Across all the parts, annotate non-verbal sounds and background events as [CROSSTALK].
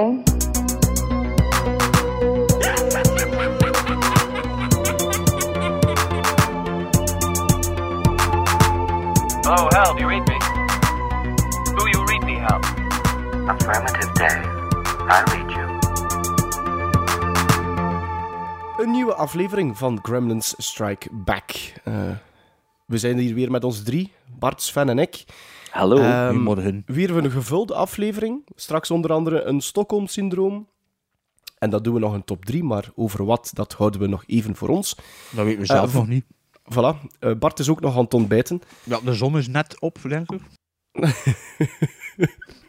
Game? Oh, Hal, do you read me? Do you read me, Hal? Affirmative, Dave. I read you. Een nieuwe aflevering van Gremlins Strike Back. Eh, we zijn hier weer met ons drie, Bart, Sven en ik. Hallo. Ehm, Goedemorgen. Weer een gevulde aflevering. Straks onder andere een Stockholm-syndroom. En dat doen we nog een top 3, maar over wat, dat houden we nog even voor ons. Dat weten we zelf Eh, nog niet. Voilà. Eh, Bart is ook nog aan het ontbijten. Ja, de zon is net op, denk ik. [LAUGHS]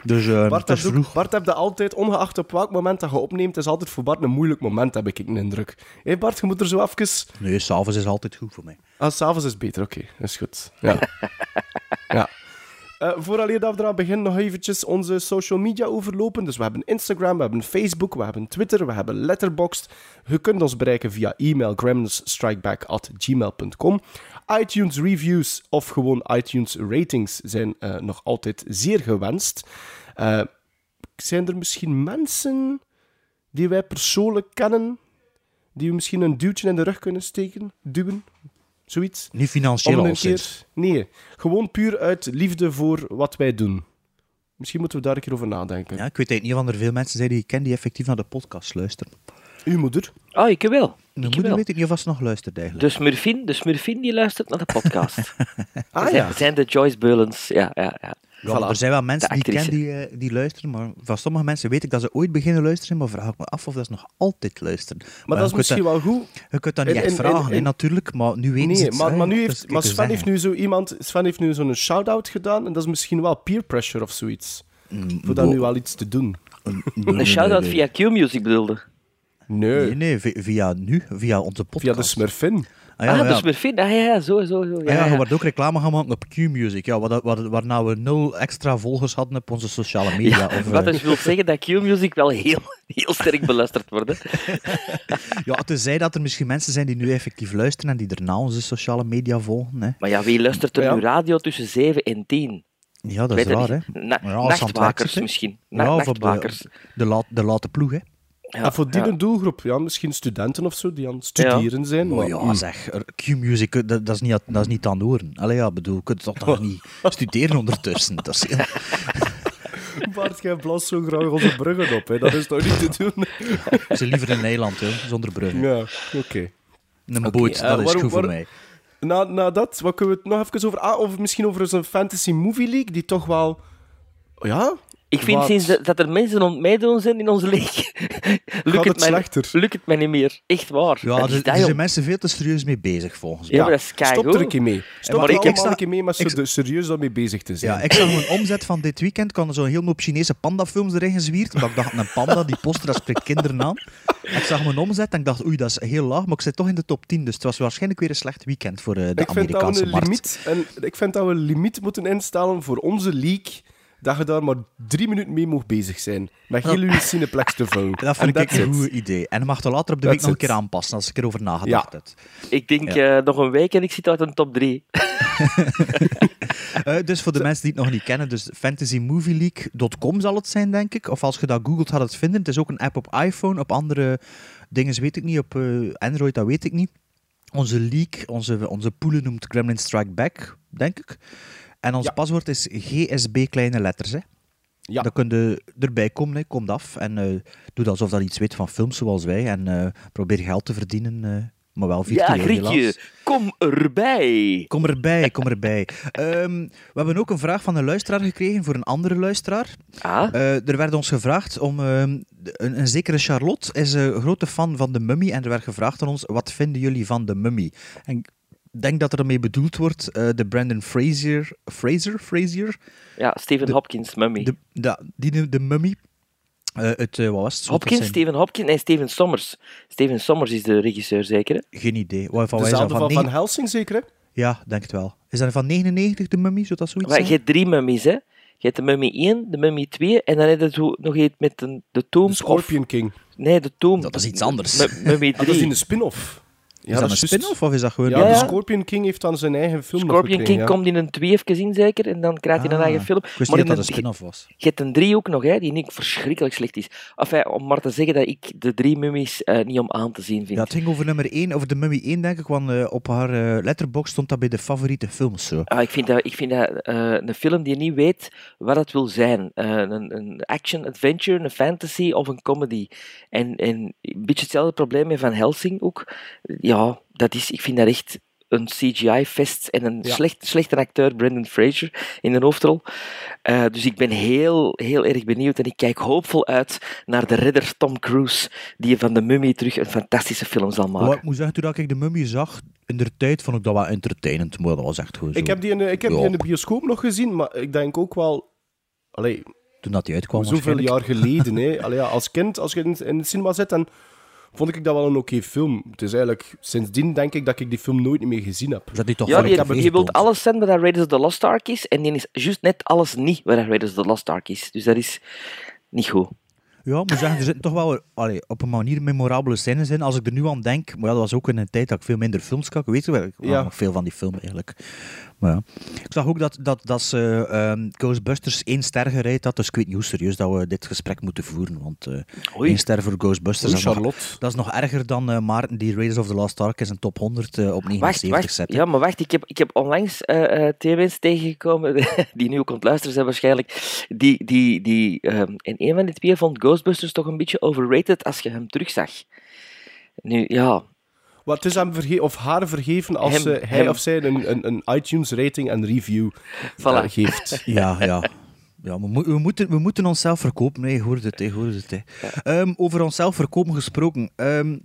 dus eh Bart, heb vroeg. Bart heb je altijd, ongeacht op welk moment dat je opneemt, is altijd voor Bart een moeilijk moment, heb ik een indruk. Hé Bart, je moet er zo even... Nee, s'avonds is altijd goed voor mij. Ah, s'avonds is beter, oké. Is goed. Ja. [LAUGHS] ja. Eh vooraleer dat we eraan beginnen, nog eventjes onze social media overlopen. Dus we hebben Instagram, we hebben Facebook, we hebben Twitter, we hebben Letterboxd. Je kunt ons bereiken via e-mail gremlinsstrikeback.gmail.com. iTunes reviews of gewoon iTunes ratings zijn eh, nog altijd zeer gewenst. Eh, zijn er misschien mensen die wij persoonlijk kennen, die we misschien een duwtje in de rug kunnen steken, duwen, zoiets? Niet financieel al keer... Nee, gewoon puur uit liefde voor wat wij doen. Misschien moeten we daar een keer over nadenken. Ja, ik weet eigenlijk niet of er veel mensen zijn die ik ken die effectief naar de podcast luisteren. Uw moeder? Oh, ik wel. Mijn Ik moeder wel. weet ik niet of ze nog luistert eigenlijk. De Smurfin, de Smurfin die luistert naar de podcast. [LAUGHS] Ah zijn, ja. zijn de Joyce Beulens. Ja, ja, ja. Ja, maar Voilà. er zijn wel mensen die ik ken die, eh, die luisteren, maar van sommige mensen weet ik dat ze ooit beginnen luisteren, maar vraag ik me af of dat ze nog altijd luisteren. Maar dat is misschien wel goed. Je kunt dat niet in- echt in- vragen, in- natuurlijk, maar nu weten ze Nee, het. maar, maar, nu heeft, maar Sven heeft nu zo iemand... Sven heeft nu zo'n shout-out gedaan en dat is misschien wel peer pressure of zoiets. Voor daar bo- nu wel iets te doen. Nee, Een shout-out nee, via Q-Music bedoelde. Nee, Nee, nee, vi- via nu, via onze podcast. via de Smurfin. Ah, ja, ah, ja. de Smurfin. Ah, ja, ja, zo, zo, zo. Ah Ja, ja, je wordt ook reclame gaan maken op Q-Music, ja, waar, waar, waarna we nul extra volgers hadden op onze sociale media. Ja, of, wat eh, dus wil zeggen dat Q-Music wel heel, heel sterk beluisterd wordt. [LAUGHS] ja, tenzij dat er misschien mensen zijn die nu effectief luisteren en die daarna onze sociale media volgen. Hè. Maar ja, wie luistert er Ja. nu radio tussen 7 en 10? Ja, dat is raar, hè. Na- Ja, nachtwakers misschien. Na- Ja, nachtwakers. de, de, laat, de late ploeg, hè. Ja, en voor die ja. doelgroep, ja, misschien studenten of zo, die aan het studeren zijn. Maar Maar, ja, mm. zeg, Q-Music, eh, dat, dat, is niet, aan- dat is niet aan het horen. Allee, ja, bedoel, je kunt toch nog niet studeren ondertussen. Dat is heel... [LAUGHS] Bart, jij blast zo graag onze bruggen op. Hè. Dat is toch niet te doen? Ze liever een eiland, hè, zonder brug. Ja, oké. Een boot, eh, dat is waarom- goed voor waarom- mij. Na, na dat, wat kunnen we het nog even over... Ah, of misschien over zo'n Fantasy Movie League, die toch wel... Ja? Ik vind Wat? sinds dat, dat er mensen aan het meedoen zijn in onze league, lukt het het, mij, slechter? lukt het mij niet meer. Echt waar. Ja, er, dat, er joh? zijn mensen veel te serieus mee bezig, volgens mij. Ja, maar dat is keigoed. Stop er een keer mee. Stop maar er ik- ik allemaal sta- een keer mee ik- de- serieus daarmee bezig te zijn. Ja, ik zag een omzet van dit weekend, kwam er zo'n heel hoop Chinese pandafilms erin gezwierd. Omdat ik dacht, een panda, die poster, dat spreekt kinderen aan. Ik zag mijn omzet en ik dacht, oei, dat is heel laag, maar ik zit toch in de top 10. Dus het was waarschijnlijk weer een slecht weekend voor eh, de ik vind dat we Amerikaanse een markt. limiet, en ik vind dat we een limiet moeten instellen voor onze league, dat je daar maar drie minuten mee mag bezig zijn. Met heel uw Cineplex te vullen. [LAUGHS] Dat vind ik een goed idee. En dan mag je later op de week nog een keer aanpassen, als ik erover nagedacht heb. Ik denk eh, nog een week en ik zit uit een top 3. [LAUGHS] [LAUGHS] Eh, dus voor de mensen die het nog niet kennen, dus fantasymovieleague.com zal het zijn, denk ik. Of als je dat googelt, gaat het vinden. Het is ook een app op iPhone, op andere dingen weet ik niet, op eh, Android, dat weet ik niet. Onze league, onze, onze poelen noemt Gremlin Strike Back, denk ik. En ons Ja. paswoord is GSB kleine letters, hè. Ja. Dan kun je erbij komen, hè. kom af. En eh, doe alsof dat iets weet van films zoals wij. En eh, probeer geld te verdienen, eh, maar wel Ja, virtueel Grietje, helaas. kom erbij. Kom erbij, kom erbij. [LAUGHS] Ehm, we hebben ook een vraag van een luisteraar gekregen voor een andere luisteraar. Ah, er werd ons gevraagd om... ehm, een, een zekere Charlotte is een grote fan van de Mummy en er werd gevraagd aan ons, wat vinden jullie van de Mummy? En denk dat er ermee bedoeld wordt eh, de Brandon Fraser... Fraser? Fraser? ja, Stephen de- Hopkins, Mummy. De, de, die, de, de Mummy. Eh het, eh, wat was het? Hopkins, zijn- Stephen Hopkins en Steven Sommers. Steven Sommers is de regisseur, zeker? Hè? Geen idee. Wat, van, wat is dat? Dezelfde Van van Helsing, zeker, hè? Ja, denk het wel. Is dat van 99, de Mummy? Zou dat zoiets Maar je hebt drie mummies, hè? Je hebt de Mummy 1, de Mummy 2 en dan heb je nog iets met de, de Tomb De Scorpion King. Nee, de Tomb. Dat is iets anders. Mu- Mummy [LAUGHS] Ah, dat is 3. in de spin-off. Is dat een juist. spin-off of is dat gewoon... Ja, Ja, de ja. Scorpion King heeft dan zijn eigen film Scorpion gekregen, King ja. komt in een 2 even in zeker, en dan krijgt hij een Ah, eigen film. Ik wist Maar niet dat dat een spin-off was. Je hebt een 3 ook nog, hè, die niet verschrikkelijk slecht is. Enfin, om maar te zeggen dat ik de drie mummies eh, niet om aan te zien vind. Ja, het ging over nummer 1, over de Mummy 1, denk ik, want eh, op haar eh, letterbox stond dat bij de favoriete films. Zo. Ah, ik vind dat, ik vind dat eh, een film die niet weet wat het wil zijn. Eh, een, een action-adventure, een fantasy of een comedy. En, en een beetje hetzelfde probleem met Van Helsing ook. Ja, dat is, ik vind dat echt een CGI-fest en een Ja. slecht, slechte acteur, Brendan Fraser, in de hoofdrol. Eh, dus ik ben heel, heel erg benieuwd en ik kijk hoopvol uit naar de redder Tom Cruise, die van de Mummy terug een fantastische film zal maken. Maar ik moet zeggen, toen dat ik de Mummy zag, in de tijd vond ik dat wel entertainend. Maar dat was echt gewoon zo. Ik heb die in de, ik heb Ja. die in de bioscoop nog gezien, maar ik denk ook wel... Allee, Toen dat die uitkwam, zoveel jaar geleden. [LAUGHS] Hè. Allee, ja, als kind, als je in, in het cinema zit, dan vond ik dat wel een oké film. Het is eigenlijk... Sindsdien denk ik dat ik die film nooit meer gezien heb. Dat die toch Ja, je, wilt alles zijn wat Raiders of the Lost Ark is, en die is juist net alles niet wat Raiders of the Lost Ark is. Dus dat is niet goed. Ja, ik moet zeggen, er zitten toch wel allee, op een manier memorabele scènes in. Als ik er nu aan denk, maar ja, dat was ook in een tijd dat ik veel minder films kijk. Weet je wel, ik Ja. nog veel van die film eigenlijk. Maar ja. Ik zag ook dat, dat, dat ze ehm, Ghostbusters één ster gereid had, dus ik weet niet hoe serieus dat we dit gesprek moeten voeren, want eh één ster voor Ghostbusters, Oei, dat, is nog, Charlotte. dat is nog erger dan eh, Maarten die Raiders of the Lost Ark in zijn top 100 eh, op Wacht, 79 wacht. zet. Ja, maar wacht. Ik heb, ik heb onlangs mensen tegengekomen, [LAUGHS] die nu ook luisteren zijn waarschijnlijk, die, die, die ehm, en een van die twee vond Ghostbusters toch een beetje overrated als je hem terugzag. Nu, ja, Wat het is hem verge of haar vergeven als Hem, eh, hij hem. of zij een, een, een iTunes-rating en review Voilà. eh, geeft. [LAUGHS] Ja, ja. Ja, we, we, moeten, we moeten onszelf verkopen. Nee, hoort het, hoort het. Hè. Ehm, over onszelf verkopen gesproken. Ehm,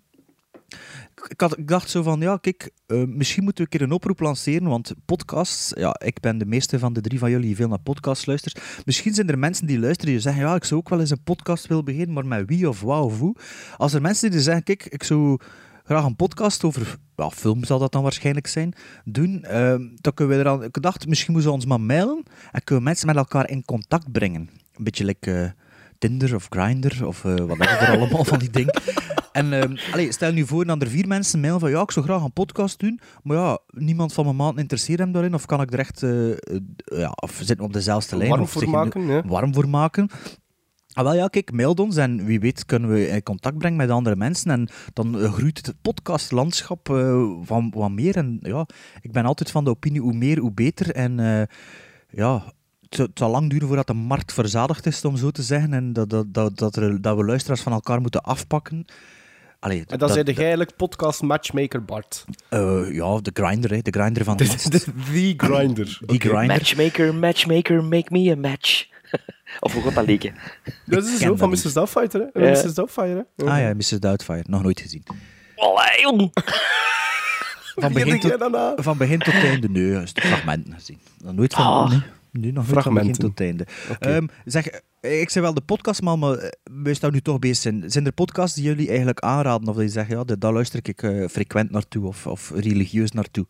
ik, had, ik dacht zo van, ja, kijk, eh, misschien moeten we een keer een oproep lanceren, want podcasts, ja, ik ben de meeste van de drie van jullie die veel naar podcasts luisteren. Misschien zijn er mensen die luisteren die zeggen, ja, ik zou ook wel eens een podcast willen beginnen, maar met wie of wat of hoe. Als er mensen die zeggen, kijk, ik zou graag een podcast over, ja, film zal dat dan waarschijnlijk zijn, doen, ehm, dan kunnen we eraan, ik dacht, misschien moeten we ons maar mailen en kunnen we mensen met elkaar in contact brengen. Een beetje like eh, Tinder of Grindr of eh, wat is er allemaal van die dingen. En ehm, allee, stel nu voor dat er vier mensen mailen van ja, ik zou graag een podcast doen, maar ja, niemand van mijn maat interesseert hem daarin, of kan ik er echt, eh, eh, ja, of zitten we op dezelfde lijn? Warm of voor maken, warm voor maken. Ah, wel ja, kijk, mail ons en wie weet kunnen we in contact brengen met andere mensen en dan groeit het podcastlandschap van wat meer. En ja, ik ben altijd van de opinie, hoe meer, hoe beter. En ja, het, zal lang duren voordat de markt verzadigd is, om zo te zeggen, en dat, dat, dat, dat, er, dat we luisteraars van elkaar moeten afpakken. Allee, En dan dat- zei jij eigenlijk podcast matchmaker Bart. eh, ja, de grinder, hè, de grinder van de De, de, the grinder. [LAUGHS] Die grinder. matchmaker, matchmaker, make me a match. [LAUGHS] of hoe gaat dat leken? Dat is zo, van. Mrs. Doubtfire, hè? Ja. Mrs. Doubtfire, hè? Ah ja, Mrs. Doubtfire, nog nooit gezien. Allee, jong! Van [LAUGHS] Begin tot, van begin tot einde, nee, de fragmenten gezien. Nog nooit van, Ah. nee, nee, nog nooit van begin tot einde. Ehm, zeg, eh, ik zei wel de podcast, maar, maar eh, we staan nu toch bezig zijn. Zijn er podcasts die jullie eigenlijk aanraden? Of dat je zegt, ja, daar luister ik eh, frequent naartoe of, of religieus naartoe?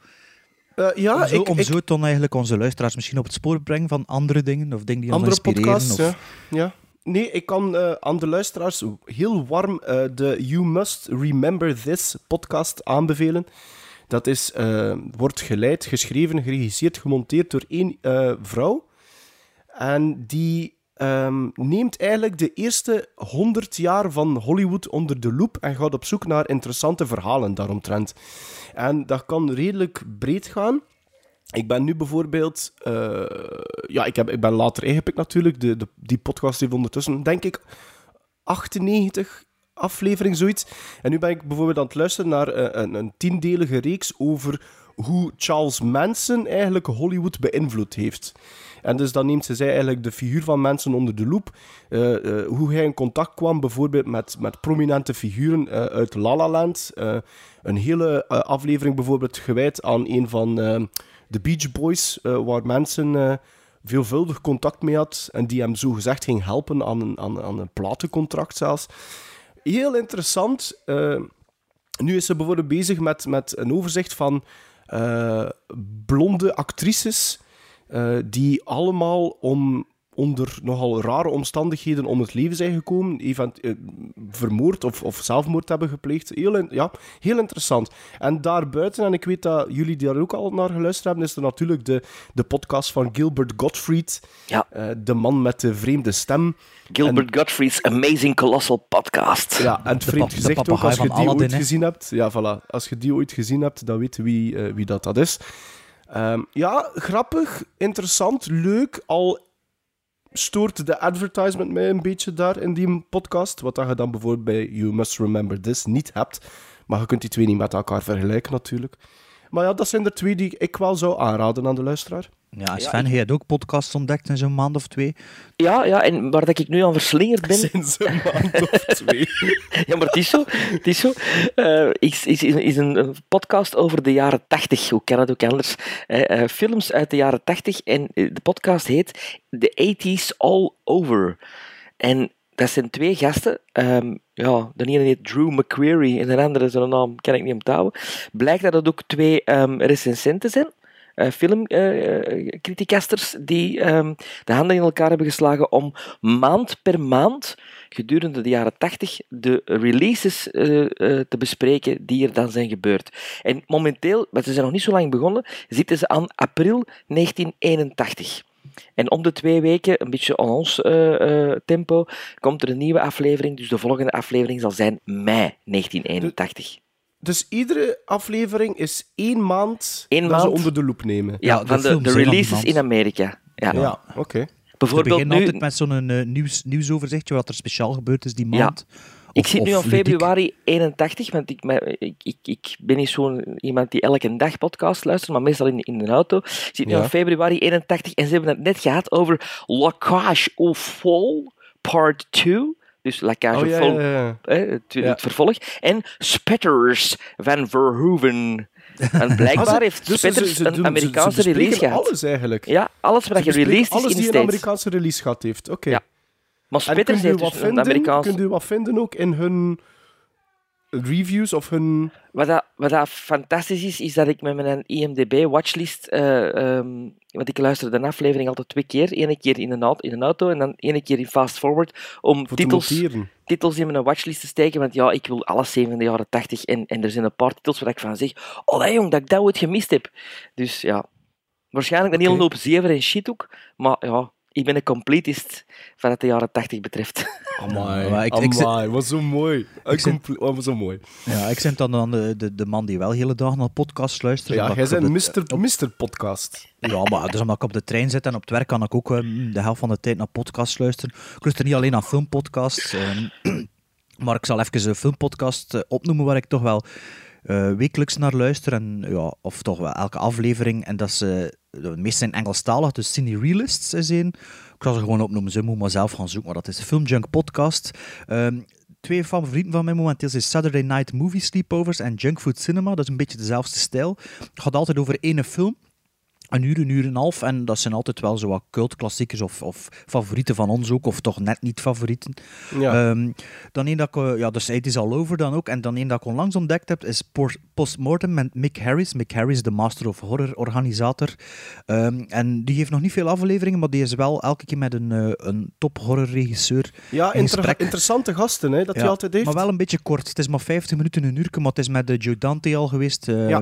Eh, ja, om zo, ik, om ik, zo dan eigenlijk onze luisteraars misschien op het spoor brengen van andere dingen of dingen die ons andere inspireren. podcasts, of... ja. ja. Nee, ik kan eh, aan de luisteraars heel warm eh, de You Must Remember This podcast aanbevelen. Dat is, wordt geleid, geschreven, geregisseerd, gemonteerd door één eh, vrouw. En die ehm, neemt eigenlijk de eerste 100 jaar van Hollywood onder de loep en gaat op zoek naar interessante verhalen daaromtrent. En dat kan redelijk breed gaan. Ik ben nu bijvoorbeeld... eh, ja, ik, heb, ik ben later ingepikt natuurlijk. De, die podcast heeft ondertussen, denk ik, 98 aflevering, zoiets. En nu ben ik bijvoorbeeld aan het luisteren naar eh, een, een tiendelige reeks over hoe Charles Manson eigenlijk Hollywood beïnvloed heeft. En dus dan neemt ze zij eigenlijk de figuur van Manson onder de loep. eh, eh, hoe hij in contact kwam bijvoorbeeld met, met prominente figuren eh, uit La La Land. Een hele aflevering bijvoorbeeld gewijd aan een van de Beach Boys, waar Manson eh, veelvuldig contact mee had en die hem zogezegd ging helpen aan een, aan, aan een platencontract zelfs. Heel interessant. nu is ze bijvoorbeeld bezig met, met een overzicht van blonde actrices eh, die allemaal om onder nogal rare omstandigheden om het leven zijn gekomen, event, eh, vermoord of, of zelfmoord hebben gepleegd. Heel, in- ja, heel interessant. En daarbuiten, en ik weet dat jullie daar ook al naar geluisterd hebben, is er natuurlijk de, de podcast van Gilbert Gottfried, Ja. eh, de man met de vreemde stem. Gilbert Gottfried's Amazing Colossal Podcast. Ja, en het vreemd gezegd ook, als je van die Aladdin, ooit gezien hebt, ja, voilà, als je die ooit gezien hebt, dan weet je wie, wie dat, dat is. Ehm, ja, grappig, interessant, leuk. Al stoort de advertisement mij een beetje daar in die podcast, wat je dan bijvoorbeeld bij You Must Remember This niet hebt. Maar je kunt die twee niet met elkaar vergelijken natuurlijk. Maar ja, dat zijn er twee die ik wel zou aanraden aan de luisteraar. Ja, Sven, jij hebt ook podcasts ontdekt in zo'n maand of twee. Ja, ja, en waar dat ik nu aan verslingerd ben... [LAUGHS] Sinds een maand of twee. [LAUGHS] Ja, maar het is zo. Het is, zo. Eh, is, is, is een podcast over de jaren 80. Hoe kan het ook anders? Eh, eh, films uit de jaren 80. En de podcast heet The 80s All Over. En dat zijn twee gasten. Ehm, ja, de ene heet Drew McQuarrie en de andere, zijn naam kan ik niet onthouden. Blijkt dat het ook twee ehm recensenten zijn. Eh filmcriticasters die ehm, de handen in elkaar hebben geslagen om maand per maand gedurende de jaren 80 de releases eh, eh, te bespreken die er dan zijn gebeurd. En momenteel, want ze zijn nog niet zo lang begonnen, zitten ze aan april 1981. En om de twee weken, een beetje aan ons tempo, komt er een nieuwe aflevering. Dus de volgende aflevering zal zijn mei 1981. Dus iedere aflevering is één maand Één dat ze onder de loep nemen. Ja, Ja, de van de, releases in Amerika. Ja. Ja, oké. We Bijvoorbeeld beginnen nu, altijd met zo'n eh, nieuws, nieuwsoverzichtje wat er speciaal gebeurd is die Ja. maand. Ik Of- zit nu of ludiek. februari 81, want ik, ik, ik, ik ben niet zo'n iemand die elke dag podcast luistert, maar meestal in, in de auto. Ik zit nu Ja. aan februari 81 en ze hebben het net gehad over Lacage au Fall Part 2. Dus Lacage Oh, ja, ja, ja. hè, het, het vervolg. En Spetters van Verhoeven. En [LAUGHS] blijkbaar Ah, ze- heeft dus ze- ze- ze een Amerikaanse release gehad. alles eigenlijk. Ja, alles wat je released is alles in die een. Amerikaanse release gehad heeft. Oké. Ja. Maar u heeft dus een? Amerikaanse... Kunt u wat vinden ook in hun reviews of hun... Wat, dat, wat dat fantastisch is, is dat ik met mijn IMDb-watchlist. eh ehm, want ik luister de aflevering altijd twee keer. Eén keer in een, auto, in een auto en dan één keer in fast forward. Om Voor titels, titels in mijn watchlist te steken. Want ja, ik wil alles zien van de jaren 80. En, en er zijn een paar titels waar ik van zeg: Oh, jong, dat ik dat ooit gemist heb. Dus ja, waarschijnlijk een hele hoop zeven en shit ook. Maar ja, ik ben een completist van wat de jaren 80 betreft. [LAUGHS] Amai, maar ik- ik zit- amai, wat zo mooi. Zit- comple- wat zo mooi. Ja, ik ben dan, dan de, de, de man die wel hele dagen naar podcasts luistert. Ja, jij ik op bent Mr. Mister Podcast. Ja, maar dus omdat ik op de trein zit en op het werk kan ik ook eh, de helft van de tijd naar podcasts luisteren. Ik luister niet alleen naar filmpodcasts, ehm, [CLEARS THROAT] maar ik zal even een filmpodcast eh, opnoemen waar ik toch wel eh, wekelijks naar luister. En, ja, of toch wel elke aflevering. En dat is, eh, de meeste zijn Engelstalig, dus Cine Realists is één. Ik zal ze gewoon opnoemen, ze moet maar zelf gaan zoeken. Maar dat is de Filmjunk podcast. Ehm, twee favorieten van mij momenteel zijn Saturday Night Movie Sleepovers en Junk Food Cinema. Dat is een beetje dezelfde stijl. Het gaat altijd over ene film. Een uur, een uur en een half. En dat zijn altijd wel zo wat cultklassiekers of, of favorieten van ons ook. Of toch net niet favorieten. Ja. Ehm, dan één dat ik, eh, ja, dus het is al over dan ook. En dan één dat ik onlangs ontdekt heb, is Postmortem met Mick Harris. Mick Harris, de Master of Horror organisator. Ehm, en die heeft nog niet veel afleveringen, maar die is wel elke keer met een, eh, een top horrorregisseur ja, in inter- gesprek. interessante gasten hè, dat hij Ja, altijd heeft. Maar wel een beetje kort. Het is maar 50 minuten, een uur. Maar het is met de Joe Dante al geweest. eh, Ja.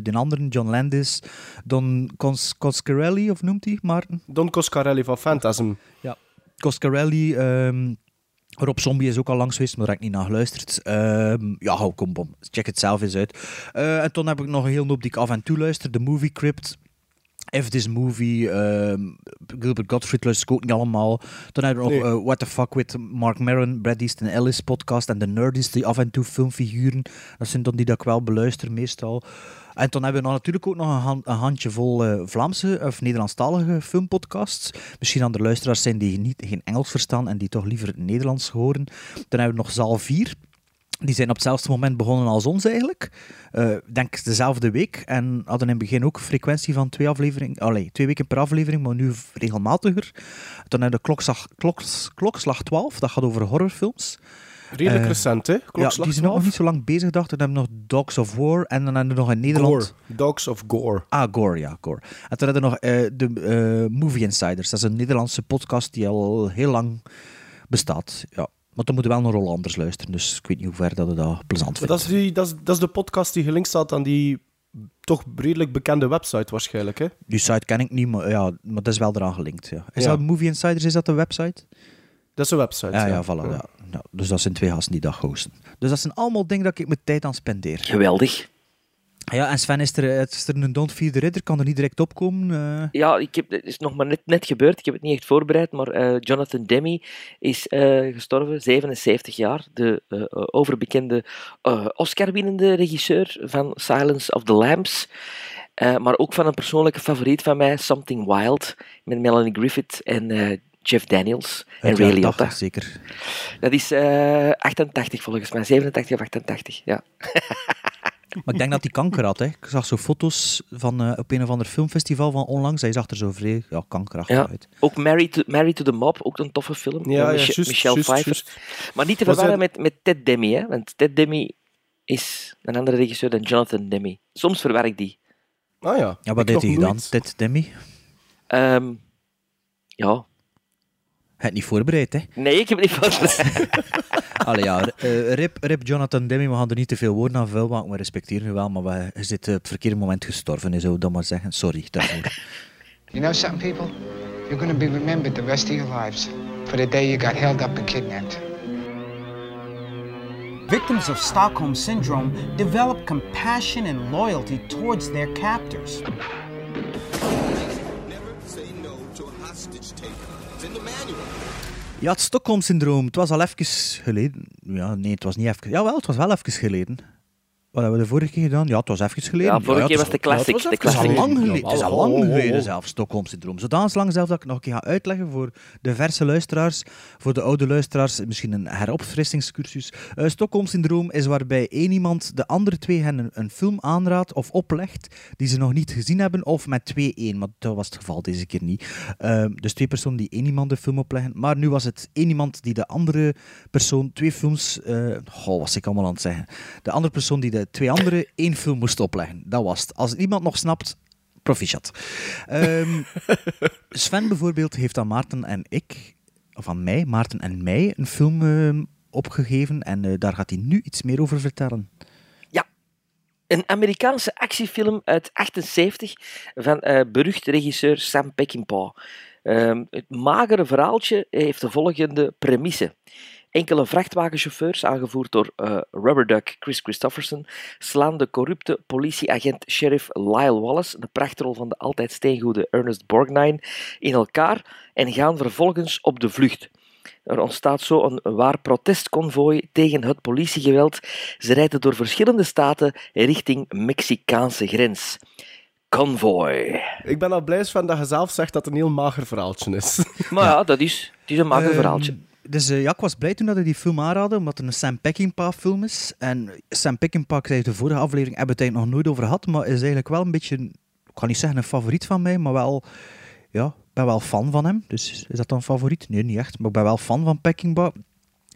de anderen, John Landis. Don Cons Coscarelli, of noemt hij Maarten? Don Coscarelli van Phantasm. Coscarelli. ehm Rob Zombie is ook al langs geweest, maar daar heb ik niet naar geluisterd. Ehm, ja, hou, kom, bom. Check het zelf eens uit. Eh, en toen heb ik nog een heel hoop die ik af en toe luister. De Movie Crypt. If This Movie, ehm, Gilbert Gottfried luister ik ook niet allemaal. Dan hebben we nog Nee. eh, What the Fuck with Mark Maron, Brad Easton Ellis podcast en de Nerdies, die af en toe filmfiguren. Dat zijn dan die dat ik wel beluister meestal. En dan hebben we natuurlijk ook nog een, een handjevol eh, Vlaamse of Nederlandstalige filmpodcasts. Misschien aan de luisteraars zijn die niet, geen Engels verstaan en die toch liever het Nederlands horen. Dan hebben we nog Zaal 4. Die zijn op hetzelfde moment begonnen als ons eigenlijk. Ik denk dezelfde week. En hadden in het begin ook een frequentie van twee, afleveringen, allee, twee weken per aflevering, maar nu regelmatiger. Dan hebben we klokslag, kloks, klokslag 12, dat gaat over horrorfilms. Redelijk Eh, recent, hè? Ja, die zijn nog 12. niet zo lang bezig, dacht ik. Dan hebben we nog Dogs of War en dan hebben we nog in Nederland... Gore. Dogs of Gore. Ah, Gore, ja, Gore. En toen hadden we nog eh, de eh, Movie Insiders. Dat is een Nederlandse podcast die al heel lang bestaat. Ja. Maar dan moeten we wel naar Rollanders luisteren, dus ik weet niet hoe ver dat we dat plezant vinden. dat, is die, dat, is, dat is de podcast die gelinkt staat aan die toch redelijk bekende website waarschijnlijk, hè? Die site ken ik niet, maar, ja, maar dat is wel eraan gelinkt. Ja. Is Ja. dat Movie Insiders, is dat de website? Dat is een website. Ja, ja, voilà. Ja. Ja, dus dat zijn twee gasten die dat hosten. Dus dat zijn allemaal dingen dat ik mijn tijd aan spendeer. Geweldig. Ja, en Sven, is er, is er een Don't Fear the Ridder? Kan er niet direct opkomen? eh? Ja, ik heb, het is nog maar net, net gebeurd. Ik heb het niet echt voorbereid, maar eh, Jonathan Demme is eh, gestorven, 77 jaar. De eh, eh, overbekende eh, Oscar-winnende regisseur van Silence of the Lambs. Eh, maar ook van een persoonlijke favoriet van mij, Something Wild, met Melanie Griffith en eh, Jeff Daniels en Ray Liotta. 80 zeker. Dat is eh 88 volgens mij, 87 of 88, ja. [LAUGHS] Maar ik denk dat hij kanker had. Hè. Ik zag zo foto's van, eh, op een of ander filmfestival van onlangs. Hij zag er zo vrij ja, kankerachtig Ja. uit. Ook Married to, Married to the Mob, ook een toffe film. Ja, ja, Mich- Michelle juist, Pfeiffer. Maar niet te verwarren met, met Ted Demme, hè? want Ted Demme is een andere regisseur dan Jonathan Demme. Soms verwar ik die. Ah ja. Ja, wat Ik heeft hij nooit. Dit, Demi? Ehm, ja. Hij het niet voorbereid, hè? Nee, ik heb het niet van. [LAUGHS] Allee, ja, eh, rip, rip Jonathan Demme, we gaan er niet te veel woorden aan vuil maken, we respecteren u wel, maar we, hij zit op het verkeerde moment gestorven, zou dat maar zeggen. Sorry daarvoor. [LAUGHS] You know something, people? You're gonna be remembered the rest of your lives for the day you got held up and kidnapped. Victims of Stockholm Syndrome develop compassion and loyalty towards their captors. Ja, het Stockholm-syndroom, het was al even geleden. Ja, nee, het was niet even... Jawel, het was wel even geleden. Wat hebben we de vorige keer gedaan? Ja, het was even geleden. Ja, vorige keer het was is de classic. was de Het is al lang geleden. het is al lang oh, oh, geleden zelfs, Stockholm-syndroom. Zodanig lang zelf dat ik nog een keer ga uitleggen voor de verse luisteraars, voor de oude luisteraars, misschien een heropfrissingscursus. Eh Stockholm-syndroom is waarbij één iemand de andere twee hen een, een film aanraadt of oplegt die ze nog niet gezien hebben, of met twee één, maar dat was het geval deze keer niet. Eh, dus twee personen die één iemand de film opleggen, maar nu was het één iemand die de andere persoon twee films... eh goh, wat was ik allemaal aan het zeggen? De andere persoon die de twee anderen één film moest opleggen. Dat was het. Als iemand nog snapt, proficiat. Ehm, [LAUGHS] Sven bijvoorbeeld heeft aan Maarten en ik, of aan mij, Maarten en mij, een film ehm, opgegeven en eh, daar gaat hij nu iets meer over vertellen. Een Amerikaanse actiefilm uit 78 van eh berucht regisseur Sam Peckinpah. Ehm, het magere verhaaltje heeft de volgende premisse. Enkele vrachtwagenchauffeurs, aangevoerd door eh Rubberduck Chris Christopherson, slaan de corrupte politieagent sheriff Lyle Wallace, de prachtrol van de altijd steengoede Ernest Borgnine, in elkaar en gaan vervolgens op de vlucht. Er ontstaat zo een waar protestconvooi tegen het politiegeweld. Ze rijden door verschillende staten richting Mexicaanse grens. Convoy. Ik ben al blij van dat je zelf zegt dat het een heel mager verhaaltje is. Maar ja, dat is, het is een makkelijk Ehm, verhaaltje. Dus ik was blij toen dat hij die film aanraadde, omdat het een Sam Peckinpah film is. En Sam Peckinpah, zei de vorige aflevering, hebben we het nog nooit over gehad, maar is eigenlijk wel een beetje, ik kan niet zeggen een favoriet van mij, maar wel, ja, ik ben wel fan van hem. Dus is dat dan een favoriet? Nee, niet echt, maar ik ben wel fan van Peckinpah.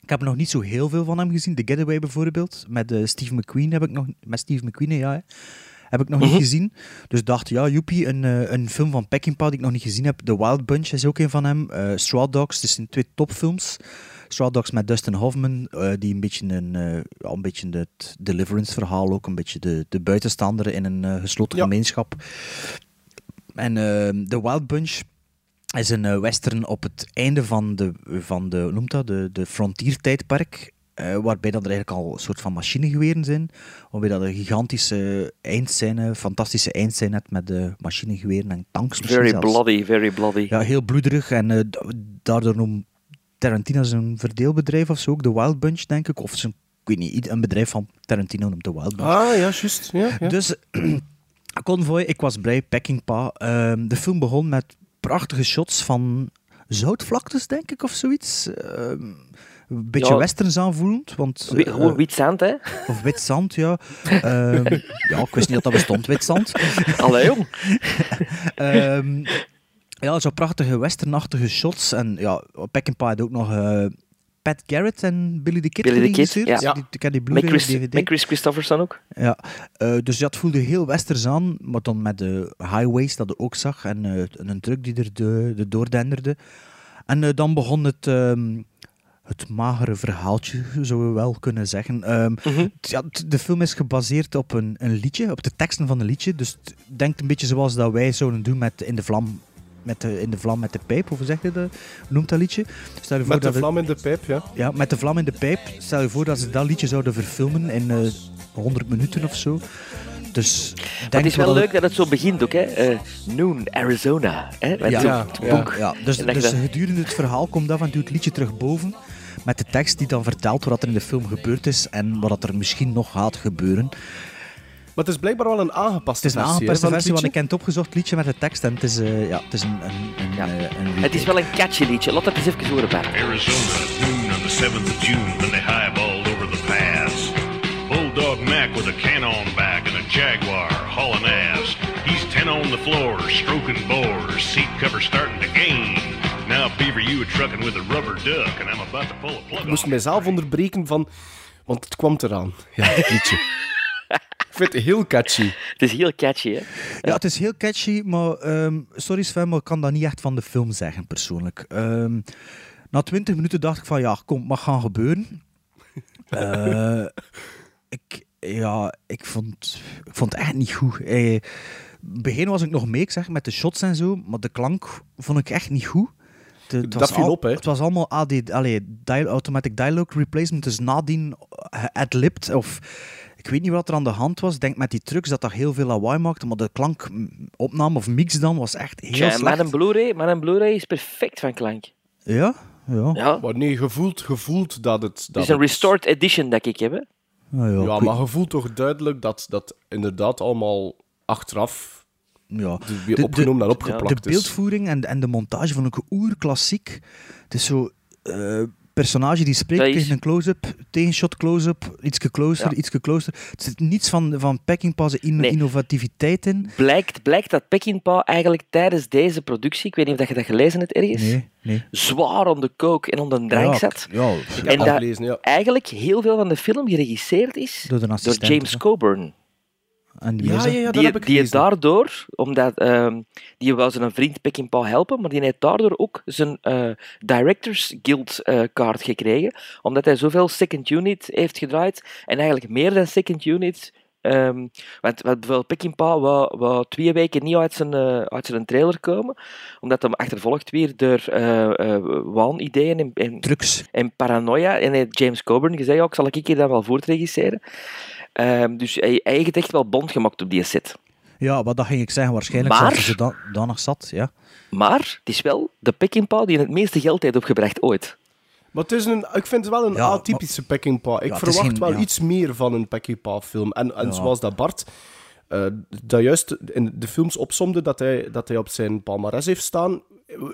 Ik heb nog niet zo heel veel van hem gezien. The Getaway bijvoorbeeld, met eh, Steve McQueen heb ik nog, met Steve McQueen, ja. Heb ik nog niet gezien. Dus dacht, ja, joepie, een, eh, een film van Peckinpah die ik nog niet gezien heb. The Wild Bunch is ook een van hem. Eh Straw Dogs, dit zijn twee topfilms. Straw Dogs met Dustin Hoffman, eh, die een beetje een, ja, een beetje het Deliverance-verhaal ook, een beetje de, de buitenstaander in een gesloten Ja. gemeenschap. En eh, The Wild Bunch is een western op het einde van de, van de, hoe noemt dat, de, de frontiertijdperk. Eh, waarbij dat er eigenlijk al een soort van machinegeweren zijn. Waarbij dat een gigantische eindscène, fantastische eindscène hebt met de machinegeweren en tanks. Very zelfs. bloody, very bloody. Ja, heel bloederig. En eh, da- daardoor noemt Tarantino zijn verdeelbedrijf of zo ook, de Wild Bunch, denk ik. Of zijn, ik weet niet, een bedrijf van Tarantino noemt de Wild Bunch. Ah, ja, juist. Ja, ja. Dus [CLEARS THROAT] Convoy, ik was blij, Peckinpah. Ehm de film begon met prachtige shots van zoutvlaktes, denk ik, of zoiets. Een beetje Ja. westerns aanvoelend, want... Eh, Gewoon wit zand, hè? [LAUGHS] Of wit zand, ja. Ehm, [LAUGHS] ja, ik wist niet dat dat bestond, wit zand. [LAUGHS] Allee, jong. Ehm, ja, zo prachtige westernachtige shots. En ja, Peckinpah had ook nog eh, Pat Garrett en Billy the Kid Billy the Kid, ja. Die, ik heb die Met Chris, DVD. met Chris Christopherson ook. Ja, eh, dus het voelde heel westers aan, maar dan met de highways dat je ook zag en een truck die er de, de doordenderde. En dan begon het, ehm, het magere verhaaltje, zouden we wel kunnen zeggen. Ehm, Mhm. ja, de film is gebaseerd op een, een liedje, op de teksten van een liedje. Dus het denkt een beetje zoals dat wij zouden doen met In de Vlam met de, in de vlam met de pijp, of hoe zeg je dat? Noemt dat liedje? Stel je voor Met de dat vlam in de pijp, ja. ja, met de vlam in de pijp. Stel je voor dat ze dat liedje zouden verfilmen in eh 100 minuten of zo. Dus Maar denk het is wel dat leuk dat het zo begint ook, hè. Eh, Noon, Arizona. Hè? Met Ja, ja, boek. Ja, dus, dat dus dat- gedurende het verhaal komt af en toe het liedje terug boven. Met de tekst die dan vertelt wat er in de film gebeurd is en wat er misschien nog gaat gebeuren. Maar het is blijkbaar wel een aangepaste Het is een versie, aangepaste van het versie, want liedje. ik heb het opgezocht liedje met de tekst en het is, eh, ja, het is een, een, een, Ja. eh, een Het is wel een catchy liedje. Laat dat eens even horen, Bart. Arizona, noon on the 7th of June, when they highballed over the pass. Bulldog Mac with a can on back and a Jaguar hauling ass. He's 10 on the floor, stroking bores, seat cover starting to gain. Ik moest on mijzelf onderbreken van... Want het kwam eraan. Ja, het liedje. [LAUGHS] ik vind het heel catchy. Het is heel catchy, hè. Ja, het is heel catchy, maar ehm, sorry Sven, maar ik kan dat niet echt van de film zeggen, persoonlijk. Ehm, na 20 minuten dacht ik van, ja, kom, het mag gaan gebeuren. [LAUGHS] Eh, ik, ja, ik vond, ik vond het echt niet goed. Eh, in het begin was ik nog mee, ik zeg, met de shots en zo, maar de klank vond ik echt niet goed. De- het Dat was viel al- op, hè? Het was allemaal AD, allee, dia- automatic dialogue replacement, dus nadien eh, ad-libbed of... Ik weet niet wat er aan de hand was. Ik denk met die trucks dat dat heel veel lawaai maakte, maar de klankopname of mix dan was echt heel met slecht. een Blu-ray met een Blu-ray is perfect van klank. Ja? Ja. Ja. Maar nee, gevoeld, gevoeld dat het... Het Dat is een het- restored edition dat ik heb, hè. Nou ja, Ja, ik maar je voelt toch duidelijk dat dat inderdaad allemaal achteraf ja. weer De- opgenomen en de, opgeplakt de is. beeldvoering en, en de montage vond ik oerklassiek. Het is zo... eh, personage die spreekt is- tegen een close-up, tegenshot close-up, ietske closer, Ja. ietske closer. Er zit niets van, van Peckinpah zijn in- Nee. innovativiteit in. Blijkt, blijkt dat Peckinpah eigenlijk tijdens deze productie, ik weet niet of je dat gelezen hebt ergens, Nee, nee. zwaar om de coke en om de drank Ja, zat. Ja, Ik heb En dat dat- gelezen, ja. Eigenlijk heel veel van de film geregisseerd is door de door assistent. James Coburn. En die Ja, is ja, ja, dat die, heb ik die daardoor, omdat ehm, die wou zijn vriend Peckinpah helpen, maar die heeft daardoor ook zijn eh, Directors Guild eh, kaart gekregen, omdat hij zoveel second unit heeft gedraaid en eigenlijk meer dan second unit. ehm, want, want bijvoorbeeld Peckinpah wou, wou twee weken niet uit zijn, eh, uit zijn trailer komen, omdat hij achtervolgd weer door eh eh, waanideeën en, en, en paranoia. En hij heeft James Coburn gezegd, ik zal ik hier dan wel voortregisseren. Ehm, dus hij, hij heeft echt wel bond gemaakt op die set. Ja, wat dat ging ik zeggen. Waarschijnlijk Maar- zat ze dan, dan nog zat. Ja. Maar het is wel de Peckinpah die het meeste geld heeft opgebracht ooit. Maar het is een, ik vind het wel een Ja, atypische Peckinpah. Ik Ja, verwacht geen- wel ja. iets meer van een Peckinpah-film. En, en Ja. zoals dat Bart eh, dat juist in de films opsomde dat hij, dat hij op zijn palmarès heeft staan,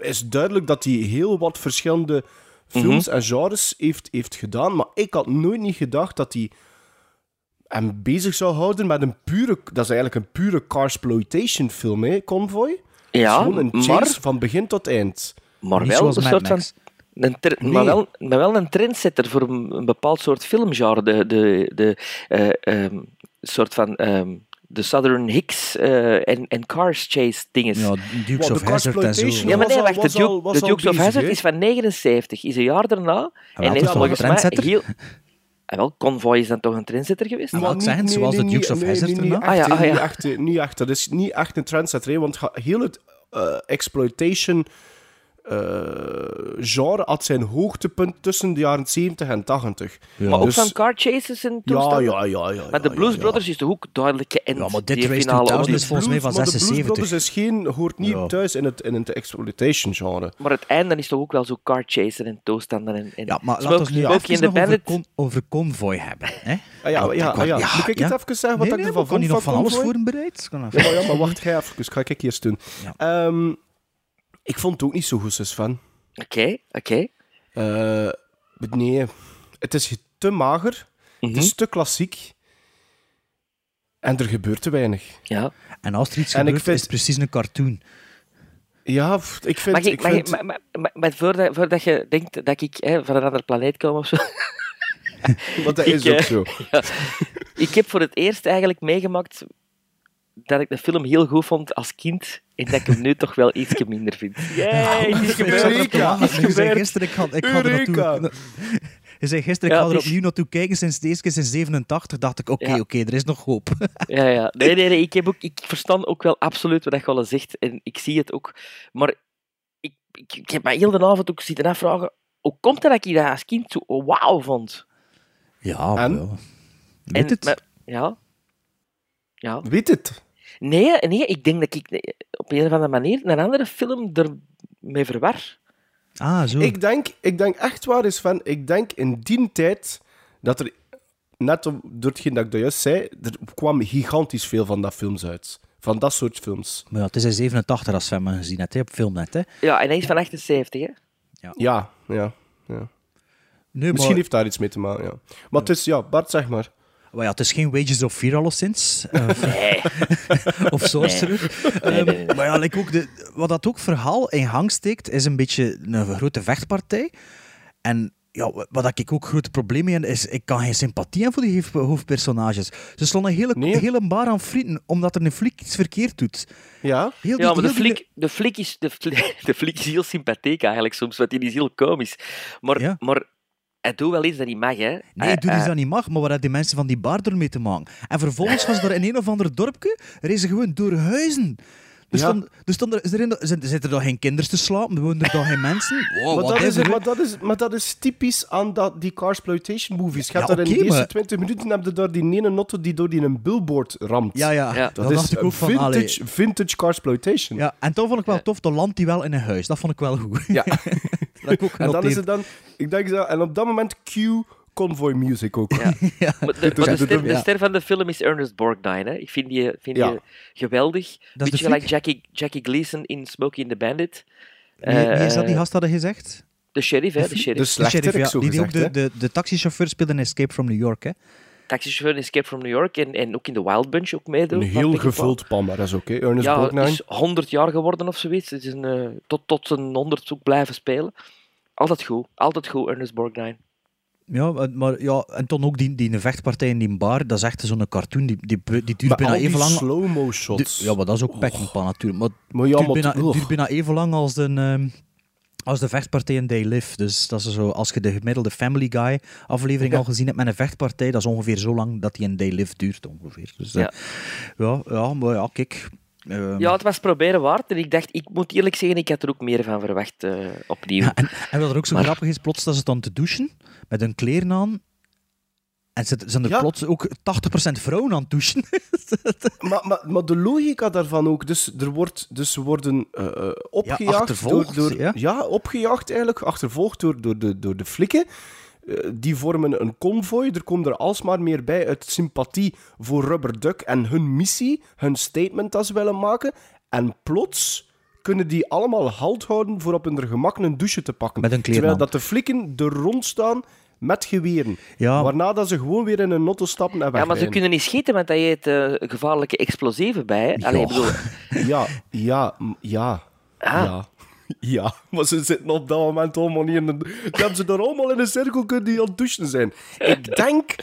is duidelijk dat hij heel wat verschillende films Mhm. en genres heeft, heeft gedaan. Maar ik had nooit niet gedacht dat hij hem bezig zou houden met een pure... Dat is eigenlijk een pure carsploitation film, hè, Convoy? Ja, Gewoon een chase maar, van begin tot eind. maar Niet wel een soort van... Een Nee. maar, wel, maar wel een trendsetter voor een, een bepaald soort filmgenre. De, de, de eh, ehm, soort van ehm, de Southern Hicks eh, en, en Cars Chase dinges. Ja, Dukes Wat, of de Hazzard en zo. Ja, maar nee, al- wacht, was de, Duke, de Dukes of Hazzard is van 79, is een jaar daarna. en heeft volgens een mij trendsetter? heel... Ah, wel, Convoy is dan toch een trendsetter geweest? Wel, ik zeg het, zoals de Dukes of Hazzard niet, erna. echt, Ah ja, ah ja. Niet, echt, hè, niet echt. Dat is niet echt een trendsetter, hè, want heel het eh, exploitation genre had zijn hoogtepunt tussen de jaren 70 en 80. maar ook dus- van car chases en Ja, toestanden? ja, ja. ja Maar de ja, Blues ja. Brothers is toch ook duidelijk geënt? Ja, maar dit die Race finale 2000 auditie. is volgens mij van Blues- maar de 76. Blues Brothers is geen, hoort niet Ja. thuis in het, in het exploitation genre. Maar het einde is toch ook wel zo car chasen en toestanden en, en Ja, maar laten we nu even over, con over Convoy hebben. Hè? Ah, ja, ja, ja, ja. Ja, Moet ik ja. het even zeggen wat nee, ik nee, ervan maar kan vond je nog van van alles? Kan even- Ja, maar, ja, maar wacht, ga even. Ga ik eerst doen. Ik vond het ook niet zo goed, Sven. Oké, oké. Eh, nee, het is te mager. Mhm. Het is te klassiek. En er gebeurt te weinig. Ja. En als er iets En ik gebeurt, vind- is het precies een cartoon. Ja, pff, ik vind... Mag ik, ik mag ik- vind maar, maar, maar, maar voordat, voordat je denkt dat ik hè, van een andere planeet kom of zo. [LAUGHS] want dat [LAUGHS] ik, is ook eh, zo. [LAUGHS] ja. ik heb voor het eerst eigenlijk meegemaakt dat ik de film heel goed vond als kind. En dat ik hem nu toch wel iets minder vind. [LAUGHS] Yay, het is gebeurd. zei gisteren, ik ga, ik er naartoe... Je zei gisteren, ik Ja, ga er is- opnieuw naartoe kijken sinds deze keer sinds 87. Dacht ik, oké, Ja. oké, er is nog hoop. [LAUGHS] Ja, ja. Nee, nee, nee. Ik, heb ook, ik verstand ook wel absoluut wat je al zegt. En ik zie het ook. Maar ik, ik, ik heb me heel de avond ook zitten afvragen. Hoe komt het dat ik dat als kind zo wauw vond? Ja, En? wel. Weet En, het? maar- ja. Ja. Weet het? Nee, nee, ik denk dat ik op een of andere manier een andere film ermee verwar. Ah, zo. Ik denk, ik denk echt waar is van... Ik denk in die tijd dat er... Net om, door hetgeen dat ik dat juist zei, er kwam gigantisch veel van dat films uit. Van dat soort films. Maar ja, het is in 87 als Sven me gezien hebt, op filmnet. Hè. Ja, en hij is van 78, hè? Ja, ja. ja. Nee, Misschien maar, heeft daar iets mee te maken, ja. Maar het is... Ja, Bart, zeg maar. Maar ja, het is geen Wages of Fear alleszins. eh, [LAUGHS] Nee. [LAUGHS] of Sorcerer. Ehm, Maar ja, like ook de, wat dat ook verhaal in gang steekt, is een beetje een grote vechtpartij. En ja, wat ik ook grote probleem mee heb, is ik kan geen sympathie hebben voor die hoofd- hoofdpersonages. Ze stonden een hele, Nee. hele bar aan frieten, omdat er een fliek iets verkeerd doet. Ja? Heel Ja, maar de die- flik, de, flik is, de, flik, [LAUGHS] de flik is heel sympathiek eigenlijk soms, want die is heel komisch. Maar, Ja. maar hij doet wel iets dat niet mag, hè? Nee, Hij- doe iets dat niet mag, maar wat hebben die mensen van die bar ermee te maken? En vervolgens was er in een of ander dorpje, reizen gewoon door huizen. Er, er, stond er, is er in, zijn- zitten er dan geen kinderen te slapen? Er wonen er dan geen mensen? [LAUGHS] Wow, maar, dat is, maar, dat is, maar dat is typisch aan dat, die carsploitation movies. Je hebt Ja, daar in de eerste maar- 20 minuten heb je daar die ene notto die door die een billboard ramt. Ja, ja. Ja. Dat Dan is dacht ik ook van, vintage, allee. vintage carsploitation. Ja, en toen vond ik wel tof, dan landt hij wel in een huis. Dat vond ik wel goed. Ja. [LAUGHS] dat ik ook En dan is het dan... Ik denk dat... En op dat moment cue convoy music ook. Ja. [LAUGHS] Ja. Maar de, maar de, ster, de van de film is Ernest Borgnine. Hè. Ik vind die, vind Ja. die geweldig. de Beetje gelijk Jackie, Jackie Gleason in Smokey and the Bandit. Wie, wie is dat, die Eh, gast hadden gezegd? De sheriff, hè? De De sheriff. De sheriff, ja, die, die ook de, de, de taxichauffeur speelde in Escape from New York. Hè? Taxichauffeur in Escape from New York en, en ook in The Wild Bunch ook meedoen. Een heel Peggy Paul. gevuld palmarès ook, hè. Ernest Ja, Borgnine. is 100 jaar geworden of zoiets. Het is een, eh, tot, tot zijn 100 ook blijven spelen. Altijd goed, altijd goed, Ernest Borgnine. Ja, maar- ja, en toen ook die, die vechtpartij in die bar, dat is echt zo'n cartoon, die, die, die duurt Maar bijna al die even lang. slow-mo Du- shots. ja, maar dat is ook Peckinpah natuurlijk. Maar het Maar ja, duurt, maar... bijna, duurt bijna even lang als de, ehm, als de vechtpartij in They Live. Dus dat is zo, als je de gemiddelde Family Guy aflevering Ja. al gezien hebt met een vechtpartij, dat is ongeveer zo lang dat die in They Live duurt ongeveer. Dus, eh, Ja. ja. Ja, maar ja, kijk. ehm, Ja, het was proberen waard. En ik dacht, ik moet eerlijk zeggen, ik had er ook meer van verwacht eh, opnieuw. Ja, en, en wat er ook zo Maar- grappig is, plots dat ze dan te douchen met hun kleren aan. En ze zijn er Ja. plots ook 80% vrouwen aan het douchen. [LAUGHS] Maar, maar, maar de logica daarvan ook, dus, er wordt, dus ze worden eh, eh, opgejaagd. achtervolgd, door, door, ja. opgejaagd eigenlijk, achtervolgd door, door, de, door de flikken. Eh, die vormen een konvooi. Er komt er alsmaar meer bij uit sympathie voor Rubber Duck en hun missie, hun statement dat ze willen maken. En plots kunnen die allemaal halt houden voor op hun gemak een douche te pakken. Terwijl dat de flikken er rond staan met geweren. Ja. Waarna dat ze gewoon weer in een notto stappen en Ja, maar ze kunnen niet schieten, want daar heet eh, gevaarlijke explosieven bij. Hè? Allee, Ja. ik bedoel, Ja, ja, ja. Ah. Ja. [LAUGHS] Ja, maar ze zitten op dat moment allemaal niet in een... Hebben ze er allemaal in een cirkel kunnen die aan het douchen zijn. Ik [LAUGHS] denk,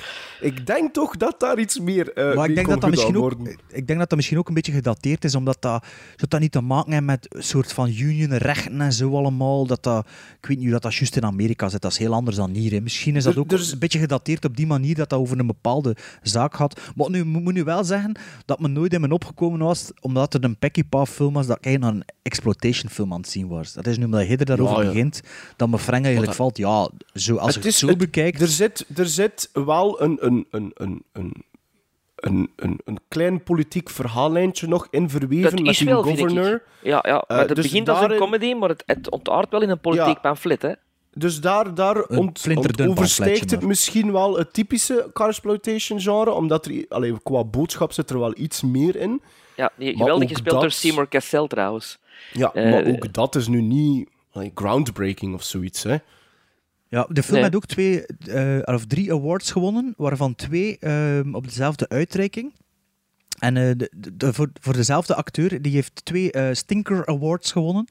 ik denk toch dat daar iets meer uh, Maar ik denk, dat dat misschien ook, worden. ik denk dat dat misschien ook een beetje gedateerd is, omdat dat, dat, dat niet te maken heeft met een soort van unionrechten en zo allemaal. Dat dat, ik weet niet hoe dat, dat juist in Amerika zit, dat is heel anders dan hier. Hè. Misschien is dat Er- ook er is- een beetje gedateerd op die manier dat dat over een bepaalde zaak gaat. Maar nu moet nu wel zeggen dat me nooit in me opgekomen was, omdat het een Peckinpah film was, dat ik eigenlijk naar een exploitation film aan het zien was. Dat is nu omdat je er daarover Ja, ja. begint, dat me Frank eigenlijk dat- valt, ja, zo, als ik het zo het- bekijk... Er zit, er zit wel een, een, een, een, een, een, een, een klein politiek verhaallijntje nog in verweven dat met die wel, governor. Ja, ja maar het dus begint als een comedy, maar het, het ontaart wel in een politiek Ja. pamflet. Hè? Dus daar, daar ont, overstijgt het misschien wel het typische carsploitation genre, omdat er, allee, qua boodschap zit er wel iets meer in. Ja, geweldig gespeeld door Seymour Cassel trouwens. Ja, Eh, maar ook dat is nu niet like, groundbreaking of zoiets. Hè. Ja, de film Nee. had ook twee, eh, of drie awards gewonnen, waarvan twee ehm, op dezelfde uitreiking. En eh, de, de- de- voor, voor dezelfde acteur, die heeft twee eh, Stinker Awards gewonnen.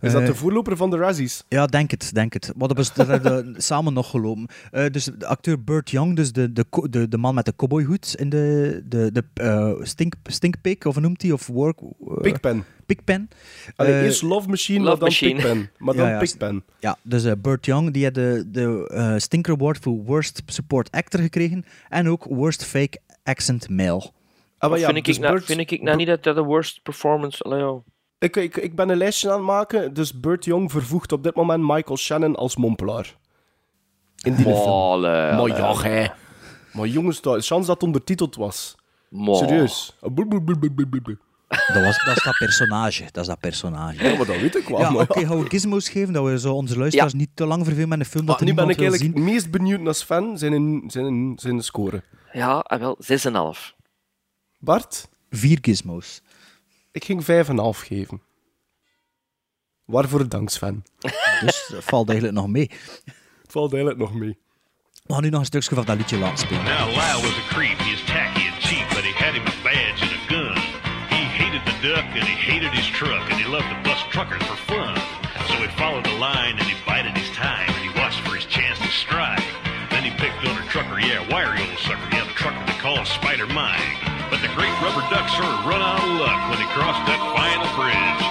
Is dat Eh, de voorloper van de Razzies? Ja, denk het, denk het. Maar dat, hebben we [LAUGHS] samen nog gelopen. Eh, dus de acteur Burt Young, dus de, de, de, de man met de cowboyhoed in de, de, de eh, stink, Stinkpig, of hoe noemt hij? Of Work... eh, Pigpen. Pigpen. Allee, Eh, eerst Love Machine, Love dan Machine. Pigpen. Maar Ja, dan ja, Pigpen. Ja, dus eh, Burt Young die had de, de eh, Stinker Award voor Worst Support Actor gekregen. En ook Worst Fake Accent Male. Ah, maar ja, vind, dus ik nou, Burt- vind ik nou niet dat dat de worst performance... Allee. Ik, ik, ik ben een lijstje aan het maken, dus Burt Young vervoegt op dit moment Michael Shannon als mompelaar. In die film. Maar ja. Maar jongens, dat, chance dat het ondertiteld was. Mo. Serieus. Boe. Dat, was, dat is dat personage. Dat is dat personage. Ja, maar dat weet ik wel. Ja, oké, gaan we gizmos geven, dat we zo onze luisteraars niet te lang vervelen met een film dat Ah, er nu ben ik eigenlijk het meest benieuwd als fan zijn in, zijn in, zijn score. Ja, ah, wel, 6,5. Bart, Vier gizmos. ik ging 5,5 geven. Waarvoor danks, fan. Dus dat valt eigenlijk nog mee. Het valt eigenlijk nog mee. We gaan nu nog een stukje van dat liedje laten spelen. Now Lyle was a creep. He is tacky and cheap, but he had him a badge and a gun. He hated the duck and he hated his truck and he loved to bust truckers for fun. So he followed the line and he bided his time and he watched for his chance to strike. Then he picked on a trucker, yeah, wiry old sucker, yeah, the trucker they call Spider Mike. But the great rubber duck sort of run out of luck when he crossed that final bridge.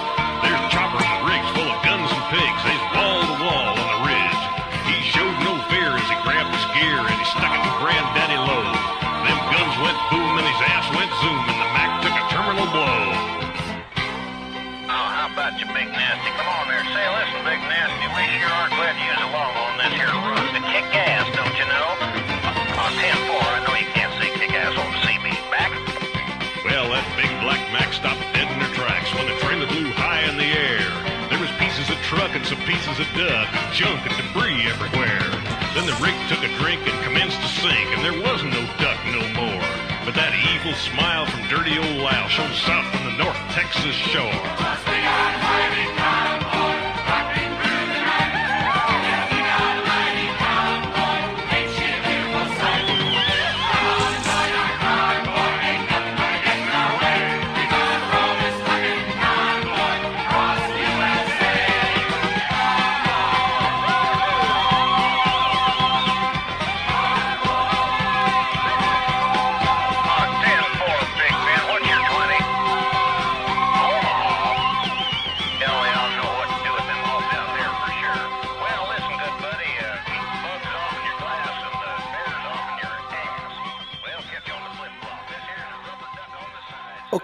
Of pieces of duck, junk and debris everywhere. Then the rig took a drink and commenced to sink, and there was no duck no more. But that evil smile from dirty old Lyle showed south from the North Texas shore.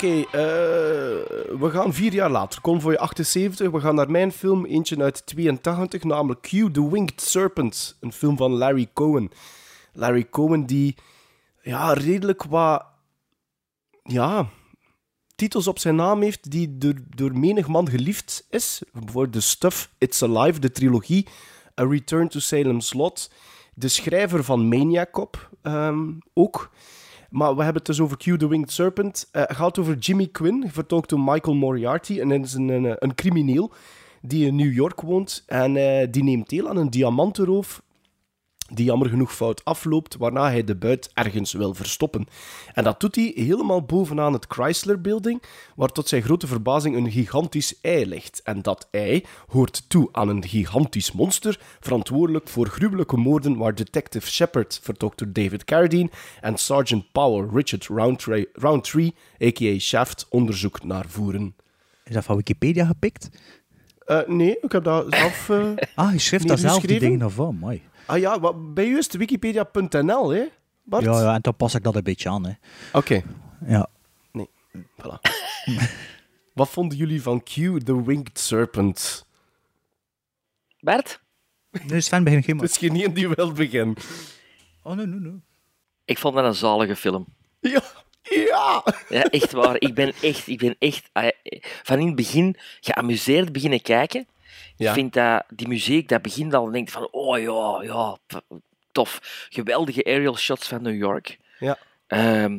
Oké, eh, we gaan vier jaar later. Convoy 78. We gaan naar mijn film, eentje uit 82, namelijk Q, The Winged Serpent. Een film van Larry Cohen. Larry Cohen die ja, redelijk wat ja, titels op zijn naam heeft die door, door menig man geliefd is. Bijvoorbeeld The Stuff, It's Alive, de trilogie, A Return to Salem's Lot. De schrijver van Maniac Cop ehm, ook. Maar we hebben het dus over Q the Winged Serpent. Eh, Het gaat over Jimmy Quinn, vertolkt door Michael Moriarty. En hij is een, een, een crimineel die in New York woont. En eh, die neemt deel aan een diamantenroof die jammer genoeg fout afloopt, waarna hij de buit ergens wil verstoppen. En dat doet hij helemaal bovenaan het Chrysler Building, waar tot zijn grote verbazing een gigantisch ei ligt. En dat ei hoort toe aan een gigantisch monster, verantwoordelijk voor gruwelijke moorden waar Detective Shepard, vertolkt door David Carradine, en Sergeant Powell Richard Roundtree, Roundtree a.k.a. Shaft, onderzoek naar voeren. Is dat van Wikipedia gepikt? Eh, nee, ik heb dat zelf... eh, [LAUGHS] Ah, je schrijft daar zelf die dingen van. Mooi. Ah ja, wat, bij u is het wikipedia.nl, hè, Bart? Ja, ja, en dan pas ik dat een beetje aan. Hè. Oké. Ja. Nee, voilà. [LAUGHS] Wat vonden jullie van Q, The Winged Serpent? Bert? Nu Sven begint geen... Het is geen een die wil beginnen. Oh, nee, nee, nee. Ik vond dat een zalige film. Ja, ja. Ja, echt waar. Ik ben echt, ik ben echt eh, van in het begin geamuseerd beginnen kijken. Ja. Ik vind dat die muziek, dat begint al en denkt van, oh ja, ja, tof. Geweldige aerial shots van New York. Ja. Ehm,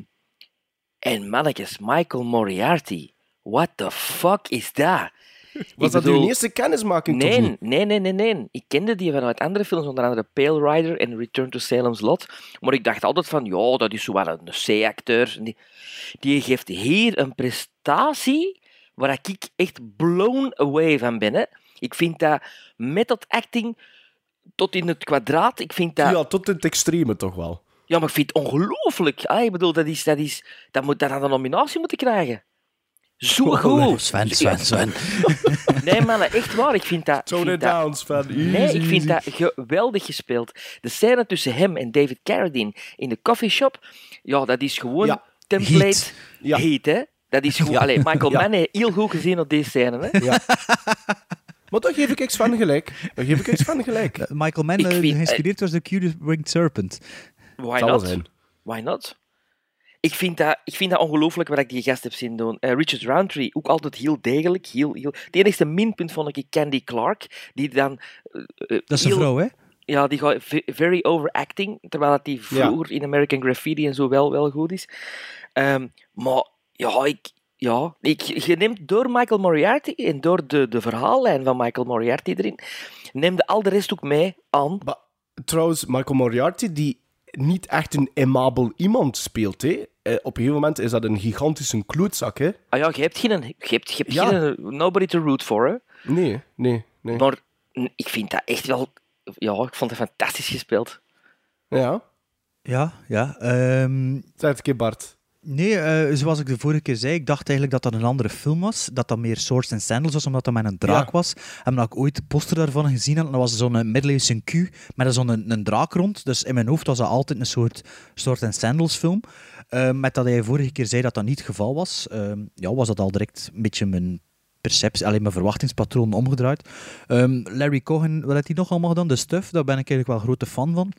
en mannetjes, Michael Moriarty. What the fuck is dat? [LAUGHS] Was dat uw eerste kennismaking Nee, nee, nee, nee, nee. Ik kende die vanuit andere films, onder andere Pale Rider en Return to Salem's Lot. Maar ik dacht altijd van, ja, dat is zo wel een C-acteur. Die, die geeft hier een prestatie waar ik echt blown away van ben. Hè. Ik vind dat method acting tot in het kwadraat, ik vind dat... Ja, tot in het extreme toch wel. Ja, maar ik vind het ongelooflijk. Ah, ik bedoel, dat, is, dat, is, dat moet daar aan een nominatie moeten krijgen. Zo Oh, goed. nee. Sven, Sven, Sven. [LAUGHS] Nee, mannen, echt waar. Ik vind dat... Tone vind it dat- down, Sven. Nee, ik vind easy. dat geweldig gespeeld. De scène tussen hem en David Carradine in de coffeeshop, ja, dat is gewoon Ja, template heat. Ja. heat, hè. Dat is gewoon... Allee, Michael Ja. Mann heeft heel goed gezien op deze scène, hè. [LAUGHS] Maar dan geef ik X van gelijk. Dan geef ik X van gelijk. Eh, Michael Mann vind- geïnspireerd was de Cute Winged Serpent. Why not? zijn. Why not? Ik vind dat, ik vind dat ongelooflijk wat ik die gast heb zien doen. Eh, Richard Roundtree, ook altijd heel degelijk. Heel, heel... Het enigste minpunt vond ik Candy Clark, die dan... Dat is een vrouw, hè? Ja, die gaat ve- very overacting, terwijl dat die vroeger in American Graffiti en zo wel, wel goed is. Ehm, maar ja, ik, ja ik, je neemt door Michael Moriarty en door de, de verhaallijn van Michael Moriarty erin, neemde al de rest ook mee aan. Maar, trouwens, Michael Moriarty, die niet echt een aimabel iemand speelt, hè. Eh, op een gegeven moment is dat een gigantische klootzak, hè. Ah ja, je hebt geen, je hebt, je hebt Ja. geen nobody to root for, hè. Nee, nee, nee. Maar ik vind dat echt wel... Ja, ik vond het fantastisch gespeeld. Ja, Ja, ja. ehm, zeg het een keer, Bart. Nee, eh, zoals ik de vorige keer zei, ik dacht eigenlijk dat dat een andere film was. Dat dat meer Swords and Sandals was, omdat dat met een draak Ja. was. En dat ik ooit de poster daarvan gezien had, dat was zo'n middeleeuwse Q met zo'n een, een draak rond. Dus in mijn hoofd was dat altijd een soort Swords and Sandals film. Eh, met dat hij vorige keer zei dat dat niet het geval was, ehm, ja, was dat al direct een beetje mijn perceptie, alleen mijn verwachtingspatroon omgedraaid. Ehm, Larry Cohen, wat heeft hij nog allemaal gedaan? De Stuff, daar ben ik eigenlijk wel grote fan van.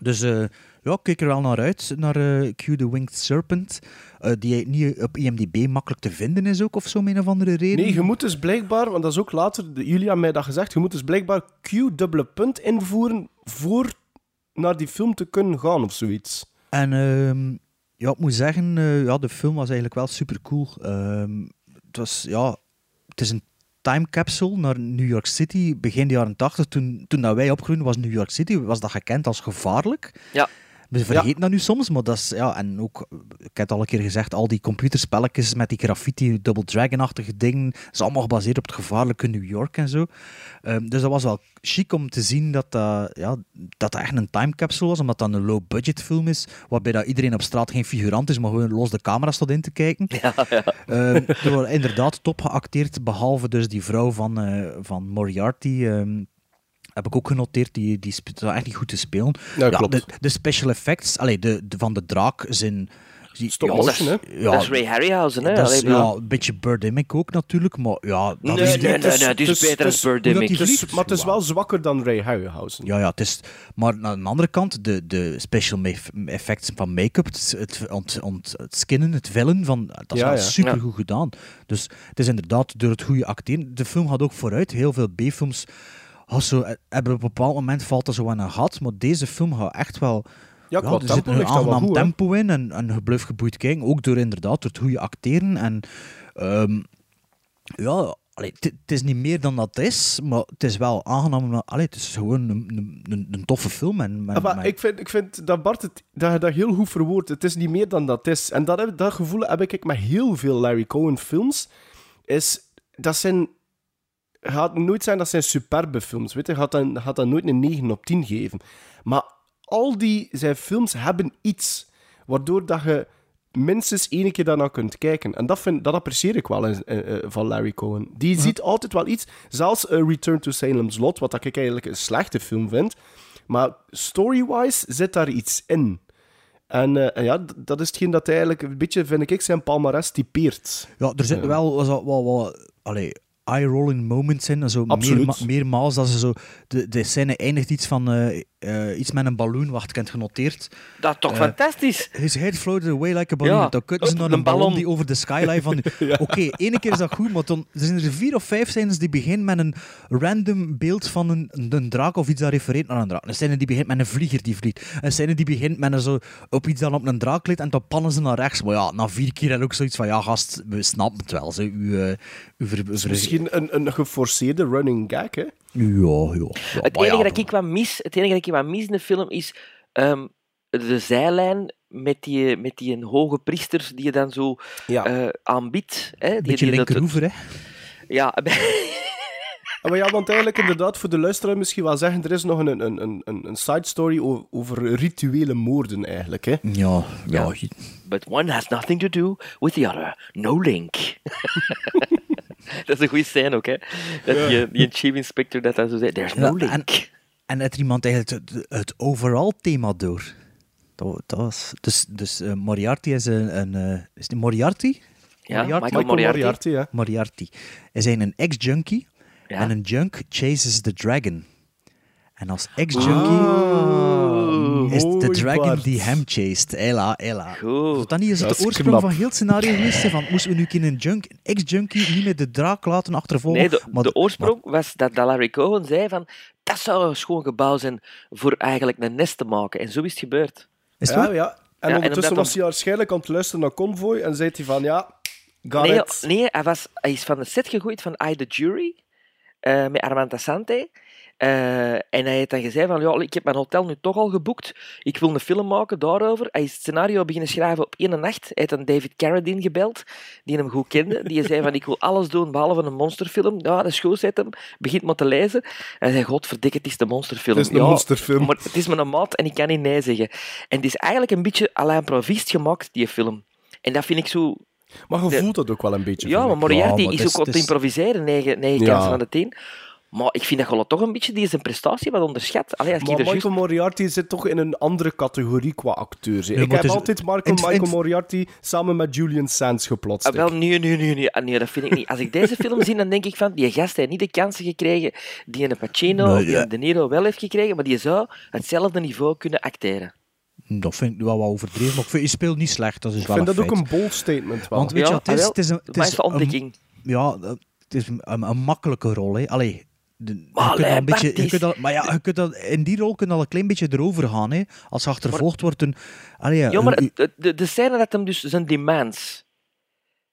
Dus eh, ja, ik keek er wel naar uit, naar eh, Q the Winged Serpent, eh, die niet op IMDb makkelijk te vinden is ook, of zo, om een of andere reden. Nee, je moet dus blijkbaar, want dat is ook later, de- jullie hebben mij dat gezegd, je moet dus blijkbaar Q-dubbele punt invoeren voor naar die film te kunnen gaan of zoiets. En ehm, ja, ik moet zeggen, eh, ja, de film was eigenlijk wel super cool. het was, ja, het is een time capsule naar New York City, begin de jaren 80. Toen, toen dat wij opgroeiden was New York City, was dat gekend als gevaarlijk. Ja. We vergeten dat nu soms, maar dat is, ja, en ook, ik heb het al een keer gezegd, al die computerspelletjes met die graffiti, Double Dragon-achtige dingen, is allemaal gebaseerd op het gevaarlijke New York en zo. Ehm, dus dat was wel chic om te zien dat dat, ja, dat dat echt een time capsule was, omdat dat een low-budget film is, waarbij dat iedereen op straat geen figurant is, maar gewoon los de camera staat in te kijken. [LAUGHS] Ja, ja. Ehm, er wordt inderdaad top geacteerd, behalve dus die vrouw van, eh, van Moriarty. ehm, heb ik ook genoteerd, die, die echt niet goed te spelen. Ja, klopt. De, de special effects allee, de, de, van de draak zijn... Stop Ja, motion, hè. dat is- dat is Ray Harryhausen, hè. dat is, ja, een beetje Birdemic ook natuurlijk, maar ja... Dat Nee, is, nee, nee, het is- nee, het is het is- beter dan Birdemic. maar het is wel zwakker dan Ray Harryhausen. Ja, ja, het is... Maar aan de andere kant, de, de special effects van make-up, het, het, ont, ont, het skinnen, het vellen, van, dat is Ja, wel ja. super goed gedaan. Dus het is inderdaad door het goede acteren. De film had ook vooruit, heel veel B-films had zo, eh, hebben op een bepaald moment valt er zo aan een gat, maar deze film gaat echt wel... Ja, er zit een aangenaam goed, tempo in en, en je blijft geboeid kijken. Ook door inderdaad door het goede acteren. En ehm, ja, het is niet meer dan dat is, maar het is wel aangenaam. Allee, het is gewoon een, een, een, toffe film. En, Ja, maar ik, vind, ik vind dat Bart het, dat je dat heel goed verwoordt. Het is niet meer dan dat is. En dat, heb- dat gevoel heb ik met heel veel Larry Cohen films. Is, dat zijn... gaat nooit zijn dat zijn superbe films. Weet je, gaat dan, gaat dan nooit een 9 op 10 geven. Maar al die zijn films hebben iets waardoor dat je minstens één keer daarna kunt kijken. En dat, vind, dat apprecieer ik wel in- eh, eh, van Larry Cohen. Die ziet altijd wel iets. Zelfs Return to Salem's Lot, wat ik eigenlijk een slechte film vind. Maar story-wise zit daar iets in. En, eh, en ja, dat is hetgeen dat hij eigenlijk een beetje, vind ik, zijn palmares typeert. ja, er zitten wel wat, wat, wat allee, eye-rolling moments in. en Zo meerma- meermaals dat ze zo... De, de scène eindigt iets van... eh, eh, iets met een balloon, wacht, ik heb het genoteerd. Dat is toch Eh, fantastisch? His head floated away like a balloon. Ja, Dan ze een naar een ballon ballon. die over de skyline van... [LAUGHS] Oké, ene keer is dat goed, maar dan zijn er vier of vijf scènes die beginnen met een random beeld van een, een draak of iets dat refereert naar een draak. Een scène die begint met een vlieger die vliegt. Een scène die begint met een zo, op iets dat op een draak ligt en dan pannen ze naar rechts. Maar ja, na vier keer en ook zoiets van, ja gast, we snappen het wel. Zo, uw, uw ver- ver- Misschien een, een geforceerde running gag, hè? Ja, ja. ja Het enige ja, dat ik wat mis, het enige dat ik wat mis in de film is ehm, de zijlijn met die, met die een hoge priester die je dan zo Ja. eh, aanbiedt. Hè, die, Beetje die dat- linkeroever, hè. Ja, [LAUGHS] Ah, Maar ja, want eigenlijk inderdaad, voor de luisteraar misschien wel zeggen, er is nog een, een, een, een een side story over rituele moorden eigenlijk, hè? Ja, ja. Ja. but one has nothing to do with the other. No link. [LAUGHS] [LAUGHS] dat is een goede scène ook, hè? Dat die, die chief inspector dat dan zo zei. There's no Ja, link. en- En het iemand eigenlijk het, het overal thema door. Dat, dat was, dus dus eh, Moriarty is een... een eh, is het Moriarty? Ja, Moriarty? Michael Moriarty. ja. Moriarty. Is hij een ex-junkie. Ja. En een junk chases the dragon. En als ex-junkie is het de dragon Bart. die hem chased. Ella, ella. Goed. Niet eens Dat de is oorsprong knap. van heel het scenario geweest? Van, moesten we nu een keer een junk, een ex-junkie niet met de draak laten achtervolgen? Nee, de, Maar de oorsprong was dat, dat Larry Cohen zei van dat zou een schoon gebouw zijn voor eigenlijk een nest te maken. En zo is het gebeurd. Is het Ja, waar? ja. En en ondertussen was hij waarschijnlijk aan het luisteren naar Convoy en zei hij van, ja, got Nee, it. nee hij, was, hij is van de set gegooid van I, The Jury eh, met Armand Assante. Eh, en hij heeft dan gezegd van, ja, ik heb mijn hotel nu toch al geboekt. Ik wil een film maken daarover. Hij is het scenario beginnen schrijven op één nacht. Hij heeft een David Carradine gebeld, die hem goed kende. Die zei van, ik wil alles doen behalve een monsterfilm. Ja, dat is goed, zet hem. Begint maar te lezen. En hij zei, godverdikke, het is de monsterfilm. Het is een Ja, monsterfilm. Maar het is een maat en ik kan niet nee zeggen. En het is eigenlijk een beetje à l'improviste gemaakt, die film. En dat vind ik zo Maar je de- voelt dat ook wel een beetje. ja, maar. Moriarty Ja, is ook op het improviseren, negen, negen Ja. kansen van de tien. Maar ik vind dat gewoon toch een beetje die zijn prestatie wat onderschat. Allee, als ik Maar Michael. Moriarty zit toch in een andere categorie qua. Nee, ik heb is- altijd Michael, in- Michael Moriarty samen met Julian Sands geplotst. Ah, wel, ik. nee, nee, nee, nee, Ah, nee, dat vind ik niet. Als ik deze film zie, dan denk ik van, die gast heeft niet de kansen gekregen die een Pacino die een De Niro wel heeft gekregen, maar die zou hetzelfde niveau kunnen acteren. Dat vind ik nu wel wat overdreven, maar ik vind, je speelt niet slecht, dat is Ik wel vind een dat ook een bold statement wel. Want weet je Ja, wat het is? ah, wel, Het is een, het Maar is is de een- ontdekking. ja, het is een, een, een makkelijke rol. Hè. Allee, de, je kunt een beetje, Bart, je is- kunt al, maar ja, je kunt al, in die rol kun je al een klein beetje erover gaan. Hè. Als je achtervolgd wordt. Een, allee, ja, Ja, maar de, de scène dat hem dus zijn demands...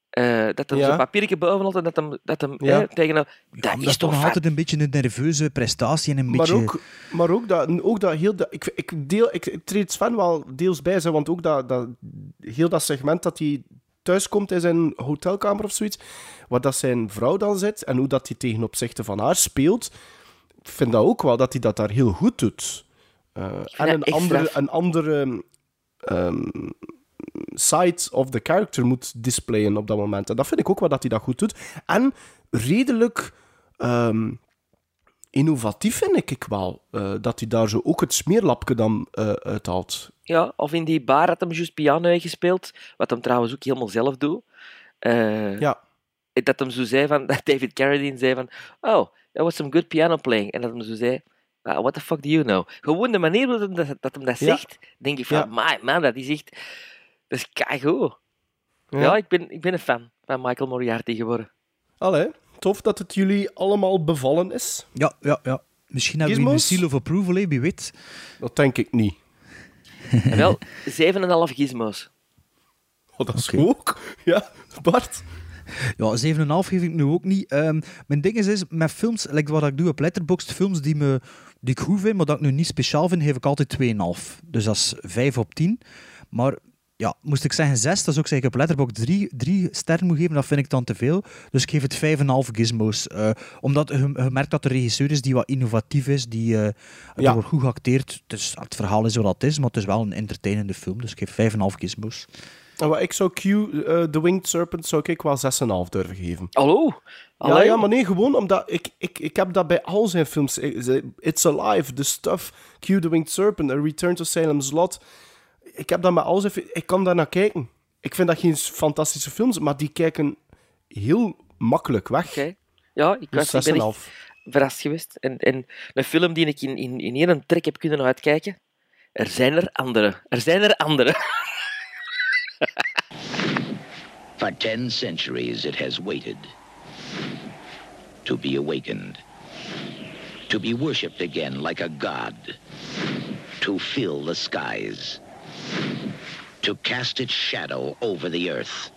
eh, dat hem Ja. zijn papiertje boven en dat hem, dat hem Ja. tegen hem... ja, Dat dat is toch vet. altijd een beetje een nerveuze prestatie en een Maar beetje... ook, maar ook dat, ook dat heel... Dat, ik, ik, deel, ik, ik treed Sven wel deels bij, zijn, want ook dat, dat, heel dat segment dat hij thuiskomt in zijn hotelkamer of zoiets, waar dat zijn vrouw dan zit en hoe dat hij tegen opzichte van haar speelt, ik vind dat ook wel dat hij dat daar heel goed doet. Eh, en een andere, een andere ehm, side of the character moet displayen op dat moment. En dat vind ik ook wel dat hij dat goed doet. En redelijk ehm, innovatief vind ik, wel. eh, dat hij daar zo ook het smeerlapje dan eh uithaalt. Ja, of in die bar had hem juist piano gespeeld, wat hem trouwens ook helemaal zelf doet. Eh, Ja. Dat hem zo zei van, [LAUGHS] dat David Carradine zei van, oh, that was some good piano playing. En dat hem zo zei, "Ah, what the fuck do you know? Gewoon de manier waarop hem dat, dat hem dat Ja. zegt, denk ik van, Ja. my man, dat is echt, dat is keigoed. Ja, Ja. ik, ben, ik ben een fan van Michael Moriarty geworden. Allee, tof dat het jullie allemaal bevallen is. Ja, ja, ja. Misschien hebben we een seal of approval, hè, wie weet. Dat denk ik niet. [LAUGHS] En wel, 7,5 gizmos. Oh, dat is ook. Ja, Bart. Ja, 7,5 geef ik nu ook niet. Ehm, mijn ding is, is met films, like wat ik doe op Letterboxd, films die, me, die ik goed vind, maar dat ik nu niet speciaal vind, geef ik altijd 2,5. Dus dat is 5 op 10. Maar ja, moest ik zeggen 6, dat is ook zeg ik op Letterboxd 3, 3 sterren moet geven, dat vind ik dan te veel. Dus ik geef het 5,5 gizmos. eh, omdat je, je merkt dat de regisseur is die wat innovatief is, die eh Ja. er wordt goed geacteerd. Dus het verhaal is wat het is, maar het is wel een entertainende film. Dus ik geef 5,5 gizmos. Ik zou Q, eh, The Winged Serpent, zou ik wel 6,5 durven geven. Hallo? Ja, ja, maar nee, gewoon omdat ik, ik, ik heb dat bij al zijn films. It's Alive, The Stuff, Q, The Winged Serpent, A Return to Salem's Lot. Ik heb dat met al zijn fi- Ik kan daar naar kijken. Ik vind dat geen fantastische films, maar die kijken heel makkelijk weg. Ja, ik, Dus was, ik ben echt 6,5. verrast geweest. En, en een film die ik in, in, in één trek heb kunnen uitkijken. Er zijn er andere. Er zijn er andere. [LAUGHS] For ten centuries it has waited to be awakened, to be worshipped again like a god, to fill the skies, to cast its shadow over the earth.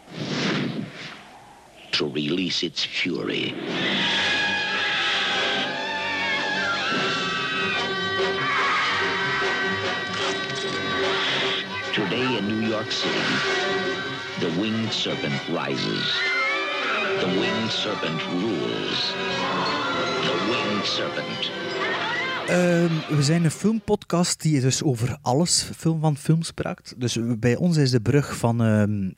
to release its fury. Today in New York City, the winged serpent rises. The winged serpent rules. The winged serpent. Ehm, we zijn een filmpodcast die dus over alles film van films praat. Dus bij ons is de brug van, ehm,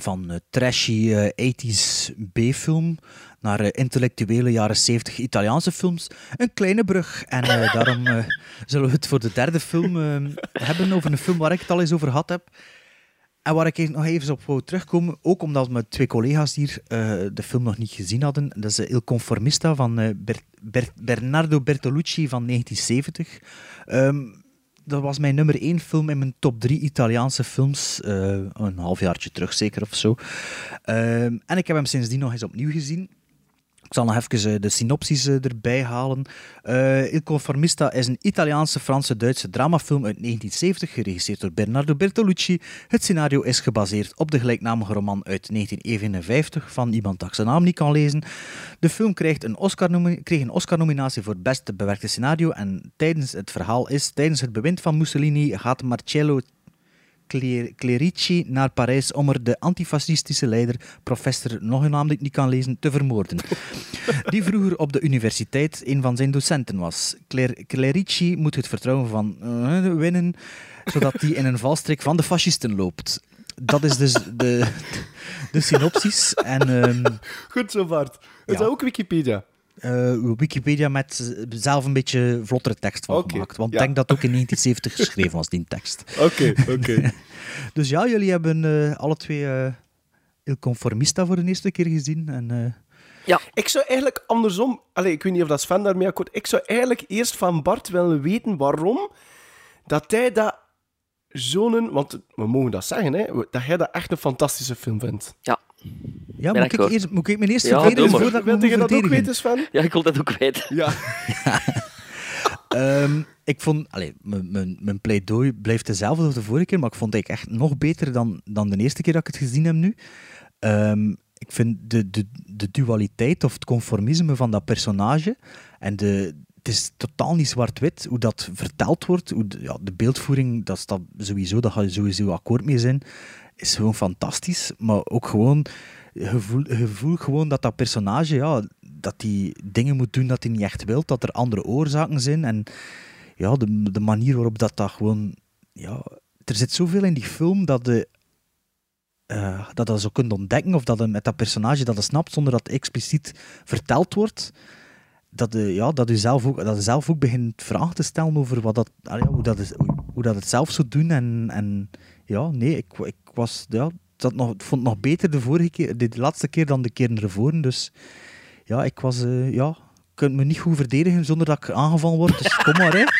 van eh, trashy eh, 80s B-film naar eh, intellectuele jaren 70 Italiaanse films een kleine brug. En eh, [LAUGHS] daarom eh, zullen we het voor de derde film ehm, hebben over een film waar ik het al eens over gehad heb. En waar ik nog even op wou terugkomen, ook omdat mijn twee collega's hier eh, de film nog niet gezien hadden. Dat is eh, Il Conformista van eh, Ber- Ber- Bernardo Bertolucci van 1970. Ehm, dat was mijn nummer één film in mijn top drie Italiaanse films. eh, een halfjaartje terug zeker of zo. Ehm, en ik heb hem sindsdien nog eens opnieuw gezien. Ik zal nog even eh, de synopsis eh, erbij halen. Eh, Il Conformista is een Italiaanse, Franse, Duitse dramafilm uit 1970, geregisseerd door Bernardo Bertolucci. Het scenario is gebaseerd op de gelijknamige roman uit 1951 van iemand dat zijn naam niet kan lezen. De film krijgt een Oscar kreeg een Oscar-nominatie voor beste bewerkte scenario en tijdens het verhaal is, tijdens het bewind van Mussolini gaat Marcello Clerici naar Parijs om er de antifascistische leider, professor, nog een naam die ik niet kan lezen, te vermoorden. [LAUGHS] Die vroeger op de universiteit een van zijn docenten was. Cler- Clerici moet het vertrouwen van eh, winnen, zodat hij in een valstrik van de fascisten loopt. Dat is dus de, de synopsis. En ehm, Goed zo, Bart. Is Ja. dat ook Wikipedia? Eh, Wikipedia met zelf een beetje vlottere tekst van gemaakt. Want ja. ik denk dat het ook in 1970 geschreven was, die tekst. [LAUGHS] Oké, oké. [LAUGHS] Dus ja, jullie hebben eh, alle twee eh Il Conformista voor de eerste keer gezien. En, eh, Ik zou eigenlijk andersom... Allee, ik weet niet of dat Sven daarmee akkoord... Ik zou eigenlijk eerst van Bart willen weten waarom dat hij dat zo'n... Want we mogen dat zeggen, hè. Dat hij dat echt een fantastische film vindt. Ja, ja, Ben moet ik, eerst, moet ik mijn eerste Ja, verdedigen voordat ik je dat ook weten, Sven? ja ik wil dat ook weten. Ja. [LAUGHS] [LAUGHS] Ehm, ik vond, allee, mijn- mijn mijn pleidooi blijft hetzelfde als de vorige keer, maar ik vond het echt nog beter dan, dan de eerste keer dat ik het gezien heb nu. Ehm, ik vind de, de, de dualiteit of het conformisme van dat personage en de, het is totaal niet zwart-wit hoe dat verteld wordt. Hoe de, ja, de beeldvoering, dat staat sowieso, daar ga je sowieso akkoord mee zijn, is gewoon fantastisch. Maar ook gewoon, je voelt, gewoon dat dat personage, ja, dat die dingen moet doen dat hij niet echt wil, dat er andere oorzaken zijn. En ja, de, de manier waarop dat, dat gewoon... Ja, er zit zoveel in die film dat de eh, dat dat zo kunt ontdekken, of dat met dat personage dat je snapt, zonder dat het expliciet verteld wordt, dat je, ja, dat je zelf ook, dat zelf ook begint vragen te stellen over wat dat, ah hoe, dat is, hoe, hoe dat het zelf zou doen. En, en ja, nee, ik, ik was, ja, dat nog, ik vond het nog beter de vorige keer, de, de laatste keer dan de keer ervoor. Dus ja, ik was, eh, ja, kunt me niet goed verdedigen zonder dat ik aangevallen word. Dus kom maar, hè. [LAUGHS]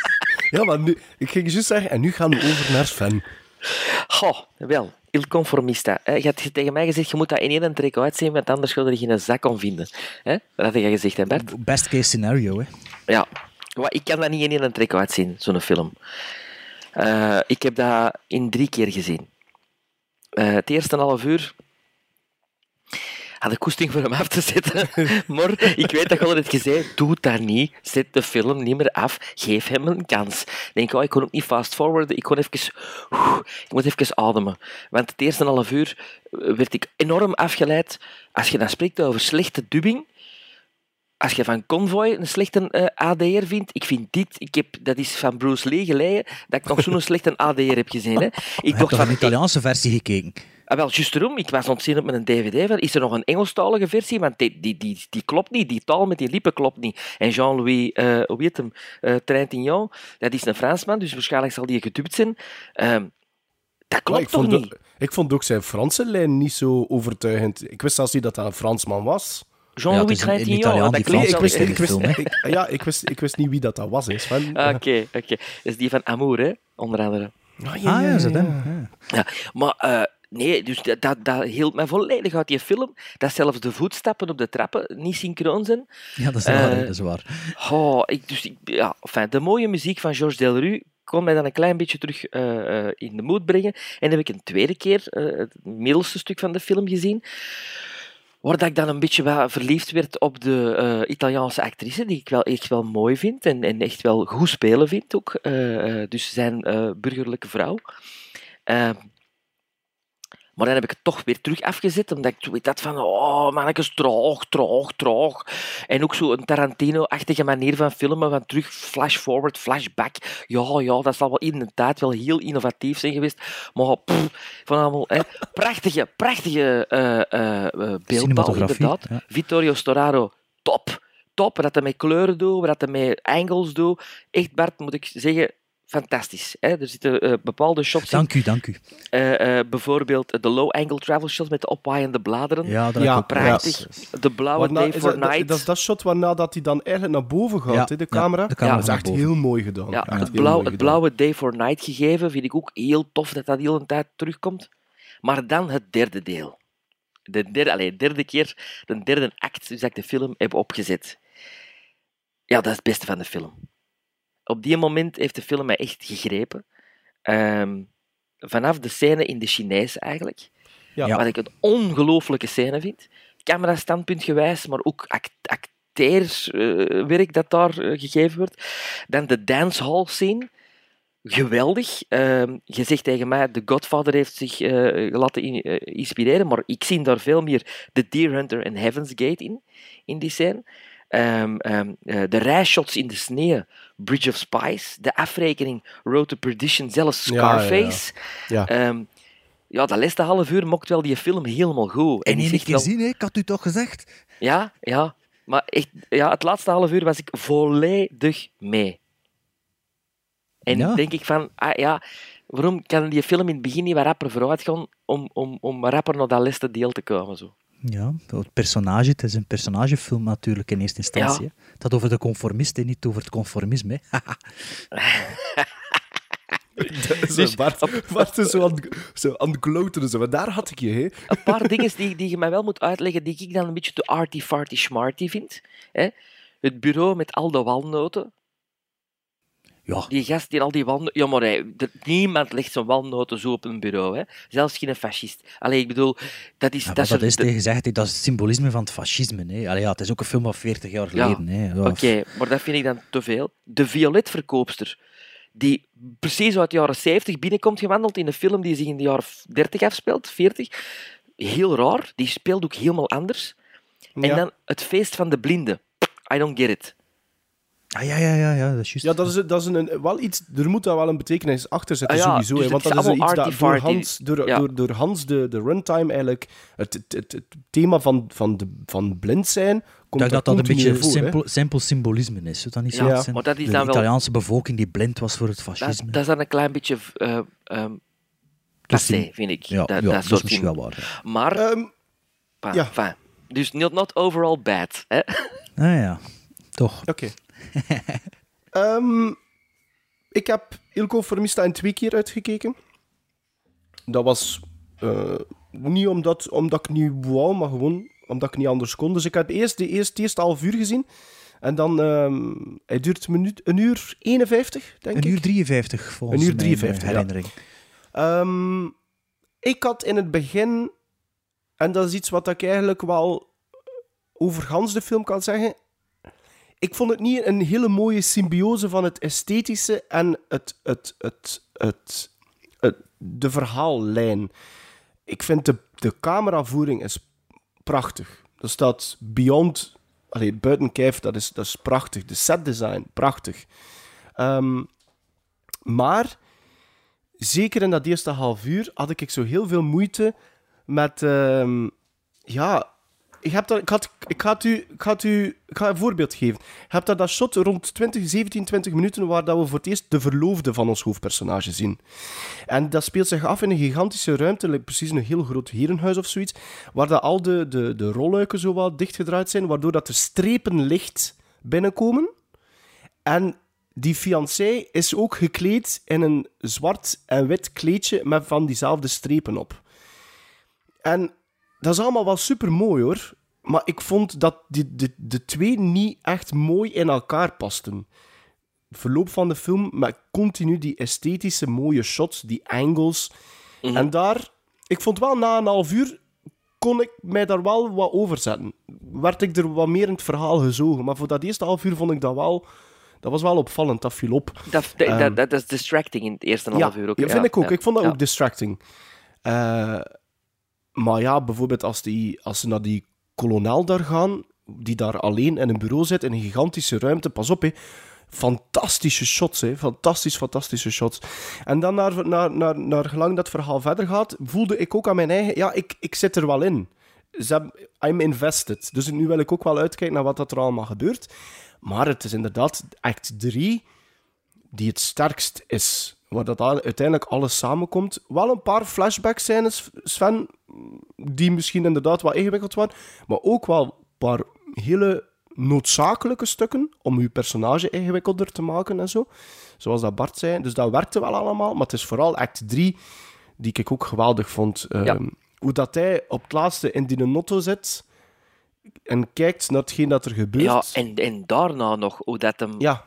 Ja, maar nu... Ik ging juist zeggen, en nu gaan we over naar Sven. Goh, wel. Il Conformista. hè. Je had tegen mij gezegd, je moet dat in één trek uitzien, want anders ga je er geen zak om vinden. Hè? Dat had je gezegd, hè Bert? Best case scenario, hè. Ja. Maar ik kan dat niet in één trek uitzien, zo'n film. Eh, ik heb dat in drie keer gezien. Eh, het eerste half uur had ik koesting voor hem af te zetten. [LAUGHS] maar ik weet dat je al het gezegd doe dat niet. Zet de film niet meer af. Geef hem een kans. Ik denk, oh, ik kon ook niet fast forwarden. Ik kon even... ik moet even ademen. Want het eerste half uur werd ik enorm afgeleid. Als je dan spreekt over slechte dubbing, als je van Convoy een slechte eh, ADR vindt, ik vind dit, ik heb, dat is van Bruce Lee geleden, dat ik nog zo'n [LAUGHS] slechte ADR heb gezien. Hè. Ik dacht van, een Italiaanse versie gekeken. Ah, wel, juist erom. Ik was ontzien op met een dvd van, is er nog een Engelstalige versie? Want die, die, die, die klopt niet. Die taal met die lippen klopt niet. En Jean-Louis, eh hoe heet hem? eh Trintignant, dat is een Fransman, dus waarschijnlijk zal die gedubt zijn. Ehm, dat klopt ik toch vond, niet? ik vond ook zijn Franse lijn niet zo overtuigend. Ik wist zelfs niet dat dat een Fransman was. Jean-Louis Ja, is Trintignant, Italiaan dat die klinkt ik wist, ik, de wist, ik- ja, ik, wist, ik wist niet wie dat, dat was. Ah, [LAUGHS] Oké, oké. Dat is die van Amour, hè? onder andere. Ah, Ah ja, is dat hem? Ja. Ja, maar eh, nee, dus dat, dat, dat hield mij volledig uit die film. Dat zelfs de voetstappen op de trappen niet synchroon zijn. Ja, dat is waar. Eh, dat is waar. Oh, ik, dus ik, ja, enfin, de mooie muziek van Georges Delru kon mij dan een klein beetje terug eh, eh, in de moed brengen. En heb ik een tweede keer eh, het middelste stuk van de film gezien. Waar ik dan een beetje verliefd werd op de eh, Italiaanse actrice, die ik wel echt wel mooi vind en, en echt wel goed spelen vind ook. Eh, dus zijn burgerlijke vrouw. Maar dan heb ik het toch weer terug afgezet, omdat ik zoiets had van, oh mannetjes, traag, traag, traag. En ook zo een Tarantino-achtige manier van filmen, van terug flash-forward, flashback. Ja, ja, dat zal wel in de tijd wel heel innovatief zijn geweest. Maar pff, van allemaal, hè, prachtige, prachtige beeldtaal, Cinematografie, inderdaad. ja. Vittorio Storaro, top. Top, wat hij met kleuren doet, wat hij met angles doet. Echt, Bart, moet ik zeggen, fantastisch. Hè? Er zitten eh, bepaalde shots in. Dank u, dank u. Eh, eh, bijvoorbeeld de low-angle travel shots met de opwaaiende bladeren. Ja, dat Ja, Prachtig. De blauwe day for dat, night. dat is dat shot waarna dat hij dan eigenlijk naar boven gaat, Ja, hè, de ja, camera. de camera dat is echt boven. heel mooi gedaan. ja, het, blauw, het gedaan. blauwe day for night gegeven vind ik ook heel tof dat dat heel een tijd terugkomt. Maar dan het derde deel. De derde, allee, de derde keer, de derde act, dus dat ik de film heb opgezet. Ja, dat is het beste van de film. Op die moment heeft de film mij echt gegrepen. Ehm, vanaf de scène in de Chinees eigenlijk. Ja. Wat ik een ongelooflijke scène vind. Camera-standpunt gewijs, maar ook act acteerswerk dat daar eh, gegeven wordt. Dan de dancehall scene. Geweldig. Ehm, je zegt tegen mij, The Godfather heeft zich eh, laten in- eh, inspireren, maar ik zie daar veel meer The Deer Hunter en Heaven's Gate in, in die scène. Ehm, ehm, eh, de rijshots in de sneeuw, Bridge of Spies, de afrekening, Road to Perdition, zelfs Ja, ja, ja. Scarface. Ja. Ehm, ja, dat laatste half uur mokt wel die film helemaal goed. En die één zegt keer wel- zien, hè? ik had u toch gezegd? Ja, ja. Maar echt, ja, het laatste half uur was ik volledig mee. En Ja. denk ik van, ah ja, waarom kan die film in het begin niet wat rapper vooruit gaan om, om, om rapper naar dat laatste deel te komen? Zo. Ja, het personage, het is een personagefilm natuurlijk in eerste instantie. Ja. hè. Het gaat over de conformist en niet over het conformisme. hè. [LAUGHS] [LAUGHS] Zo, Bart, [LAUGHS] Bart is zo aan, zo aan het glouteren. Zo. Maar daar had ik je, hè. Een paar dingen die, die je mij wel moet uitleggen, die ik dan een beetje te arty-farty-smarty vind. Hè? Het bureau met al de walnoten. Ja, Die gast die al die walnoten... Ja, maar hij- er- niemand legt zijn walnoten zo op een bureau. Hè? Zelfs geen fascist. Allee, ik bedoel, dat is... Ja, dat dat is tegen gezegd, dat is het symbolisme van het fascisme. Hè. Allee, ja, het is ook een film van 40 jaar Ja, geleden. Hè. Ja, Oké, maar dat vind ik dan te veel. De violetverkoopster, die precies uit de jaren 70 binnenkomt gewandeld in een film die zich in de jaren 30 afspeelt, 40. Heel raar, die speelt ook helemaal anders. En Ja. dan het feest van de blinden. I don't get it. Ah, ja, ja, ja, ja, dat is juist. Ja, dat is, dat is een, wel iets, er moet daar wel een betekenis achter zitten, Ah ja, sowieso. dus hè, want dat is is iets dat door. Hans, door, Ja. door, door Hans de, de runtime eigenlijk, het, het, het, het thema van, van, de, van blind zijn, komt daar dat dat een beetje voor, simpel, simpel symbolisme is. Zou dat niet Ja, zo zijn? maar dat is de dan wel- Italiaanse bevolking die blind was voor het Dat, fascisme. dat is dan een klein beetje uh, um, passé, vind ik. ja, dat, ja, dat dat is soort misschien dingen. wel waar. ja. Maar, Ehm, enfin, ja. enfin. dus not, not overall bad. Hè? Ah ja, toch. Oké. [LAUGHS] Ehm, ik heb Il Conformista in twee keer uitgekeken. Dat was eh, niet omdat, omdat ik niet wou, maar gewoon omdat ik niet anders kon. Dus ik heb eerst de eerste, eerste half uur gezien. En dan, ehm hij duurt een, minuut, een uur 51, denk Een ik. uur 53 volgens Een uur mijn, eh, 53, ja. herinnering. Ehm, ik had in het begin, en dat is iets wat ik eigenlijk wel over de film kan zeggen. Ik vond het niet een hele mooie symbiose van het esthetische en het, het, het, het, de verhaallijn. Ik vind de, de cameravoering is prachtig. Er staat beyond, allee, buiten kijf, dat is, dat is prachtig. De setdesign, prachtig. Ehm, maar zeker in dat eerste half uur had ik zo heel veel moeite met. ehm, ja, ik, ga u, ik, ik een voorbeeld geven. Je hebt daar dat shot rond 20, 17, 20 minuten waar dat we voor het eerst de verloofde van ons hoofdpersonage zien. En dat speelt zich af in een gigantische ruimte, precies een heel groot herenhuis of zoiets, waar dat al de, de, de rolluiken zo dichtgedraaid zijn, waardoor dat er strepen licht binnenkomen. En die fiancé is ook gekleed in een zwart en wit kleedje met van diezelfde strepen op. En dat is allemaal wel super mooi hoor. Maar ik vond dat die, de, de twee niet echt mooi in elkaar pasten. Het verloop van de film met continu die esthetische mooie shots, die angles. En daar, ik vond wel na een half uur kon ik mij daar wel wat over zetten. Werd ik er wat meer in het verhaal gezogen. Maar voor dat eerste half uur vond ik dat wel... Dat was wel opvallend, dat viel op. Dat, dat, Ehm, dat, dat is distracting in het eerste half ja, uur ook. Ja, vind ik ook. ja. Ik vond dat ook distracting. Eh, maar ja, bijvoorbeeld als, die, als ze naar die kolonel daar gaan, die daar alleen in een bureau zit, in een gigantische ruimte, pas op, hè. Fantastische shots, hè. Fantastisch, fantastische shots. En dan naar, naar, naar, naar gelang dat verhaal verder gaat, voelde ik ook aan mijn eigen... Ja, ik, ik zit er wel in. I'm invested. Dus nu wil ik ook wel uitkijken naar wat dat er allemaal gebeurt. Maar het is inderdaad act 3 die het sterkst is. Waar dat uiteindelijk alles samenkomt. Wel een paar flashback-scènes, Sven, die misschien inderdaad wat ingewikkeld waren. Maar ook wel een paar hele noodzakelijke stukken om uw personage ingewikkelder te maken en zo. Zoals dat Bart zei. Dus dat werkte wel allemaal. Maar het is vooral act 3 die ik ook geweldig vond. Ehm, Hoe dat hij op het laatste in die notto zit en kijkt naar hetgeen dat er gebeurt. Ja, en, en daarna nog, hoe dat hem, Ja,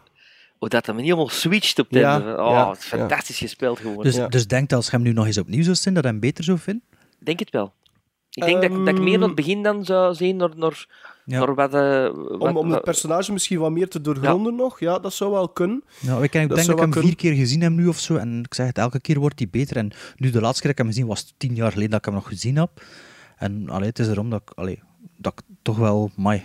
hoe dat hem helemaal switcht op het Ja. Oh, ja, het is fantastisch gespeeld gewoon. Dus, Ja. dus denkt als je hem nu nog eens opnieuw zou zien, dat hij hem beter zou vinden? denk het wel. Ik denk dat, ik- dat ik meer naar het begin dan zou zien naar, naar, Ja. naar wat, eh, wat... om, om het personage misschien wat meer te doorgronden nog. Ja, dat zou wel kunnen. Nou, ik, denk- ik Dat denk dat ik hem vier keer gezien heb nu of zo. En ik zeg het, elke keer wordt hij beter. En nu de laatste keer dat ik hem gezien was tien jaar geleden dat ik hem nog gezien heb. En allee, het is erom dat ik, allee, dat ik toch wel... Mai,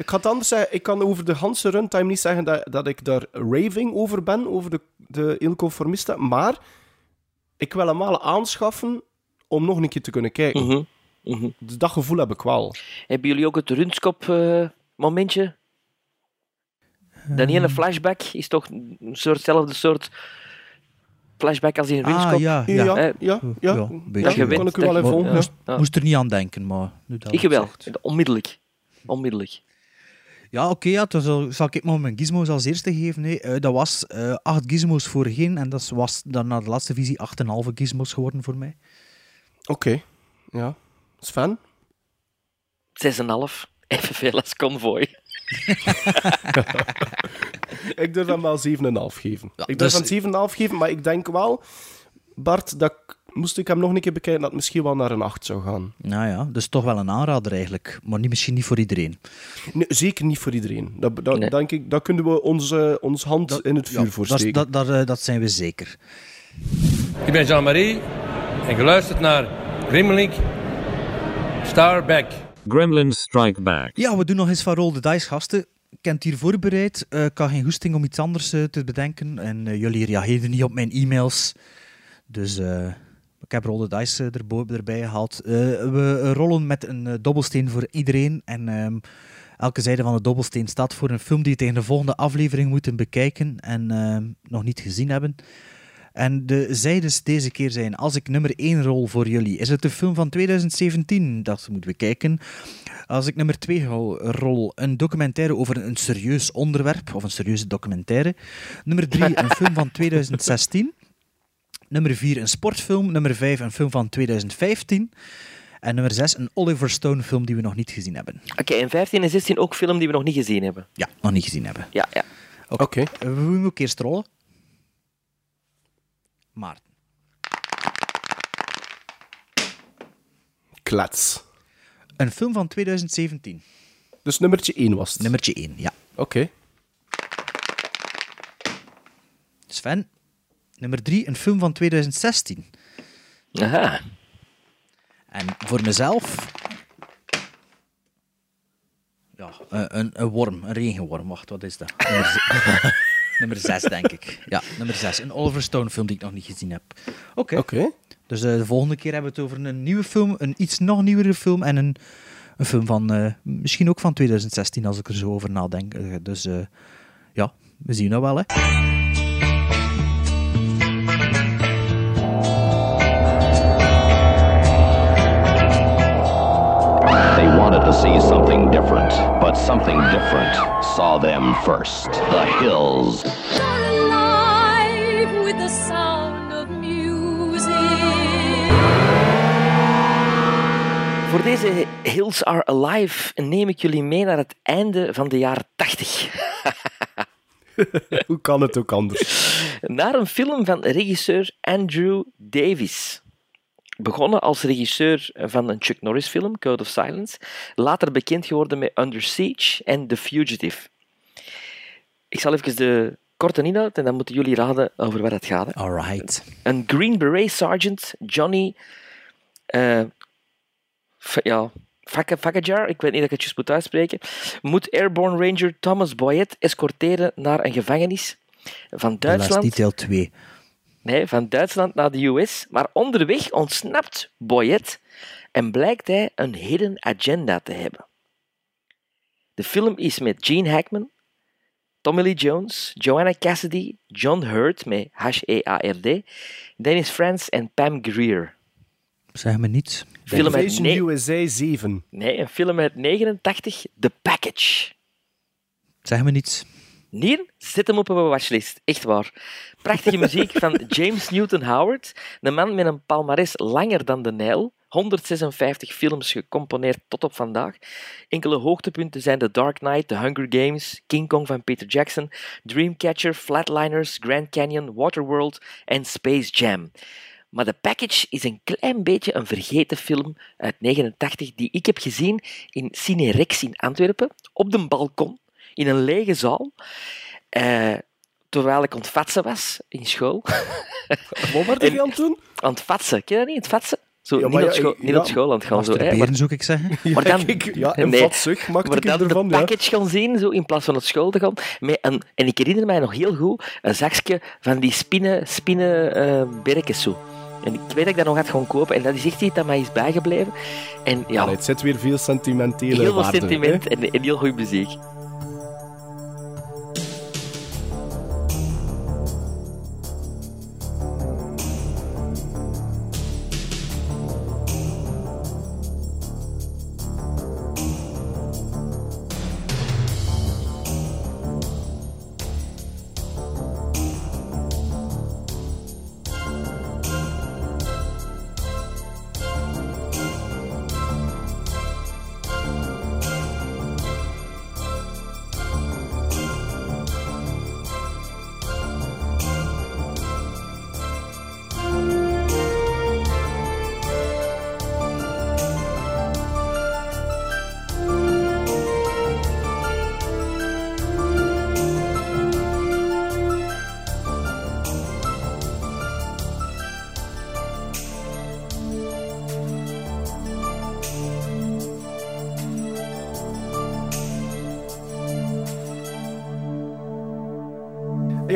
Ik ga het anders zeggen. Ik kan over de ganse runtime niet zeggen dat, dat ik daar raving over ben, over de, de Il Conformista. Maar ik wil hem wel aanschaffen om nog een keer te kunnen kijken. Mhm, mhm. Dus dat gevoel heb ik wel. Hebben jullie ook het Runskop-momentje? Dat ene flashback is toch een soortzelfde soort flashback als in Runskop? Ah, ja, Ja, ja. ja, Dat je ik u wel. Ja. Moest er niet aan denken, maar nu dat Ik wel, onmiddellijk. Onmiddellijk. Ja, oké, ja, dan zal, zal ik maar mijn gizmos als eerste geven. Nee, Eh, dat was eh acht gizmos voorheen en dat was dan na de laatste visie 8,5 gizmos geworden voor mij. Oké. Ja. Sven? 6,5. Evenveel als Convoy. [LAUGHS] Ik durf hem wel 7,5 geven. Ja, ik durf dus- hem 7,5 geven, maar ik denk wel, Bart, dat ik, moest ik hem nog een keer bekijken, dat het misschien wel naar een 8 zou gaan. Nou ja, dus toch wel een aanrader eigenlijk, maar niet, misschien niet voor iedereen. Nee, zeker niet voor iedereen. Dat, dat, Nee. denk ik, dat kunnen we onze, onze hand Dat- in het vuur Ja, voor dat, steken. dat, dat, eh, dat zijn we zeker. Ik ben Jean-Marie en geluisterd naar Grimlink Starback. Gremlins Strike Back. Ja, we doen nog eens van Roll the Dice, gasten. Het hier voorbereid. Eh, ik had geen goesting om iets anders eh, te bedenken. En jullie reageerden niet op mijn e-mails. Dus eh, ik heb Roll the Dice eh, erbij gehaald. Eh, we rollen met een eh, dobbelsteen voor iedereen. En ehm, elke zijde van de dobbelsteen staat voor een film die je tegen de volgende aflevering moeten bekijken. En ehm, nog niet gezien hebben. En de zijdes deze keer zijn, als ik nummer 1 rol voor jullie, is het de film van 2017 dat we moeten bekijken. Als ik nummer 2 rol, een documentaire over een serieus onderwerp, of een serieuze documentaire. Nummer 3, een [LAUGHS] film van 2016. Nummer 4, een sportfilm. Nummer 5, een film van 2015. En nummer 6, een Oliver Stone film die we nog niet gezien hebben. Oké, en 15 en 16 ook film die we nog niet gezien hebben. Ja, nog niet gezien hebben. Ja, ja. Oké. Eh, We moeten ook eerst rollen. Maarten. Klets. Een film van 2017. Dus nummertje 1 was het. Nummertje 1, ja. Oké. Sven. Nummer 3, een film van 2016. Aha. En voor mezelf... Ja, een, een, een worm, een regenworm. Wacht, wat is dat? Nummer, z- [LAUGHS] nummer 6, denk ik. Ja, nummer 6. Een Oliver Stone film die ik nog niet gezien heb. Oké. Oké. Dus eh, de volgende keer hebben we het over een nieuwe film, een iets nog nieuwere film en een, een film van eh, misschien ook van 2016 als ik er zo over nadenk. Eh, dus eh, ja, we zien dat wel hè. See something different, but something different saw them first. The hills. alive with the sound of music. Voor deze Hills Are Alive neem ik jullie mee naar het einde van de jaren 80. [LAUGHS] Hoe kan het ook anders? Naar een film van regisseur Andrew Davis. Begonnen als regisseur van een Chuck Norris film, Code of Silence. Later bekend geworden met Under Siege en The Fugitive. Ik zal even de korte inhoud en dan moeten jullie raden over waar het gaat. hè. Alright. Een Green Beret Sergeant, Johnny... F- ja, Fak- Fakajar, ik weet niet dat ik het juist moet uitspreken, moet Airborne Ranger Thomas Boyette escorteren naar een gevangenis van De last Duitsland. detail 2. Nee, van Duitsland naar de US. Maar onderweg ontsnapt Boyette en blijkt hij een hidden agenda te hebben. De film is met Gene Hackman, Tommy Lee Jones, Joanna Cassidy, John Hurt met H-E-A-R-D, Dennis Franz en Pam Grier. Zeg me niets. Film uit ne- USA 7. nee, een film uit 89, The Package. Zeg me niets. Nee, zet hem op op een watchlist. Echt waar. Prachtige muziek van James Newton Howard. Een man met een palmares langer dan de Nijl. 156 films gecomponeerd tot op vandaag. Enkele hoogtepunten zijn The Dark Knight, The Hunger Games, King Kong van Peter Jackson, Dreamcatcher, Flatliners, Grand Canyon, Waterworld en Space Jam. Maar The Package is een klein beetje een vergeten film uit 89 die ik heb gezien in Cine Rex in Antwerpen, op de balkon, in een lege zaal. Eh, terwijl ik aan het vatsen was in school. [LAUGHS] Wat werd En- je aan het doen? Aan het vatsen, ken je dat niet? Het vatsen? Zo, Ja, niet, op ja, school, ik- niet ja. op school aan het gaan. Zo, hè, maar, Masturberen zou ik zeggen. [LAUGHS] maar dan, ja, een nee, vatsug maakte maar ik dan ervan, de ja. package gaan zien, zo, in plaats van naar school te gaan. Met een, en ik herinner mij nog heel goed een zakje van die spinnen, spinnen eh, zo. En ik weet dat ik dat nog had gaan kopen. En dat is echt iets dat mij is bijgebleven. En ja, Allee, het zit weer veel sentimentele heel veel sentiment hè. en, en heel goede muziek.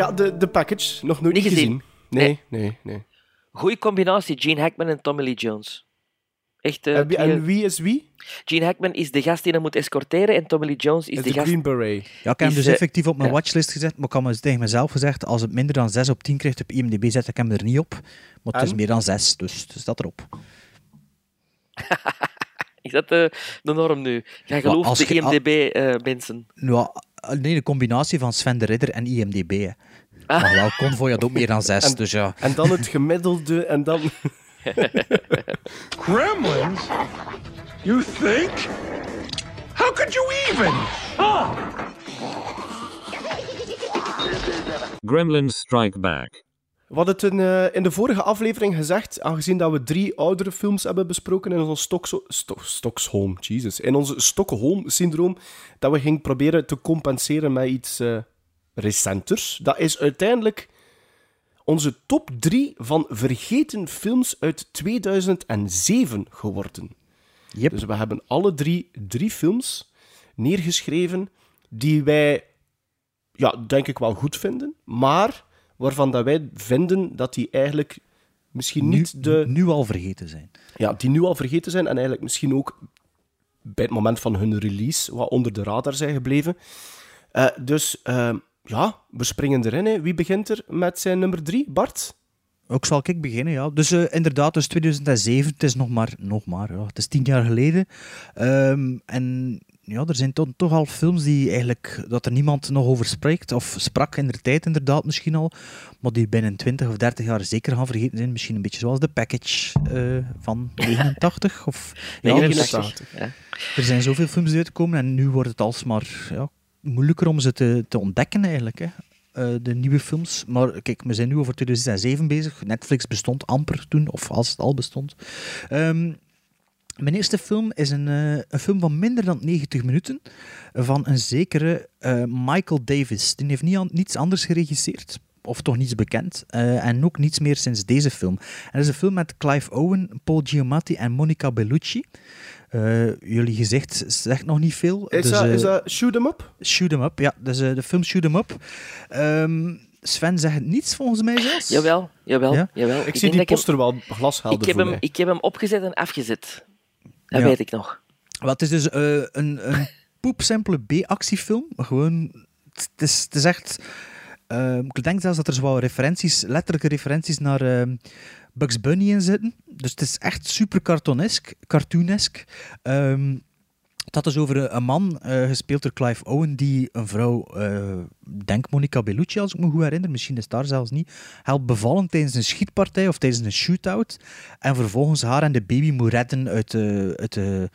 Ja, de, de package. Nog nooit Niet gezien. gezien? Nee, nee, nee. Goeie combinatie, Gene Hackman en Tommy Lee Jones. Echt, eh, En wie- en wie is wie? Gene Hackman is de gast die hem moet escorteren en Tommy Lee Jones is Is de, de gast... Green Beret. Ja, ik heb hem dus eh, effectief op mijn ja. watchlist gezet, maar ik had me tegen mezelf gezegd, als het minder dan 6 op 10 krijgt op IMDb, zet ik hem er niet op. Maar het is meer dan 6, dus het staat erop. [LAUGHS] Is dat de, de norm nu? Jij gelooft de IMDB-mensen. Ja, nee, de combinatie van Sven de Ridder en IMDb. hè. Maar wel, Convoy had ook meer dan 6, En- dus ja. En dan het gemiddelde en dan... [LAUGHS] Gremlins? You think? How could you even? Gremlins Strike Back. We hadden het in, eh, in de vorige aflevering gezegd, aangezien dat we drie oudere films hebben besproken in ons Sto Stockholm, Jesus, in onze Stockholm-syndroom, dat we gingen proberen te compenseren met iets eh, recenters. Dat is uiteindelijk onze top drie van vergeten films uit 2007 geworden. Yep. Dus we hebben alle drie drie films neergeschreven die wij, ja, denk ik wel goed vinden, maar waarvan dat wij vinden dat die eigenlijk misschien Nu, niet de... nu al vergeten zijn. Ja, die nu al vergeten zijn en eigenlijk misschien ook bij het moment van hun release wat onder de radar zijn gebleven. Eh, dus eh, ja, we springen erin. Hè. Wie begint er met zijn nummer drie? Bart? Ook zal ik beginnen, ja. Dus eh, inderdaad, dus 2007, het is nog maar, nog maar ja, het is tien jaar geleden. Ehm, en ja, er zijn toch, toch al films die eigenlijk, dat er niemand nog over spreekt, of sprak in de tijd inderdaad misschien al, maar die binnen 20 of 30 jaar zeker gaan vergeten zijn. Misschien een beetje zoals de Package eh, van [LAUGHS] 89. Of, ja, dus 89, ja. er zijn zoveel films die uitkomen en nu wordt het alsmaar ja, moeilijker om ze te, te ontdekken eigenlijk. Hè. eh, de nieuwe films. Maar kijk, we zijn nu over 2007 bezig. Netflix bestond amper toen, of als het al bestond. Ehm, mijn eerste film is een, eh, een film van minder dan 90 minuten van een zekere eh, Michael Davis. Die heeft niet an- niets anders geregisseerd, of toch niets bekend, eh, en ook niets meer sinds deze film. En dat is een film met Clive Owen, Paul Giamatti en Monica Bellucci. Eh, jullie gezicht zegt nog niet veel. Is, dus, dat, is dat Shoot 'em Up? Shoot 'em Up, ja. Dus de film Shoot 'em Up. Ehm, Sven zegt niets volgens mij zelfs. Jawel, jawel, Ja? jawel. Ik, denk zie die ik hem- poster wel glashelder ik heb, voor hem, ik heb hem opgezet en afgezet. Dat Ja. weet ik nog. Wat is dus eh, een, een [LAUGHS] poepsimpele B-actiefilm. Gewoon, het is, het is echt... eh, ik denk zelfs dat er zo referenties, letterlijke referenties naar eh, Bugs Bunny in zitten. Dus het is echt super cartoonesk. cartoonesk. Ehm, het had dus over een- man, eh, gespeeld door Clive Owen, die een vrouw, eh denk Monica Bellucci als ik me goed herinner, misschien is het daar zelfs niet, helpt bevallen tijdens een schietpartij of tijdens een shootout. En vervolgens haar en de baby moet redden uit de, uit de,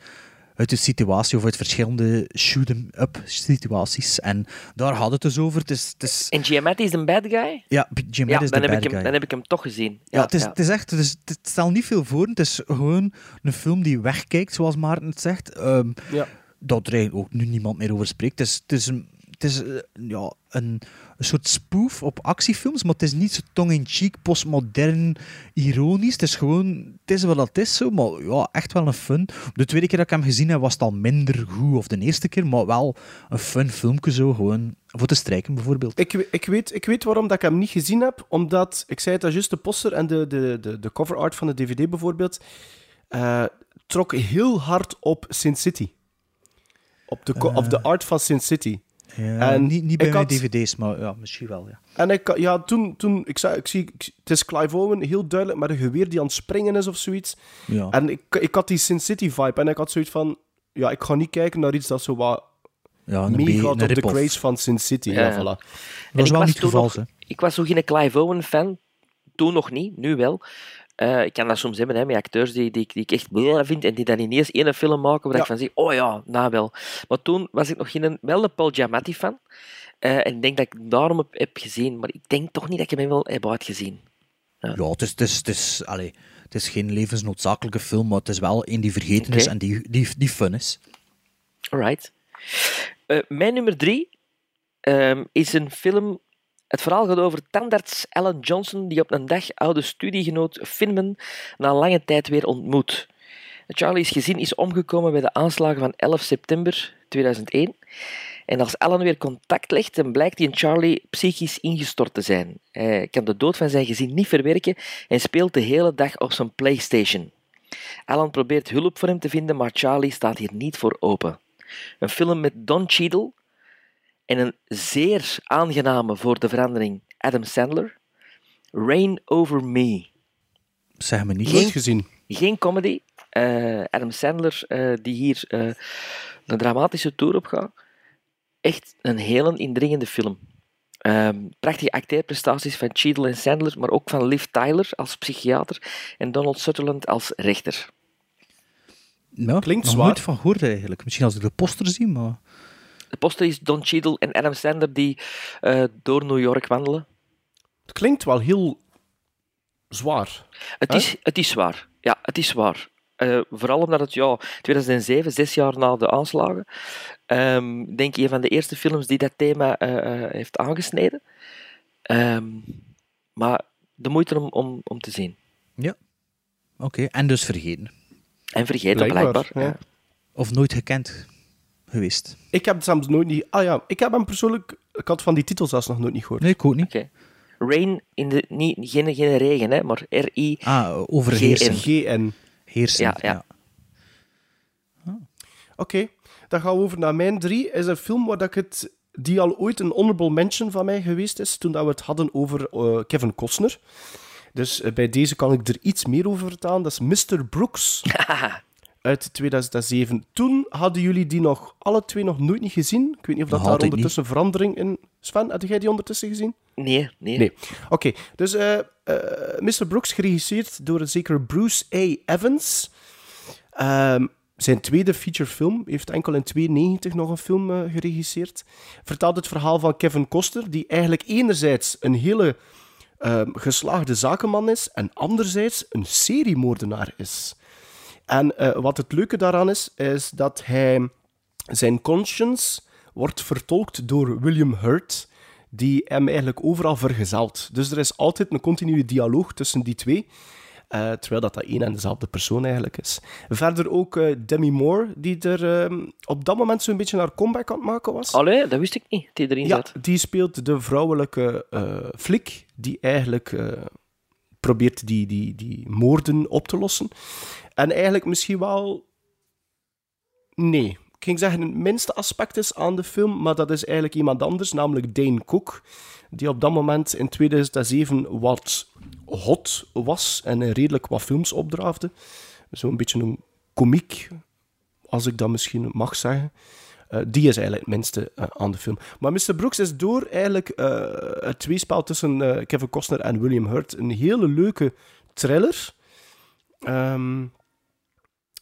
uit de situatie of uit verschillende shoot-em-up situaties. En daar had het dus over. Het is, het is, En Giamatti is een bad guy? ja, ja, is de heb bad ik hem, guy. dan heb ik hem toch gezien. Ja, het is, Het is echt, het, is, het stelt niet veel voor. Het is gewoon een film die wegkijkt, zoals Maarten het zegt. Ehm, Ja. Dat er eigenlijk ook nu niemand meer over spreekt. Het is, het is, een, het is eh, ja, een, een soort spoof op actiefilms, maar het is niet zo tong-in-cheek, postmodern, ironisch. Het is gewoon, het is wat het is, zo, maar ja, echt wel een fun. De tweede keer dat ik hem gezien heb, was het al minder goed, of de eerste keer, maar wel een fun filmpje zo, gewoon voor te strijken bijvoorbeeld. Ik, ik, weet, ik weet waarom dat ik hem niet gezien heb. Omdat, ik zei het al juist, de poster en de, de, de, de cover art van de DVD bijvoorbeeld, eh, trok heel hard op Sin City. Op de, op de art van Sin City. Ja, En niet, niet bij ik mijn had- dvd's, maar ja, misschien wel, ja. En ik, ja, toen, toen ik, zei, ik zie, ik- het is Clive Owen, heel duidelijk, met een geweer die aan het springen is of zoiets. Ja. En ik, ik had die Sin City vibe en ik had zoiets van, ja, ik ga niet kijken naar iets dat zo wat Ja, meegaat een op de craze van Sin City. Ja, Ja. voilà. Dat En was ik wel was niet het geval, nog-. Ik was zo geen Clive Owen-fan. Toen nog niet, nu wel. Eh, ik kan dat soms hebben hè, met acteurs die, die, die ik echt bleh vind en die dan ineens één film maken waar Ja. ik van zeg, oh ja, nou wel. Maar toen was ik nog geen, wel een Paul Giamatti fan. Eh, en ik denk dat ik daarom heb, heb gezien. Maar ik denk toch niet dat ik hem wel heb uitgezien. Ja, het is, het is, het is, allee, het is geen levensnoodzakelijke film, maar het is wel een die vergeten is Oké. en die, die, die fun is. Alright. Eh, mijn nummer drie ehm, is een film. Het verhaal gaat over tandarts Alan Johnson, die op een dag oude studiegenoot Finman na lange tijd weer ontmoet. Charlie's gezin is omgekomen bij de aanslagen van 11 september 2001. En als Alan weer contact legt, dan blijkt hij in Charlie psychisch ingestort te zijn. Hij kan de dood van zijn gezin niet verwerken en speelt de hele dag op zijn PlayStation. Alan probeert hulp voor hem te vinden, maar Charlie staat hier niet voor open. Een film met Don Cheadle en een zeer aangename voor de verandering Adam Sandler. Rain Over Me. Zeg me niet. Geen- gezien. Geen comedy. Eh, Adam Sandler, eh, die hier eh, een dramatische tour op gaat. Echt een hele indringende film. Ehm, prachtige acteerprestaties van Cheadle en Sandler, maar ook van Liv Tyler als psychiater en Donald Sutherland als rechter. Ja, Klinkt zwaar. nooit van gehoord eigenlijk. Misschien als ik de poster zie, maar... De poster is Don Cheadle en Adam Sandler die eh, door New York wandelen. Het klinkt wel heel zwaar. Het Hè? is, het is zwaar. Ja, het is zwaar. Eh, vooral omdat het ja, 2007, zes jaar na de aanslagen, ehm, denk ik een van de eerste films die dat thema eh, eh, heeft aangesneden. Ehm, maar de moeite om, om, om te zien. Ja. Oké, en dus vergeten. En vergeten Blijkbaar, blijkbaar. ja. ja. Of nooit gekend geweest. Ik heb het zelfs nooit niet... Ah ja, ik heb hem persoonlijk... Ik had van die titel zelfs nog nooit niet gehoord. Nee, ik ook niet. Oké. Rain, in de, niet, geen, geen regen, hè, maar R-I. Ah, overheersen. GN. GN. Heersen. Ja, ja. Oké, dan gaan we over naar mijn drie. is een film waar dat ik het, die al ooit een honorable mention van mij geweest is, toen dat we het hadden over eh, Kevin Costner. Dus eh, bij deze kan ik er iets meer over vertellen. Dat is Mr. Brooks [LAUGHS] uit 2007. Toen hadden jullie die nog alle twee nog nooit niet gezien. Ik weet niet of dat daar ondertussen verandering in... Sven, had jij die ondertussen gezien? Nee, nee. Nee. Oké, dus eh, eh, Mr. Brooks, geregisseerd door een zekere Bruce A. Evans. Ehm, zijn tweede featurefilm. heeft enkel in 92 nog een film eh, geregisseerd. Vertelt het verhaal van Kevin Costner, die eigenlijk enerzijds een hele ehm, geslaagde zakenman is en anderzijds een seriemoordenaar is. En eh, wat het leuke daaraan is, is dat hij zijn conscience wordt vertolkt door William Hurt, die hem eigenlijk overal vergezelt. Dus er is altijd een continue dialoog tussen die twee. eh, terwijl dat, dat één en dezelfde persoon eigenlijk is. Verder ook eh, Demi Moore, die er ehm, op dat moment zo'n beetje naar comeback aan het maken was. Allee, dat wist ik niet, die erin Ja, zat. die speelt de vrouwelijke flik die eigenlijk probeert die, die, die moorden op te lossen. En eigenlijk misschien wel... Nee, ik ging zeggen het minste aspect is aan de film, maar dat is eigenlijk iemand anders, namelijk Dane Cook, die op dat moment in 2007 wat hot was en redelijk wat films opdraafde. Zo'n beetje een komiek, als ik dat misschien mag zeggen. Eh, die is eigenlijk het minste eh, aan de film. Maar Mr. Brooks is door eigenlijk eh, het tweespel tussen Kevin Costner en William Hurt een hele leuke thriller. Ehm,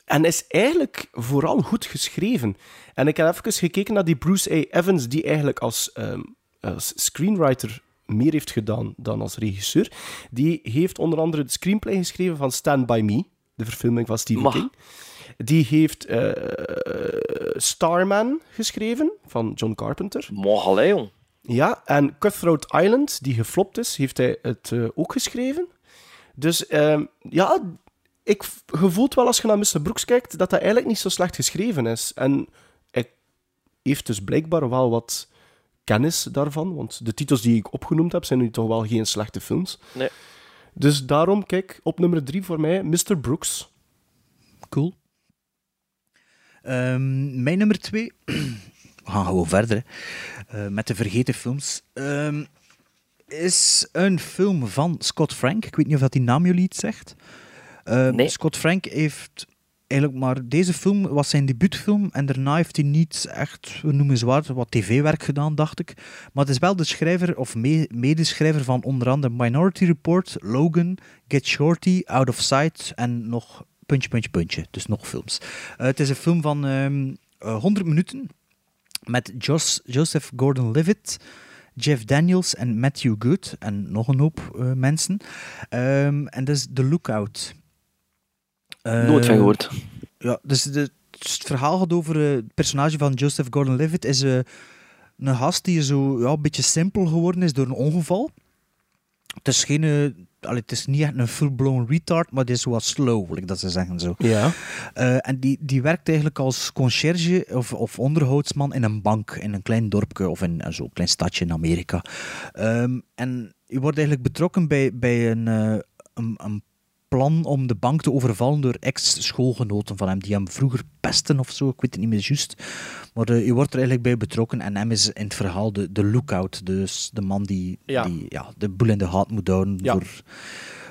en is eigenlijk vooral goed geschreven. En ik heb even gekeken naar die Bruce A. Evans, die eigenlijk als, ehm, als screenwriter meer heeft gedaan dan als regisseur. Die heeft onder andere de screenplay geschreven van Stand By Me, de verfilming van Stephen. King. Die heeft eh, Starman geschreven van John Carpenter. Jong. Ja, en Cutthroat Island, die geflopt is, heeft hij het eh, ook geschreven. Dus ehm, ja, ik v- je voelt wel als je naar Mr. Brooks kijkt, dat dat eigenlijk niet zo slecht geschreven is. En hij heeft dus blijkbaar wel wat kennis daarvan, want de titels die ik opgenoemd heb, zijn nu toch wel geen slechte films. Nee. Dus daarom, kijk, op nummer drie voor mij, Mr. Brooks. Cool. Ehm, mijn nummer twee. We gaan gewoon verder. hè. Eh, met de vergeten films. Ehm, is een film van Scott Frank. Ik weet niet of dat die naam jullie iets zegt. Ehm, Scott Frank heeft eigenlijk maar... Deze film was zijn debuutfilm en daarna heeft hij niet echt, we noemen zwaar, wat tv-werk gedaan, dacht ik. Maar het is wel de schrijver of me- medeschrijver van onder andere Minority Report, Logan, Get Shorty, Out of Sight en nog puntje, puntje, puntje. Dus nog films. Eh, het is een film van ehm, eh, 100 minuten met Jos, Joseph Gordon-Levitt, Jeff Daniels en Matthew Good en nog een hoop eh, mensen. Ehm, en dat is The Lookout. Nooit van Eh, gehoord. Ja, dus de, het verhaal gaat over eh, het personage van Joseph Gordon-Levitt is eh, een gast die zo ja, een beetje simpel geworden is door een ongeval. Het is geen... allee, het is niet echt een full-blown retard, maar het is wat slow, dat ze zeggen zo. Ja. Eh, en die, die werkt eigenlijk als conciërge of, of onderhoudsman in een bank in een klein dorpje of in eh, zo'n klein stadje in Amerika. Ehm, en je wordt eigenlijk betrokken bij, bij een, eh, een, een plan om de bank te overvallen door ex-schoolgenoten van hem, die hem vroeger pesten of zo, ik weet het niet meer juist. Maar eh, je wordt er eigenlijk bij betrokken en hem is in het verhaal de, de lookout, dus de man die, Ja. die ja, de boel in de haat moet houden Ja. voor,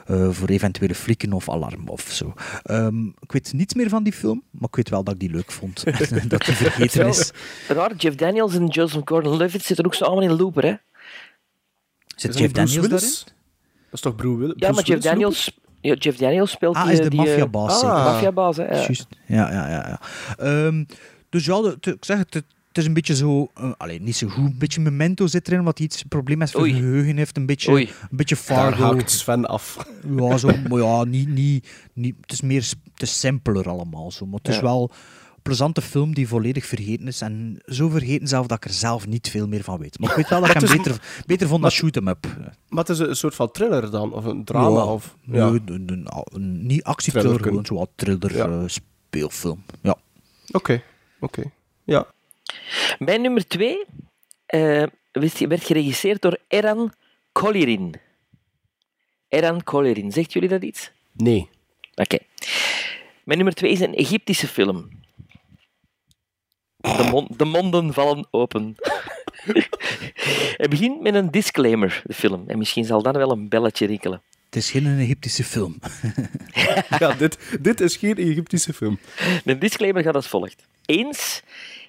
eh, voor eventuele flikken of alarm of zo. Ehm, ik weet niets meer van die film, maar ik weet wel dat ik die leuk vond. [LAUGHS] dat die vergeten is. [LAUGHS] Raar, Jeff Daniels en Joseph Gordon-Levitt zitten ook zo allemaal in looper, hè? Zit Jeff Daniels Willis? daarin? Dat is toch Bruce Willis? Ja, maar Jeff Daniels, Jeff Daniels speelt Ah, die... is de die, eh, maffiabaas? Ah. Maffiabaas, hè? Ja. Juist. Ja, ja, ja. ja. Ehm, dus ja, de- te- ik zeg het, het is een beetje zo... eh, allee, niet zo goed. Een beetje memento zit erin, hij iets probleem met zijn Oei. geheugen heeft. Een beetje, Oei. een beetje Daar Fargo. haakt Sven af. Ja, zo, maar ja, niet, niet, niet, het is meer het is simpeler allemaal. Zo. Maar het is Ja. wel plezante film die volledig vergeten is. En zo vergeten zelf dat ik er zelf niet veel meer van weet. Maar ik weet wel dat ik hem beter, beter vond dan Shoot 'em Up. Maar het is een soort van thriller dan, of een drama, Ja. of... Ja. Nee, een, een, een- niet actiethriller, Thriller gewoon zo'n thriller Ja. eh, speelfilm. Ja. Oké, oké. Ja. Mijn nummer twee eh, werd werd geregisseerd door Eran Kolirin. Eran Kolirin, zegt jullie dat iets? Nee. Oké. Mijn nummer twee is een Egyptische film. De, mon- de monden vallen open. Het begint met een disclaimer, de film. En misschien zal dan wel een belletje rinkelen. Het is geen Egyptische film. [LAUGHS] ja, dit, dit is geen Egyptische film. De disclaimer gaat als volgt. Eens,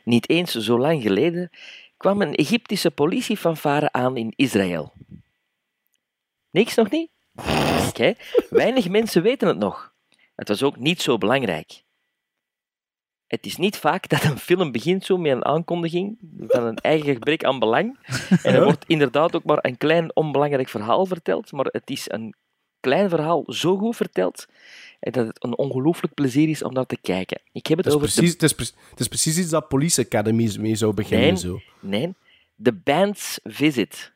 niet eens zo lang geleden, kwam een Egyptische politiefanfare aan in Israël. Niks nog niet? Oké, weinig mensen weten het nog. Het was ook niet zo belangrijk. Het is niet vaak dat een film begint zo met een aankondiging van een eigen gebrek aan belang. En er wordt inderdaad ook maar een klein onbelangrijk verhaal verteld, maar het is een klein verhaal zo goed verteld en dat het een ongelooflijk plezier is om naar te kijken. Ik heb het, over precies, het, is, pre- het is precies iets dat Police Academy mee zou de... beginnen. Nee, Zo. nee, The Band's Visit.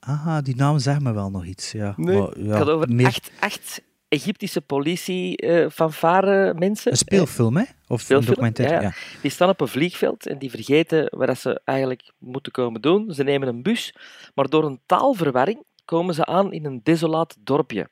Ah, die naam zegt me wel nog iets. Ja. Nee. Maar, ja, Het gaat over meer acht, acht Egyptische politie eh fanfare mensen. een speelfilm, hè? Of een Speelfilm, documentaire? ja. Die staan op een vliegveld en die vergeten wat dat ze eigenlijk moeten komen doen. Ze nemen een bus, maar door een taalverwarring komen ze aan in een desolaat dorpje.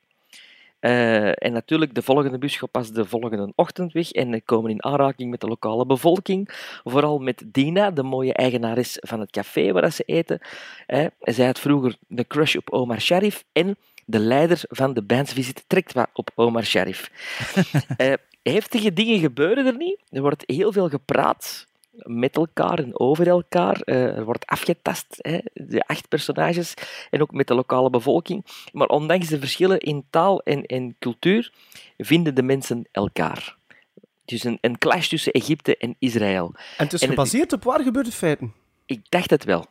Eh, en natuurlijk, de volgende bus gaat pas de volgende ochtend weg en eh, komen in aanraking met de lokale bevolking. Vooral met Dina, de mooie eigenares van het café waar dat ze eten. Eh, zij had vroeger een crush op Omar Sharif en de leider van de bandsvisit trekt wat op Omar Sharif. [LAUGHS] Eh, heftige dingen gebeuren er niet. Er wordt heel veel gepraat met elkaar en over elkaar. Eh, er wordt afgetast, hè, de acht personages, en ook met de lokale bevolking. Maar ondanks de verschillen in taal en, en cultuur, vinden de mensen elkaar. Dus een, een clash tussen Egypte en Israël. En het is En het- gebaseerd op waar gebeurde feiten. Ik dacht het wel.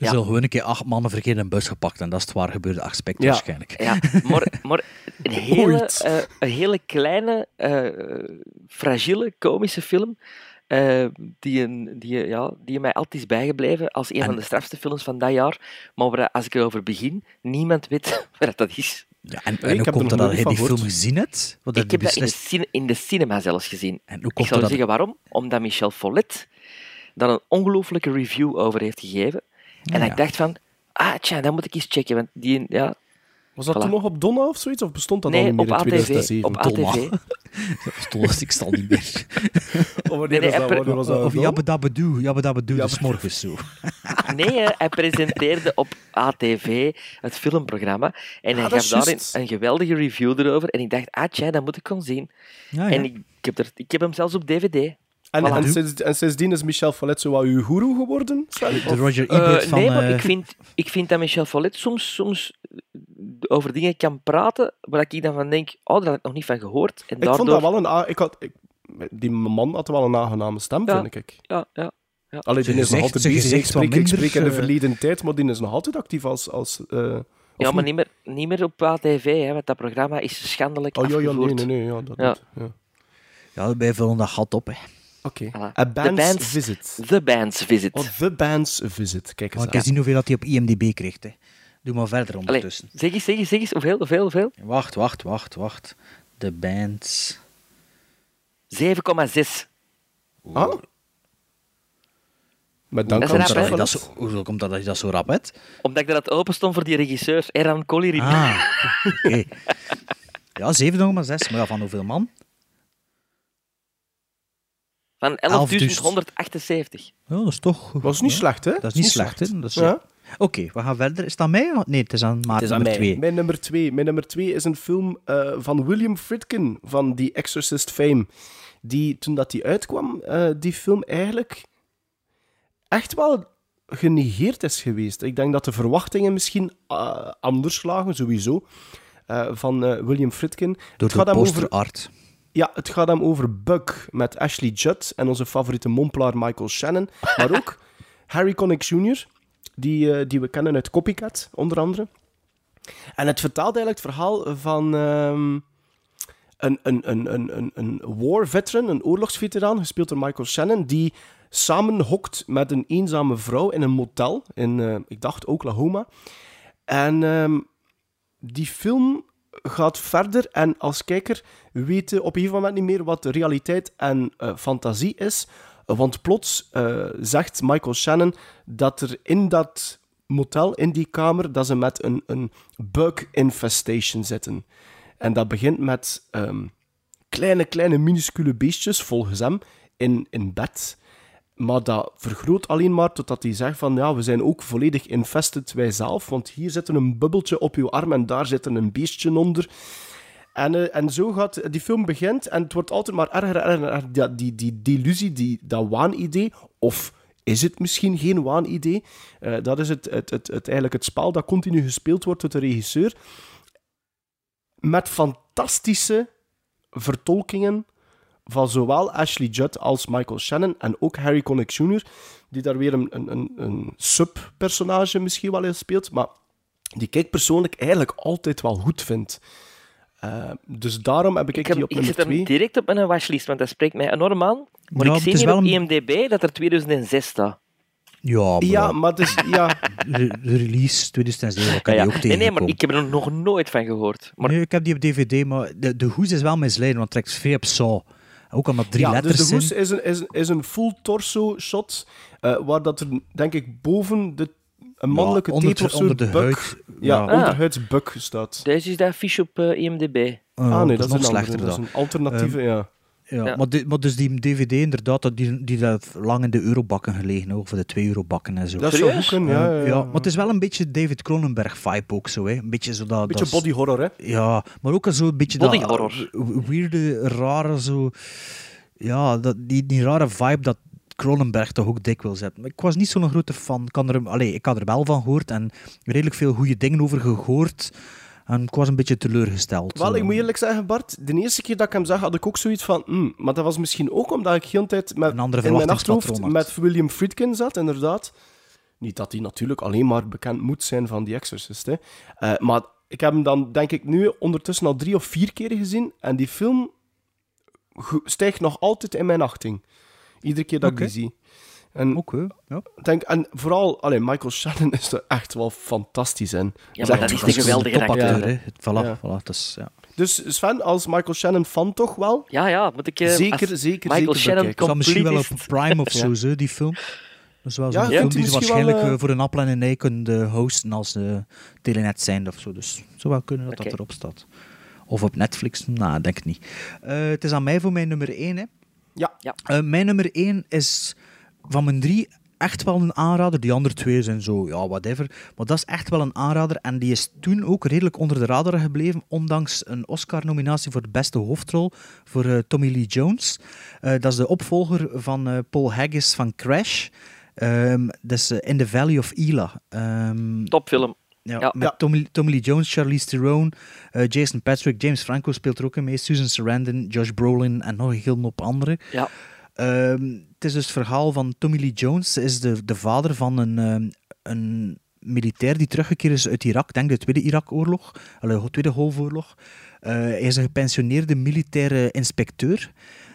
Er zullen gewoon een keer acht mannen verkeerd in een bus gepakt en dat is het waar gebeurde aspect Ja. waarschijnlijk. Ja, [LAUGHS] maar, maar een, hele, eh, een hele kleine, eh fragiele, komische film. eh, die, een, die, ja, die mij altijd is bijgebleven als een van de strafste films van dat jaar. Maar waar, als ik erover begin, niemand weet [LAUGHS] wat dat is. Ja, en, ik en hoe heb er komt het dat je die film gezien hebt? Ik heb dat in de, beslist- cine- in de cinema zelfs gezien. En hoe Ik zou dat? zeggen waarom. Omdat Michel Follet daar een ongelooflijke review over heeft gegeven. En Ah, ik dacht van, ah tja, dat moet ik eens checken. Want die, ja, Was dat Voilà. toen nog op Donna of zoiets? Of bestond dat al nee, niet meer op in ATV. 2007? Op. [LAUGHS] ATV. Stond ik stal niet meer. [LAUGHS] Of wanneer Nee, nee, was dat? was Of dan? Jabba Dabba Doo, Jabba Dabba Doo, Ja, de smorgens zo. [LAUGHS] Nee, hij presenteerde op ATV het filmprogramma. En hij Ah, gaf daarin een geweldige review erover. En ik dacht, ah tja, dat moet ik gewoon zien. Ja, ja. En ik, ik, heb er, ik heb hem zelfs op DVD. En, Voilà. en, sinds, en sindsdien is Michel Follet zo wat uw guru geworden? De Roger Eh, Ebert van... nee, maar eh, ik, vind, ik vind dat Michel Follet soms, soms over dingen kan praten waar ik dan van denk, oh, daar had ik nog niet van gehoord. En Ik daardoor... vond dat wel een... Ik had, ik, die man had wel een aangename stem, Ja. vind ik. Ja, ja. Allee, die Zijn is nog altijd bezig. Ik spreek, ik minder, spreek in de eh, verleden tijd, maar die is nog altijd actief als... als eh, ja, maar niet meer, niet meer op ATV, hè, want dat programma is schandelijk Oh ja, ja, nee, nee, nee. Ja, dat, Ja. ja. Ja, wij vullen dat gat op, hè. Oké. A The Band's Band's- Visit. The Band's Visit. Oh, The Band's Visit. Kijk eens Maar ik eens zien hoeveel dat hij op IMDb kreeg, hè. Doe maar verder Allee, ondertussen. zeg eens, zeg eens, zeg eens, hoeveel, hoeveel, hoeveel? Wacht, wacht, wacht, wacht. De bands... 7,6. Ah? Maar dan Dat rap, wel dat eens. zo, hoezo komt dat dat je dat zo rap hebt? Omdat ik dat open stond voor die regisseur, Eran Collier. Ah, oké. Ja, 7,6. Maar ja, van hoeveel man? Van 11.178. Ja, dat is toch... Dat is niet slecht, hè? Dat is niet slecht, hè. Dat is, Ja. Oké, we gaan verder. Is dat mij? Nee, het is aan Het Maarten is aan nummer mij. 2. Mijn nummer twee. Mijn nummer twee is een film eh, van William Friedkin van The Exorcist fame. Die, toen dat die uitkwam, eh, die film eigenlijk echt wel genegeerd is geweest. Ik denk dat de verwachtingen misschien eh, anders lagen, sowieso, eh, van eh, William Friedkin. Door het de over. Ja, het gaat hem over Bug met Ashley Judd en onze favoriete mompelaar Michael Shannon. Maar ook [LAUGHS] Harry Connick Jr., die, eh, die we kennen uit Copycat, onder andere. En het vertaalt eigenlijk het verhaal van ehm, een, een, een, een, een, een war veteran, een oorlogsveteraan, gespeeld door Michael Shannon, die samenhokt met een eenzame vrouw in een motel in, eh, ik dacht, Oklahoma. En ehm, die film gaat verder en als kijker weet je op een gegeven moment niet meer wat realiteit en eh, fantasie is. Want plots eh, zegt Michael Shannon dat er in dat motel, in die kamer, dat ze met een, een bug infestation zitten. En dat begint met ehm, kleine, kleine, minuscule beestjes, volgens hem, in, in bed. Maar dat vergroot alleen maar totdat hij zegt van ja, we zijn ook volledig infested wij zelf, want hier zit een bubbeltje op uw arm en daar zit een beestje onder. En, eh, en zo gaat die film begint en het wordt altijd maar erger en erger. Die, die, die delusie, die, dat waanidee, of is het misschien geen waanidee? Eh dat is het, het, het, het, eigenlijk het spel dat continu gespeeld wordt door de regisseur. Met fantastische vertolkingen van zowel Ashley Judd als Michael Shannon en ook Harry Connick Jr., die daar weer een, een, een, een sub-personage misschien wel in speelt, maar die ik persoonlijk eigenlijk altijd wel goed vind. Eh, dus daarom heb ik, Ik, die op ik nummer zet hem 2. direct op mijn watchlist, want dat spreekt mij enorm aan. Maar Ja, ik zie hier wel op een- IMDb dat er 2006 staat. Ja, maar, Ja, maar dus, ja, [LAUGHS] release 2007 ik kan Ja, ja. ook Nee, nee, maar tegenkomen. ik heb er nog nooit van gehoord. Maar Nee, ik heb die op DVD, maar de, de hoes is wel misleidend, want het trekt veel op Saw. Ook omdat drie ja, letters dus de hoes is een, is, een- is een full torso shot, eh, waar dat er, denk ik, boven de, een mannelijke onder of zo onder de buk- huid, Ja, ja. onderhuidsbuk staat. deze is dat fish op eh, IMDb. Eh, ah nee, dat dat, is nog een slechter andere, dat is dan. een alternatieve, ja. Ja, Ja. Maar, dus die DVD inderdaad, dat die, die dat lang in de eurobakken gelegen, ook voor de 2 euro bakken en zo. Dat zou kunnen, ja, ja, maar het is wel een beetje David Cronenberg-vibe ook zo, hè. Een beetje zo dat... Beetje dat- body horror, hè? Ja, maar ook zo een beetje Body dat... horror. weirde, rare zo... Ja, dat, die, die rare vibe dat Cronenberg toch ook dikwijls heeft. Maar ik was niet zo'n grote fan. Kan er, allee, ik had er wel van gehoord en redelijk veel goede dingen over gehoord. En ik was een beetje teleurgesteld. Wel, ik moet eerlijk zeggen, Bart, de eerste keer dat ik hem zag, had ik ook zoiets van... hmm, maar dat was misschien ook omdat ik heel tijd met, Een andere in mijn achterhoofd met William Friedkin zat, inderdaad. Niet dat hij natuurlijk alleen maar bekend moet zijn van The Exorcist, hè. Eh, maar ik heb hem dan, denk ik, nu ondertussen al drie of vier keer gezien. En die film stijgt nog altijd in mijn achting. Iedere keer dat ik die zie. En, Oké, ja. ik denk, en vooral, allee, Michael Shannon is er echt wel fantastisch in. Ja, maar echt dat is een geweldige acteur. hè. Het- Voilà, Ja. voilà, dat is, ja. Dus Sven, als Michael Shannon fan toch wel? Ja, ja, moet ik... eh, Zeker, zeker, Michael zeker Shannon zal misschien wel op. Prime of [LAUGHS] Ja. zo, zo, die film. Dat is wel zo'n Ja, film die ze misschien waarschijnlijk wel, eh, eh, voor een appel en een ei kunnen hosten als uh, Telenet zijn of zo. Dus het zou wel kunnen dat dat erop staat. Of op Netflix? Nou, denk ik niet. Eh, het is aan mij voor mijn nummer 1. Hè. Ja. Ja. Eh, mijn nummer 1 is van mijn drie echt wel een aanrader. Die andere twee zijn zo, ja, whatever. Maar dat is echt wel een aanrader. En die is toen ook redelijk onder de radar gebleven, ondanks een Oscar-nominatie voor de beste hoofdrol voor eh, Tommy Lee Jones. Eh, dat is de opvolger van eh, Paul Haggis van Crash. Ehm, dat is In the Valley of Elah. Ehm, Topfilm. ja, Ja. met Ja. Tommy, Tommy Lee Jones, Charlize Theron, Jason Patrick, James Franco speelt er ook in mee, Susan Sarandon, Josh Brolin en nog een hele hoop anderen. Ja. Ehm, het is dus het verhaal van Tommy Lee Jones. Is de, de vader van een, ehm, een militair die teruggekeerd is uit Irak. Denk de Tweede Irak-oorlog, de Tweede Golfoorlog. Eh, hij is een gepensioneerde militaire inspecteur.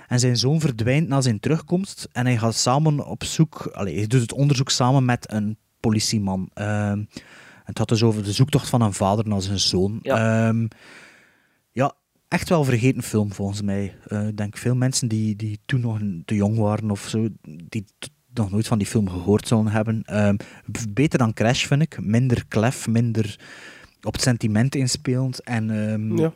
En zijn zoon verdwijnt na zijn terugkomst. En hij gaat samen op zoek... Allee, hij doet het onderzoek samen met een politieman. Ehm, het had dus over de zoektocht van een vader naar zijn zoon. Ja. Ehm, echt wel vergeten film volgens mij. Eh, Ik denk veel mensen die, die toen nog te jong waren of zo, die nog nooit van die film gehoord zullen hebben. Ehm, beter dan Crash, vind ik. Minder klef, minder op het sentiment inspelend. En ehm, Ja.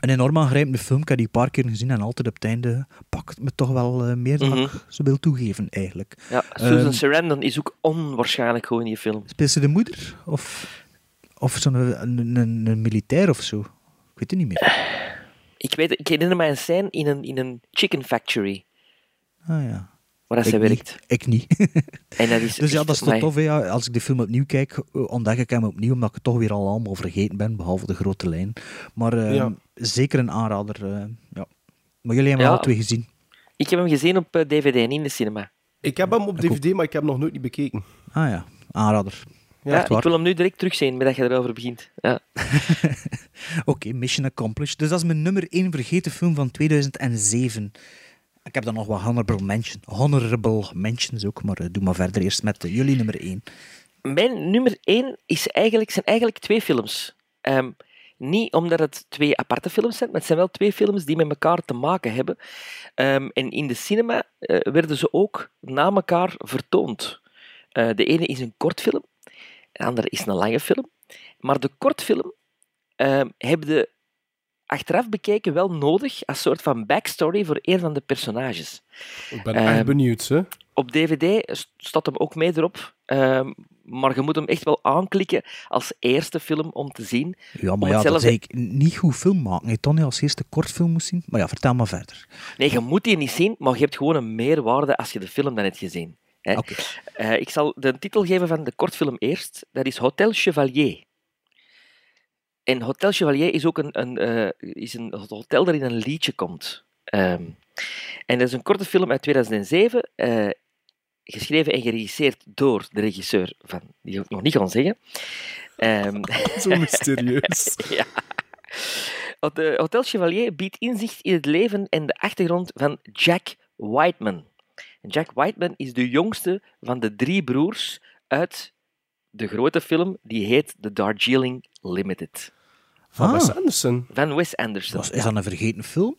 een enorm aangrijpende film. Ik heb die een paar keer gezien en altijd op het einde pakt me toch wel eh, meer dan Mhm. ik ze wil toegeven, eigenlijk. Ja, Susan Ehm, Sarandon is ook onwaarschijnlijk goed in die film. Speelt ze de moeder? Of, of zo'n een, een, een militair of zo? Ik weet het niet meer. Ik, weet, ik herinner mij een scène in een, in een chicken factory, Ah ja. waar Ik zij niet. werkt. Ik niet. En dat is [LAUGHS] Dus ja, dat is toch tof. hè, Ja. Als ik de film opnieuw kijk, eh, ontdek ik hem opnieuw, omdat ik het toch weer al allemaal vergeten ben, behalve de grote lijn. Maar eh, Ja. zeker een aanrader. eh, ja. Maar jullie hebben Ja. al twee gezien. Ik heb hem gezien op eh, DVD en in de cinema. Ik heb hem op Ik ook. DVD, maar ik heb hem nog nooit niet bekeken. Ah ja, aanrader. Ja, ik wil hem nu direct terugzien, met dat je erover begint. Ja. [LAUGHS] Oké, mission accomplished. Dus dat is mijn nummer 1 vergeten film van 2007. Ik heb dan nog wat honorable, mention, honorable mentions ook, maar eh, doe maar verder eerst met eh, jullie nummer 1. Mijn nummer 1 is eigenlijk, zijn eigenlijk twee films. Ehm, niet omdat het twee aparte films zijn, maar het zijn wel twee films die met elkaar te maken hebben. Ehm, en in de cinema eh, werden ze ook na elkaar vertoond. De ene is een kortfilm, de andere is een lange film. Maar de kortfilm ehm heb je achteraf bekeken wel nodig als soort van backstory voor een van de personages. Ik ben Ehm, echt benieuwd, hè. Op DVD st- staat hem ook mee erop. ehm, maar je moet hem echt wel aanklikken als eerste film om te zien. Ja, maar ja, dat is hetzelfde- eigenlijk niet goed film maken. Je toch niet als eerste kortfilm moest zien? Maar ja, vertel maar verder. Nee, je moet die niet zien, maar je hebt gewoon een meerwaarde als je de film dan hebt gezien. Hè. Eh, ik zal de titel geven van de kortfilm eerst. Dat is Hotel Chevalier. En Hotel Chevalier is ook een, een, eh, is een hotel dat in een liedje komt. Ehm, en dat is een korte film uit 2007, eh, geschreven en geregisseerd door de regisseur van, die ik nog niet kan zeggen. Ehm, [LAUGHS] Zo mysterieus. [LAUGHS] ja. Hotel Chevalier biedt inzicht in het leven en de achtergrond van Jack Whiteman. Jack Whiteman is de jongste van de drie broers uit de grote film die heet The Darjeeling Limited. Van Ah. Wes Anderson. Van Wes Anderson. Was, is dat een vergeten film?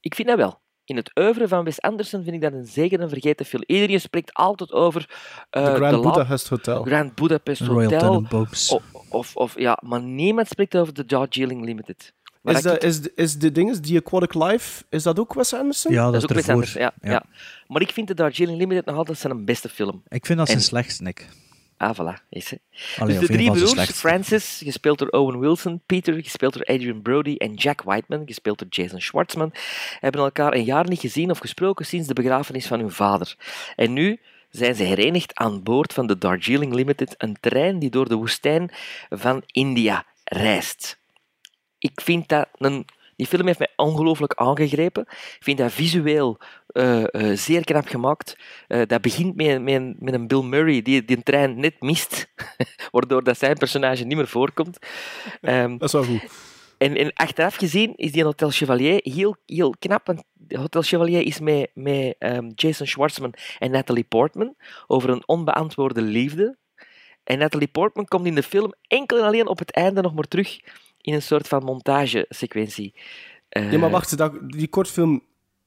Ik vind dat wel. In het oeuvre van Wes Anderson vind ik dat een, zeker een vergeten film. Iedereen spreekt altijd over eh, The Grand La- Budapest Hotel. Grand Budapest Royal Hotel. Tenenbaums. Of, of, of, ja, maar niemand spreekt over de Darjeeling Limited. Is, ik- dat, is, de- is de dinges, die Aquatic Life, is dat ook Wes Anderson? Ja, dat dat is ook Wes. Anderson, ja, ja. Maar ik vind de Darjeeling Limited nog altijd zijn beste film. Ik vind dat zijn En- slechtste, Nick. Ah, voilà. Is het. Allee, dus de een drie broers. Francis, gespeeld door Owen Wilson, Peter, gespeeld door Adrian Brody en Jack Whiteman, gespeeld door Jason Schwartzman, hebben elkaar een jaar niet gezien of gesproken sinds de begrafenis van hun vader. En nu zijn ze herenigd aan boord van de Darjeeling Limited, een trein die door de woestijn van India reist. Ik vind dat een... Die film heeft mij ongelooflijk aangegrepen. Ik vind dat visueel eh, eh, zeer knap gemaakt. Eh, dat begint met, met, een- met een Bill Murray die die trein net mist, [LAUGHS] waardoor dat zijn personage niet meer voorkomt. Ehm, Dat is wel goed. en, en achteraf gezien is die Hotel Chevalier heel, heel knap. Want Hotel Chevalier is met, met ehm, Jason Schwartzman en Natalie Portman over een onbeantwoorde liefde. En Natalie Portman komt in de film enkel en alleen op het einde nog maar terug in een soort van montagesequentie. Eh, Ja, maar wacht, dat, die kortfilm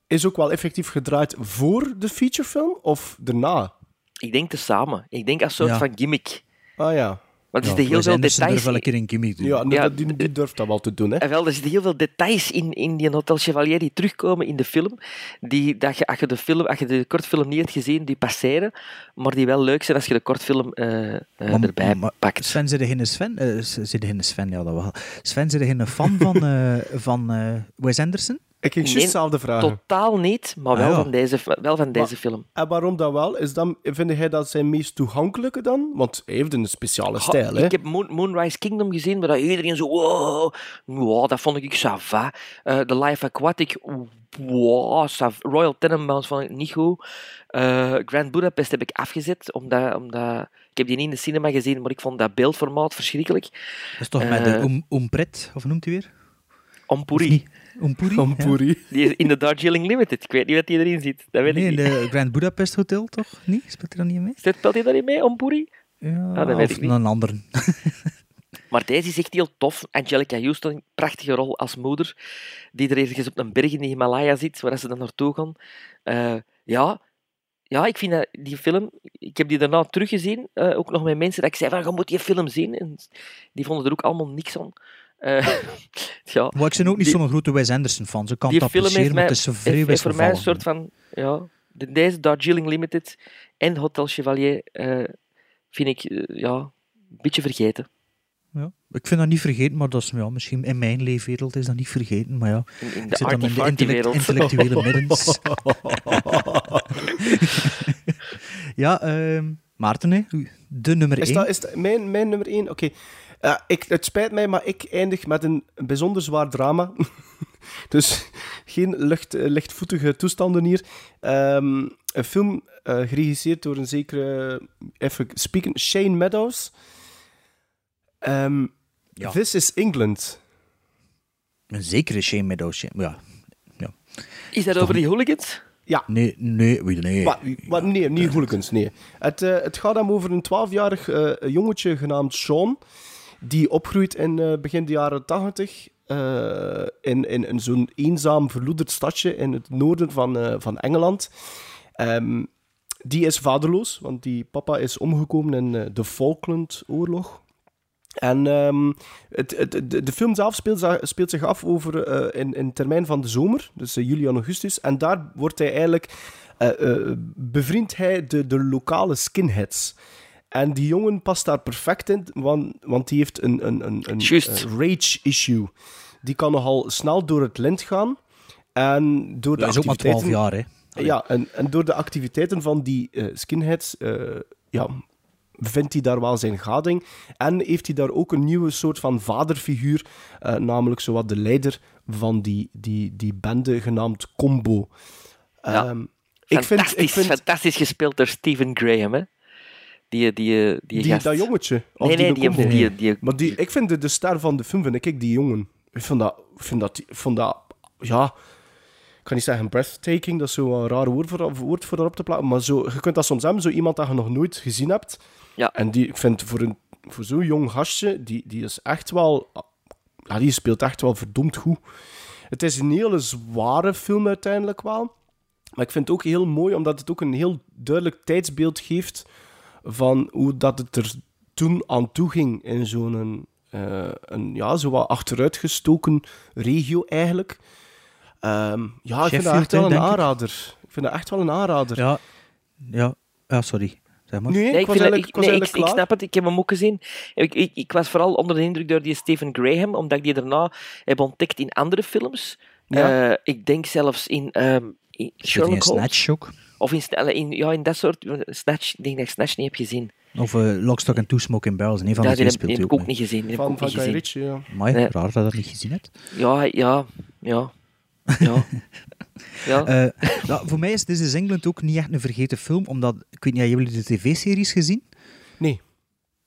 is ook wel effectief gedraaid voor de featurefilm of daarna? Ik denk tezamen. Ik denk als soort Ja. van gimmick. Ah ja. Want er Ja, zitten heel veel Anderson details wel een keer een gimmick doen. Ja, nee, Ja, dat- die, die durft dat wel te doen, hè. En wel, er zitten heel veel details in, in die Hotel Chevalier die terugkomen in de film. Die, dat je, als, je de film, als je de kortfilm niet hebt gezien, die passeren. Maar die wel leuk zijn als je de kortfilm eh, eh, Maar- erbij maar- pakt. Sven, zit je geen Sven? z- zit je geen Sven, ja, dat wel. Sven, zit je geen fan van, [LAUGHS] eh, van eh, Wes Anderson? Ik ging Nee, juist hetzelfde vragen. Totaal niet, maar wel Ah, ja. van deze, wel van deze Maar- film. En waarom dat wel? Is dan, vind jij dat zijn meest toegankelijke dan? Want hij heeft een speciale stijl, hè? Ik heb Moon, Moonrise Kingdom gezien, waar dat iedereen zo... Wow, wow dat vond ik ça va. Eh, The Life Aquatic, wow, ça va. Royal Tenenbaums vond ik niet goed. Eh, Grand Budapest heb ik afgezet, omdat, omdat... Ik heb die niet in de cinema gezien, maar ik vond dat beeldformaat verschrikkelijk. Dat is toch met de Pret, of noemt hij weer? Of Ompuri. Van Ja. Die is in de Darjeeling Limited. Ik weet niet wat die erin zit. Dat weet Nee, ik in niet. de Grand Budapest Hotel, toch? Nee? Speelt hij daar niet mee? Speelt hij daarin mee, Ompuri? Ja, Ah, dat weet of ik niet. een ander. [LAUGHS] Maar deze is echt heel tof. Angelica Houston, prachtige rol als moeder, die er ergens op een berg in de Himalaya zit, waar ze dan naartoe gaan. Eh, ja, ja, ik vind dat, die film... Ik heb die daarna teruggezien, eh, ook nog met mensen, dat ik zei van, je moet die film zien. En die vonden er ook allemaal niks aan. Eh, [LAUGHS] ja, Maar ik ben ook niet zo'n grote Wes Anderson fan. Ze kan die het film heeft, maar mij, het is heeft, heeft voor mij een soort van... Ja, de- deze Darjeeling Limited en Hotel Chevalier eh, vind ik eh, ja, een beetje vergeten. Ja. Ik vind dat niet vergeten, maar dat is, ja, misschien in mijn leefwereld is dat niet vergeten. Maar ja, In, in ik de zit dan in de intellect- intellectuele [LAUGHS] middens. [LAUGHS] ja, ehm, Maarten, hè, de nummer Is 1. dat, is dat mijn, mijn nummer één? Oké. Ja, ik, het spijt mij, maar ik eindig met een bijzonder zwaar drama. [LAUGHS] dus geen lucht, eh, lichtvoetige toestanden hier. Ehm, een film eh, geregisseerd door een zekere, even spieken, Shane Meadows. Ehm, Ja. This is England. Een zekere Shane Meadows. Ja, ja. Is dat over die hooligans? Ja. Nee, nee, nee. Maar, maar nee, niet hooligans, nee. Het, eh, het gaat hem over een 12-jarig eh, jongetje genaamd Sean, die opgroeit in eh, begin de jaren 80 eh, in, in, in zo'n eenzaam, verloederd stadje in het noorden van, eh, van Engeland. Ehm, die is vaderloos, want die papa is omgekomen in de Falklandoorlog. En ehm, het, de, film zelf speelt, zich af over, in, in termijn van de zomer, dus juli en augustus. En daar wordt hij eigenlijk, bevriendt hij de, de lokale skinheads. En die jongen past daar perfect in, want, want die heeft een, een, een, een Juist. eh, rage-issue. Die kan nogal snel door het lint gaan. En door de Dat is ook maar 12 activiteiten- jaar, hè. ja, en, en door de activiteiten van die eh, skinheads, eh, ja, vindt hij daar wel zijn gading. En heeft hij daar ook een nieuwe soort van vaderfiguur, eh, namelijk zowat de leider van die, die, die bende genaamd Combo. Ja. Ehm, ik vind, fantastisch, ik vind fantastisch gespeeld door Stephen Graham, hè? Die, die, die, dat jongetje. Of Nee, nee, die, die, die, Maar die, ik vind de, de ster van de film, vind ik die jongen. Ik vond dat, ik vind dat, ik ja, ik kan niet zeggen breathtaking, dat is zo'n raar woord voor, woord voor erop te plaatsen, maar zo, je kunt dat soms hebben, zo iemand dat je nog nooit gezien hebt. Ja. En die, ik vind voor, een, voor zo'n jong gastje, die, die is echt wel, ja, die speelt echt wel verdomd goed. Het is een hele zware film uiteindelijk wel. Maar ik vind het ook heel mooi, omdat het ook een heel duidelijk tijdsbeeld geeft van hoe dat het er toen aan toe ging in zo'n eh, een, ja, zo wat achteruitgestoken regio eigenlijk. Ehm, ja, ik vind dat echt wel een ik. aanrader. Ik vind dat echt wel een aanrader. Ja, ja. ja sorry. Zeg maar. Nee, Nee, ik ik, was vind dat- eigenlijk, ik, ik was nee, ik, eigenlijk ik klaar. snap het, ik heb hem ook gezien. Ik, ik, ik was vooral onder de indruk door die Stephen Graham, omdat ik die daarna heb ontdekt in andere films. Ja. Eh, ik denk zelfs in, ehm in Zit Sherlock in Holmes. Snatch ook. Of in, in, ja, in dat soort... Snatch, ik denk dat ik Snatch niet heb gezien. Of uh, Lockstock and Two Smoking Barrels. Een van Ja, de die speelt die heb hij ik ook mee. niet gezien. Die heb ik Van, ook van niet. Ritchie, ja. Nee. raar dat je dat niet gezien hebt. Ja, ja, ja. Ja. [LAUGHS] ja. Eh, ja, voor mij is This is England ook niet echt een vergeten film, omdat, ik weet niet, hebben jullie de tv-series gezien? Nee.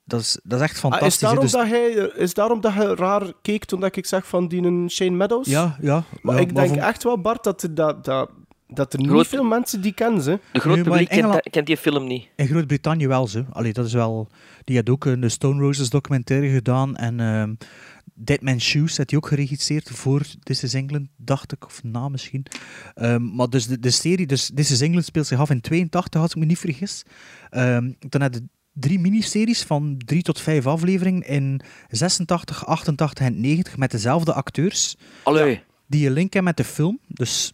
Dat is, dat is echt Ah, fantastisch. is, daarom dus- dat hij, is daarom dat je raar keek toen dat ik zeg van die een Shane Meadows? ja, ja. Maar ja, ik denk voor- echt wel, Bart, dat dat, dat, dat er niet Groot- veel mensen die kennen. Ze. De Nee, in publiek kent, Engeland- kent die film niet. In Groot-Brittannië wel zo. Allee, dat is wel... Die had ook een Stone Roses documentaire gedaan. En ehm Dead Man's Shoes had hij ook geregisseerd voor This is England, dacht ik. Of na misschien. Ehm, maar dus de, de serie, dus This is England speelt zich af in 82, als ik me niet vergis. Ehm, dan had je drie miniseries van drie tot vijf afleveringen in 86, 88 en 90 met dezelfde acteurs. Allee. Die je link hebben met de film. Dus...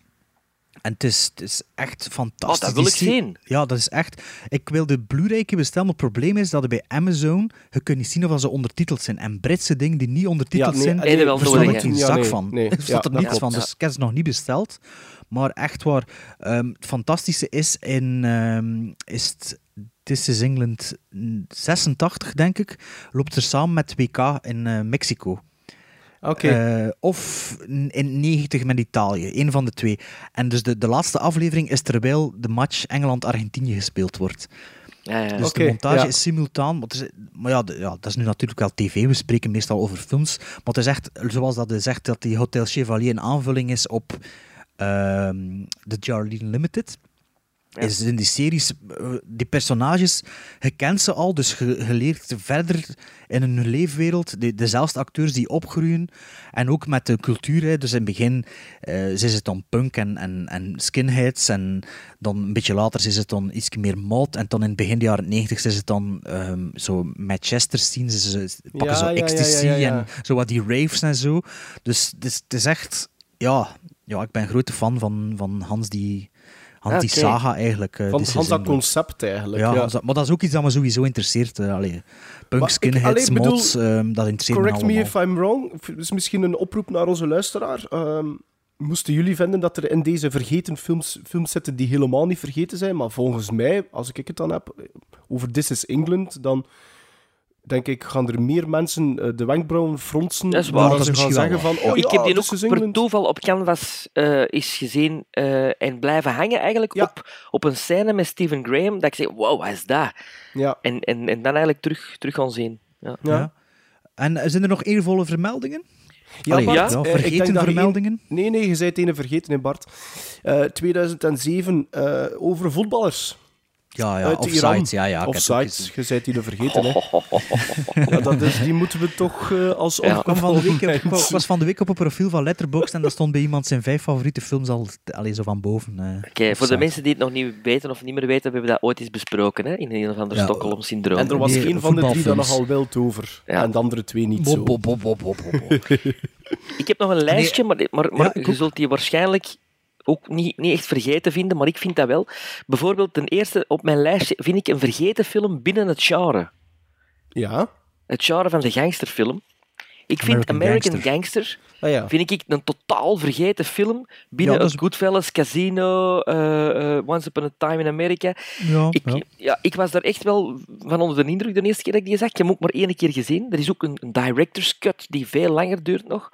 En het is, het is echt fantastisch. Oh, dat wil ik zien. Ja, dat is echt... Ik wil de Blu-ray bestellen, maar het probleem is dat er bij Amazon... Je kunt niet zien of ze ondertiteld zijn. En Britse dingen die niet ondertiteld Ja, nee, zijn... nee, verstaan nodig, ik geen. Ja, zak nee, van. nee. Er staat er niets van, dus ik heb ze nog niet besteld. Maar echt waar... ehm, het fantastische is in... ehm, is het, This is England 86, denk ik. Loopt er samen met WK in eh, Mexico. Oké. Eh, of in 90 met Italië, een van de twee. En dus de, de laatste aflevering is terwijl de match Engeland-Argentinië gespeeld wordt. Ja, ja. Dus de montage ja. is simultaan. Maar, is, maar ja, de- ja, dat is nu natuurlijk wel tv. We spreken meestal over films. Maar het is echt, zoals dat zegt, dat die Hotel Chevalier een aanvulling is op ehm The Jardine Limited. Is in die series, eh, die personages, je kent ze al, dus je, je leert verder in hun leefwereld. De, dezelfde acteurs die opgroeien. En ook met de cultuur. Hè. Dus in het begin eh is het dan punk en, en, en skinheads. En dan een beetje later is het dan iets meer mod. En dan in het begin jaren 90 is het dan ehm, zo Manchester scenes. Ze ze pakken Ja, zo ja, ecstasy ja, en zo wat die raves en zo. Dus het is, het is echt... Ja, ja, ik ben een grote fan van, van Hans die... Hans die Oké. saga eigenlijk. eh, Van, dat concept eigenlijk. Ja, maar dat is ook iets dat me sowieso interesseert. eh, allee, punk, skinheads, mods, ehm, dat interesseert me Correct me if I'm wrong. Het is misschien een oproep naar onze luisteraar. Ehm, moesten jullie vinden dat er in deze vergeten films, films zitten die helemaal niet vergeten zijn? Maar volgens mij, als ik het dan heb over This is England, dan denk ik, gaan er meer mensen eh, de wenkbrauwen fronsen Dat is waar. dan Dat ze gaan zeggen van, oh ik ja, heb die This ook per toeval op Canvas eh is gezien eh, en blijven hangen eigenlijk Ja. op, op een scène met Stephen Graham. Dat ik zeg, wow, wat is dat? Ja, En, en, en dan eigenlijk terug, terug gaan zien. Ja. ja. Ja. En zijn er nog eervolle vermeldingen? Ja, Allee, Bart, ja, vergeten vermeldingen? Nee, nee, je zei het ene vergeten, hè, Bart. Eh, 2007, eh, over voetballers. Ja, ja, Uit. Iran. Ja, ja, gezien. je zei die er vergeten. Hè. [LAUGHS] Ja, dat is, die moeten we toch eh, als Ja. Ik kwam van de week, ik ik was van de week op een profiel van Letterboxd en daar stond bij iemand zijn vijf favoriete films al alleen zo van boven. eh, Oké, voor de mensen die het nog niet weten of niet meer weten, hebben we dat ooit eens besproken hè, in een of ander Ja. Stockholm-syndroom. En er was één van de drie dat nogal wild over. Ja. En de andere twee niet Bob, zo. bob, bob, bob, bob, bob, bob. [LAUGHS] Ik heb nog een lijstje, maar, maar, maar je zult die waarschijnlijk ook niet, niet echt vergeten vinden, maar ik vind dat wel. Bijvoorbeeld, ten eerste op mijn lijstje vind ik een vergeten film binnen het genre. Ja? Het genre van de gangsterfilm. Ik vind American American, Gangster. Gangster, Ah, ja. vind ik een totaal vergeten film binnen Ja, het Goodfellas, Casino, eh, eh, Once Upon a Time in America. Ja, Ik, ja. ja. ik was daar echt wel van onder de indruk de eerste keer dat ik die zag. Ik heb hem ook maar één keer gezien. Er is ook een, een director's cut die veel langer duurt nog.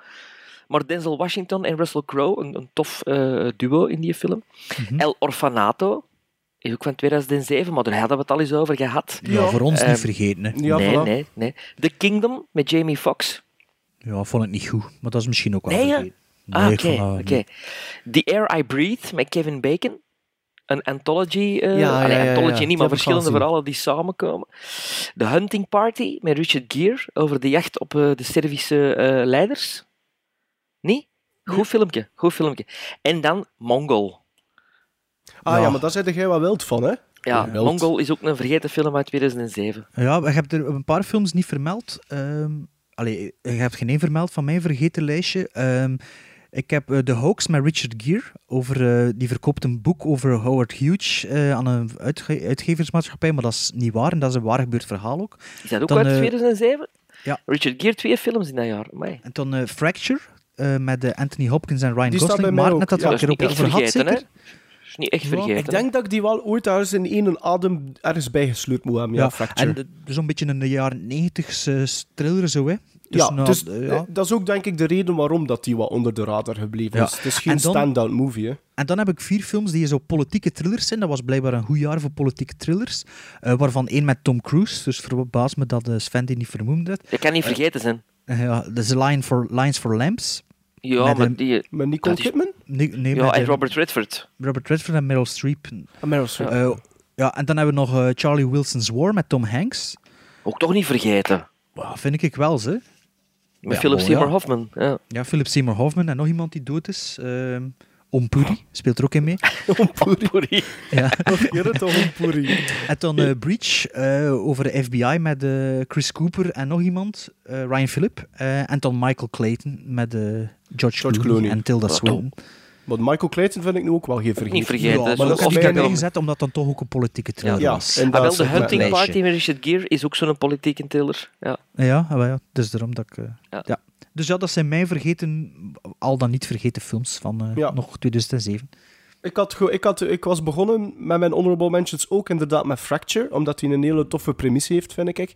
Maar Denzel Washington en Russell Crowe, een, een tof eh, duo in die film. Mhm. El Orfanato, is ook van 2007, maar daar hadden we het al eens over gehad. Ja, voor ons Ehm, niet vergeten. Hè. Ja, nee, voilà. nee, nee. The Kingdom met Jamie Foxx. Ja, vond ik niet goed. Maar dat is misschien ook wel Nee, ja? vergeten. Ah, ik oké. The Air I Breathe met Kevin Bacon. Een anthology. eh Ja, allee, ja, ja, anthology ja. niet, maar verschillende verhalen die samenkomen. The Hunting Party met Richard Gere over de jacht op eh, de Servische eh, leiders. Nee? Goed filmpje, goed filmpje. En dan Mongol. Ah ja, Ja. maar daar zit jij wel wild van, hè? Ja, Wild. Mongol is ook een vergeten film uit 2007. Ja, ik heb er een paar films niet vermeld. Ehm allee, je hebt geen één vermeld van mijn vergeten lijstje. Ehm, ik heb eh, The Hoax met Richard Gere. Over, eh, die verkoopt een boek over Howard Hughes eh, aan een uitge- uitgeversmaatschappij, maar dat is niet waar en dat is een waar gebeurd verhaal ook. Is dat ook Dan, uit eh, 2007? ja. Richard Gere, twee films in dat jaar. Amai. En dan eh, Fracture eh, met eh, Anthony Hopkins en Ryan Die staat bij Gosling. mij Maar ook, net dat ja. we is er ook niet echt over had, hè? zeker? Dat is niet echt Ja, vergeten. Ik denk dat ik die wel ooit ergens in één adem ergens bijgesleurd moet hebben. Ja, Fracture. en eh, zo'n beetje een de jaren 90 thriller zo, hè. Dus, ja, nou, dus, eh, eh, dat is ook denk ik de reden waarom dat die wat onder de radar gebleven Ja. is. Het is geen stand-out movie, hè. En dan heb ik vier films die zo politieke thrillers zijn. Dat was blijkbaar een goed jaar voor politieke thrillers. Eh, waarvan één met Tom Cruise. Dus verbaas me dat eh, Sven die niet vermoemd heeft. Dat kan niet vergeten zijn. Ja, dat is Line for, Lines for Lamps. Ja, Met maar die... Met Nicole Kidman? Nee, nee, Ja, met, en Robert Redford. Robert Redford en Meryl Streep. Meryl Streep. Eh, ja, en dan hebben we nog eh, Charlie Wilson's War met Tom Hanks. Ook toch niet vergeten. Wow, vind ik wel, ze. Met Ja, Philip Seymour ja. Hoffman. Ja. Ja, Philip Seymour Hoffman en nog iemand die dood is. ehm Om Puri speelt er ook in mee. [LAUGHS] Puri. Ja. Het poerie. En dan eh, Breach eh, over de FBI met eh, Chris Cooper en nog iemand, eh, Ryan Phillip. Eh, en dan Michael Clayton met George, George Clooney, en Tilda Swinton. Want Michael Clayton vind ik nu ook wel geen vergeten. Niet vergeten. Ja, dat is maar ook dat heb of ik mij erbij wel- gezet omdat dat toch ook een politieke thriller Ja, was. en Ah, dat wel, is de Hunting. Party met Richard Gere is ook zo'n politieke thriller. Ja. Ja, ah, ja, dus daarom dat ik... eh, Ja. Dus ja, dat zijn mijn vergeten, al dan niet vergeten films van eh, Ja. nog 2007. Ik, had, ik, had, ik was begonnen met mijn honorable mentions ook inderdaad met Fracture, omdat hij een hele toffe premisse heeft, vind ik.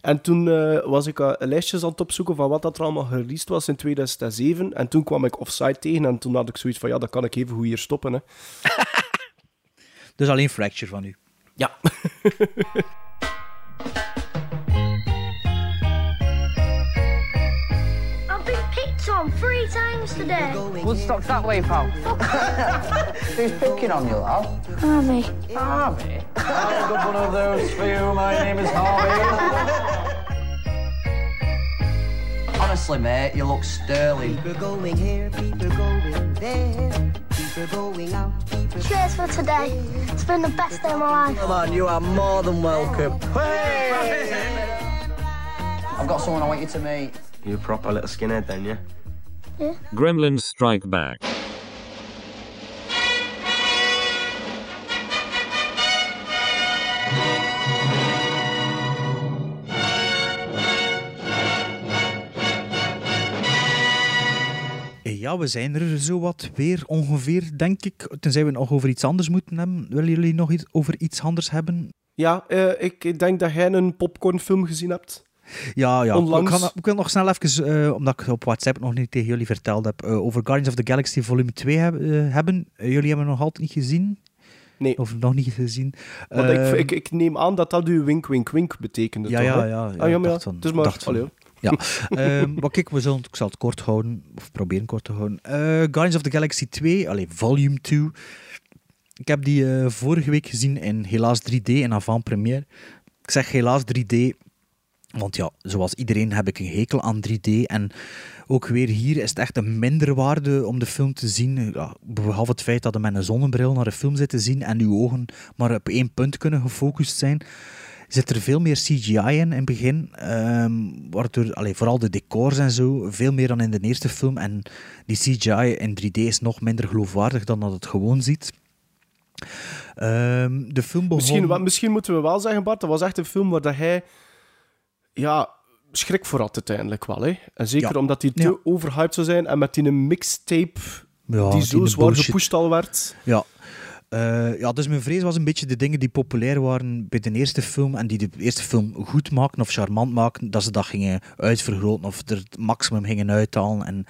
En toen eh, was ik eh, lijstjes aan het opzoeken van wat dat er allemaal gereleased was in 2007. En toen kwam ik Offside tegen en toen had ik zoiets van, ja, dat kan ik even goed hier stoppen. Hè. [LAUGHS] Dus alleen Fracture van u. Ja. [LAUGHS] on three times today. Woodstock's that way, pal. [LAUGHS] Who's picking on you, lad? Army. Harvey? [LAUGHS] I've got one of those for you. My name is Harvey. [LAUGHS] Honestly, mate, you look sterling. People going here, people going there. People going out, people Cheers for today. It's been the best day of my life. Come on, you are more than welcome. I've got someone I want you to meet. You're a proper little skinhead then, yeah? Gremlins Strike Back. Eh, Ja, we zijn er zo wat weer ongeveer, denk ik. Tenzij we nog over iets anders moeten hebben. Willen jullie nog iets over iets anders hebben? Ja, eh, ik denk dat jij een popcornfilm gezien hebt. Ja, ja. Onlangs. Ik, ga- ik wil nog snel even, eh, omdat ik op WhatsApp nog niet tegen jullie verteld heb, eh, over Guardians of the Galaxy volume 2 heb- eh, hebben. Jullie hebben hem nog altijd niet gezien? Nee. Of nog niet gezien? Want Ehm, ik, ik, ik neem aan dat dat uw wink, wink, wink betekende, ja, toch? ja, ja, ja. Ah, ja, ja. van- is maar... dacht van- allee, Ja, Ehm, [LAUGHS] maar kijk, we zullen, ik zal het kort houden, of proberen kort te houden. Eh, Guardians of the Galaxy 2, allee, volume 2. Ik heb die vorige week gezien in helaas 3D en avant-première. Ik zeg helaas 3D, want ja, zoals iedereen heb ik een hekel aan 3D. En ook weer hier is het echt een minderwaarde om de film te zien. Behalve het feit dat je met een zonnebril naar een film zit te zien en uw ogen maar op één punt kunnen gefocust zijn zit er veel meer CGI in in het begin. ehm, waardoor, allee, vooral de decors en zo, veel meer dan in de eerste film. En die CGI in 3D is nog minder geloofwaardig dan dat het gewoon ziet. Ehm, de film begon... Misschien, misschien moeten we wel zeggen, Bart, dat was echt een film waar dat hij ja, schrik voor had uiteindelijk wel. Hè. En zeker Ja. omdat die te Ja. overhyped zou zijn en met die een mixtape Ja, die zo zwaar gepusht al werd. Ja. Eh, ja, dus mijn vrees was een beetje de dingen die populair waren bij de eerste film en die de eerste film goed maakten of charmant maakten, dat ze dat gingen uitvergroten of er het maximum gingen uithalen. En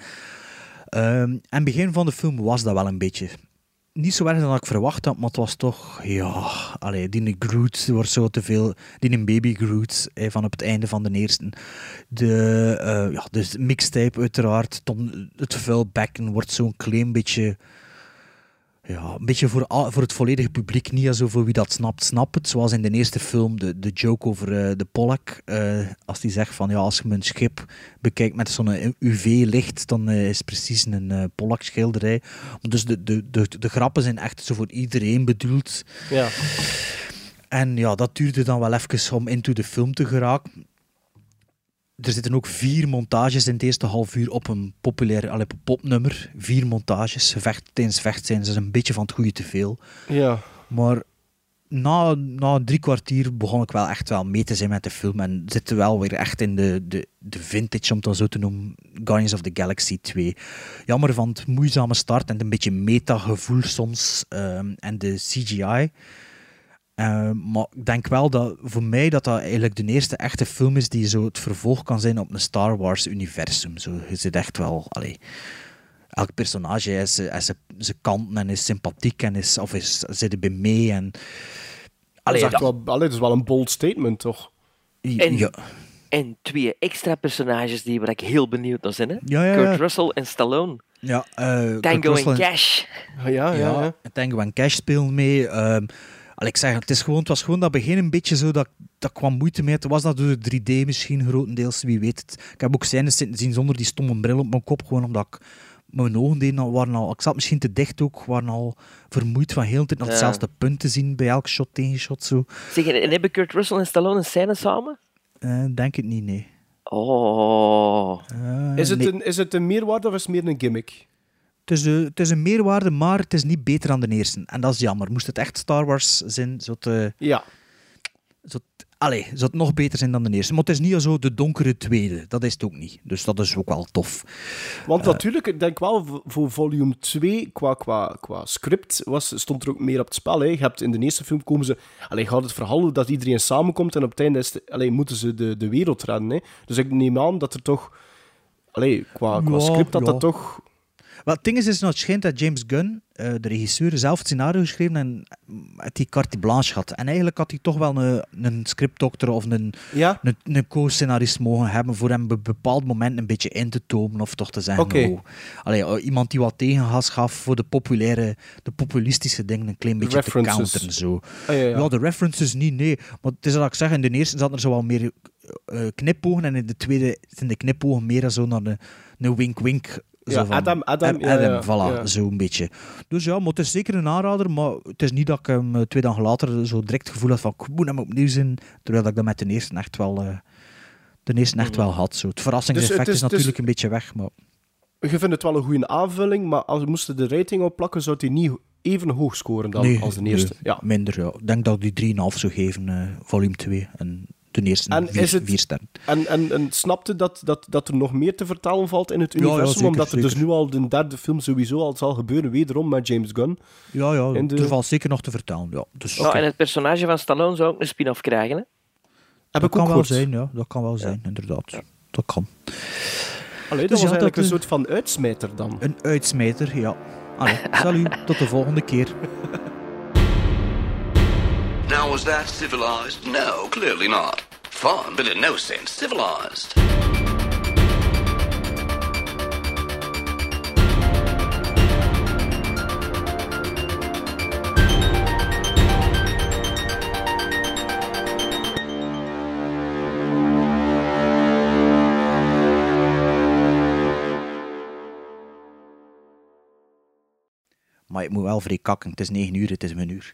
ehm, en begin van de film was dat wel een beetje. Niet zo erg dan ik verwacht had, maar het was toch, ja, allee, die Groot wordt zo te veel, die baby Groot eh, van op het einde van de eerste. De, eh, ja, dus mixtape uiteraard, Tom, het vuilbekken wordt zo'n klein beetje ja, een beetje voor, voor het volledige publiek, niet zo voor wie dat snapt, snap het. Zoals in de eerste film, de, de joke over eh, de Pollack. eh, als die zegt van, ja, als je mijn schip bekijkt met zo'n UV-licht, dan eh, is het precies een eh Pollack-schilderij. Dus de, de, de, de grappen zijn echt zo voor iedereen bedoeld. Ja. En ja, dat duurde dan wel even om into de film te geraken. Er zitten ook vier montages in het eerste half uur op een populair allee, popnummer. Vier montages. Vecht, tijdens vecht zijn ze een beetje van het goede te veel. Ja. Maar na, na drie kwartier begon ik wel echt wel mee te zijn met de film. En zitten wel weer echt in de, de, de vintage, om het dan zo te noemen, Guardians of the Galaxy 2. Jammer van het moeizame start en een beetje meta-gevoel soms. ehm, en de CGI. Eh, maar ik denk wel dat voor mij dat dat eigenlijk de eerste echte film is die zo het vervolg kan zijn op een Star Wars universum. Zo, je zit echt wel, allee, elk personage is, is zijn- zijn kanten en is sympathiek en is, of is, zit erbij mee. En, dat, is wel, allee, dat is wel een bold statement, toch? En, ja. en twee extra personages die waar ik heel benieuwd naar ben. Hè? Ja, ja, Kurt ja. Russell en Stallone. Ja, eh, Kurt Tango Russell en Cash. Ja, ja, ja. Tango en Cash spelen mee. Ehm, al ik zeg, het, is gewoon, het was gewoon dat begin een beetje zo dat, dat kwam moeite mee. Was dat door de 3D misschien grotendeels, wie weet het. Ik heb ook scènes zitten zien zonder die stomme bril op mijn kop, gewoon omdat ik mijn ogen deden al, waren al, ik zat misschien te dicht ook, waren al vermoeid van heel de tijd nog Ja. hetzelfde punt te zien bij elk shot tegen shot zo. Zeg, en hebben Kurt Russell en Stallone een scène samen? Eh, denk het niet, nee. Oh. Eh, Is het, nee. een, is het een meerwaarde of is het meer een gimmick? Het is, een, het is een meerwaarde, maar het is niet beter dan de eerste. En dat is jammer. Moest het echt Star Wars zijn, zou het, eh, Ja. het, allee, zou het nog beter zijn dan de eerste. Maar het is niet zo de donkere tweede. Dat is het ook niet. Dus dat is ook wel tof. Want Eh. natuurlijk, ik denk wel voor volume 2 qua, qua, qua script was, stond er ook meer op het spel. Hè. Je hebt in de eerste film komen ze. Alleen gaat het verhaal dat iedereen samenkomt en op het einde is het- allee, moeten ze de, de wereld redden. Hè. Dus ik neem aan dat er toch. Allee, qua, qua Ja, script dat ja. dat toch. Wat het ding is, is het schijnt dat James Gunn, eh, de regisseur, zelf het scenario geschreven en het die carte blanche had. En eigenlijk had hij toch wel een, een scriptdokter of een, Ja? een, een co-scenarist mogen hebben voor hem op een bepaald moment een beetje in te tomen of toch te zeggen, oh, allee, oh, iemand die wat tegengas gaf voor de populaire, de populistische dingen een klein beetje References. te counteren. Zo. Ah, ja, ja. de references niet, nee. Maar het is dat ik zeg, in de eerste zat er zo wel meer eh, knipogen en in de tweede zijn de knipogen meer zo naar een wink-wink. Zo Ja, van, Adam- Adam, Ad- ja, ja, voilà, ja. zo'n beetje. Dus ja, maar het is zeker een aanrader, maar het is niet dat ik hem eh, twee dagen later zo direct het gevoel had van ik moet hem opnieuw zien, terwijl ik dat met de eerste echt wel, eh, de eerste echt wel had. Zo. Het verrassingseffect Dus het is, is- natuurlijk dus- een beetje weg, maar Je vindt het wel een goede aanvulling, maar als we moesten de rating opplakken, zou hij niet even hoog scoren dan nee, als de nee, eerste. ja. minder. Ja. Ik denk dat ik die 3,5 zou geven, eh, volume 2. En de eerste En vier, is het- vier sterren. En, en, en snapte dat, dat, dat er nog meer te vertellen valt in het Ja, ja, universum? zeker, omdat er dus nu al de derde film sowieso al zal gebeuren, wederom met James Gunn. Ja, ja, de- er valt zeker nog te vertellen. Ja. Dus, Nou, en het personage van Stallone zou ook een spin-off krijgen. Hè? Heb dat ik kan ook wel zijn, ja. Dat kan wel zijn, inderdaad. Dat kan. Allee, dat Dus was ja, eigenlijk dat, een eh, soort van uitsmijter dan. Een uitsmijter, ja. Allee, [LAUGHS] salut, tot de volgende keer. [LAUGHS] Now, was that civilized? No, clearly not. Fun, but in no sense civilized. Maar ik moet wel vrij kakken. Het is 9 uur, het is mijn uur.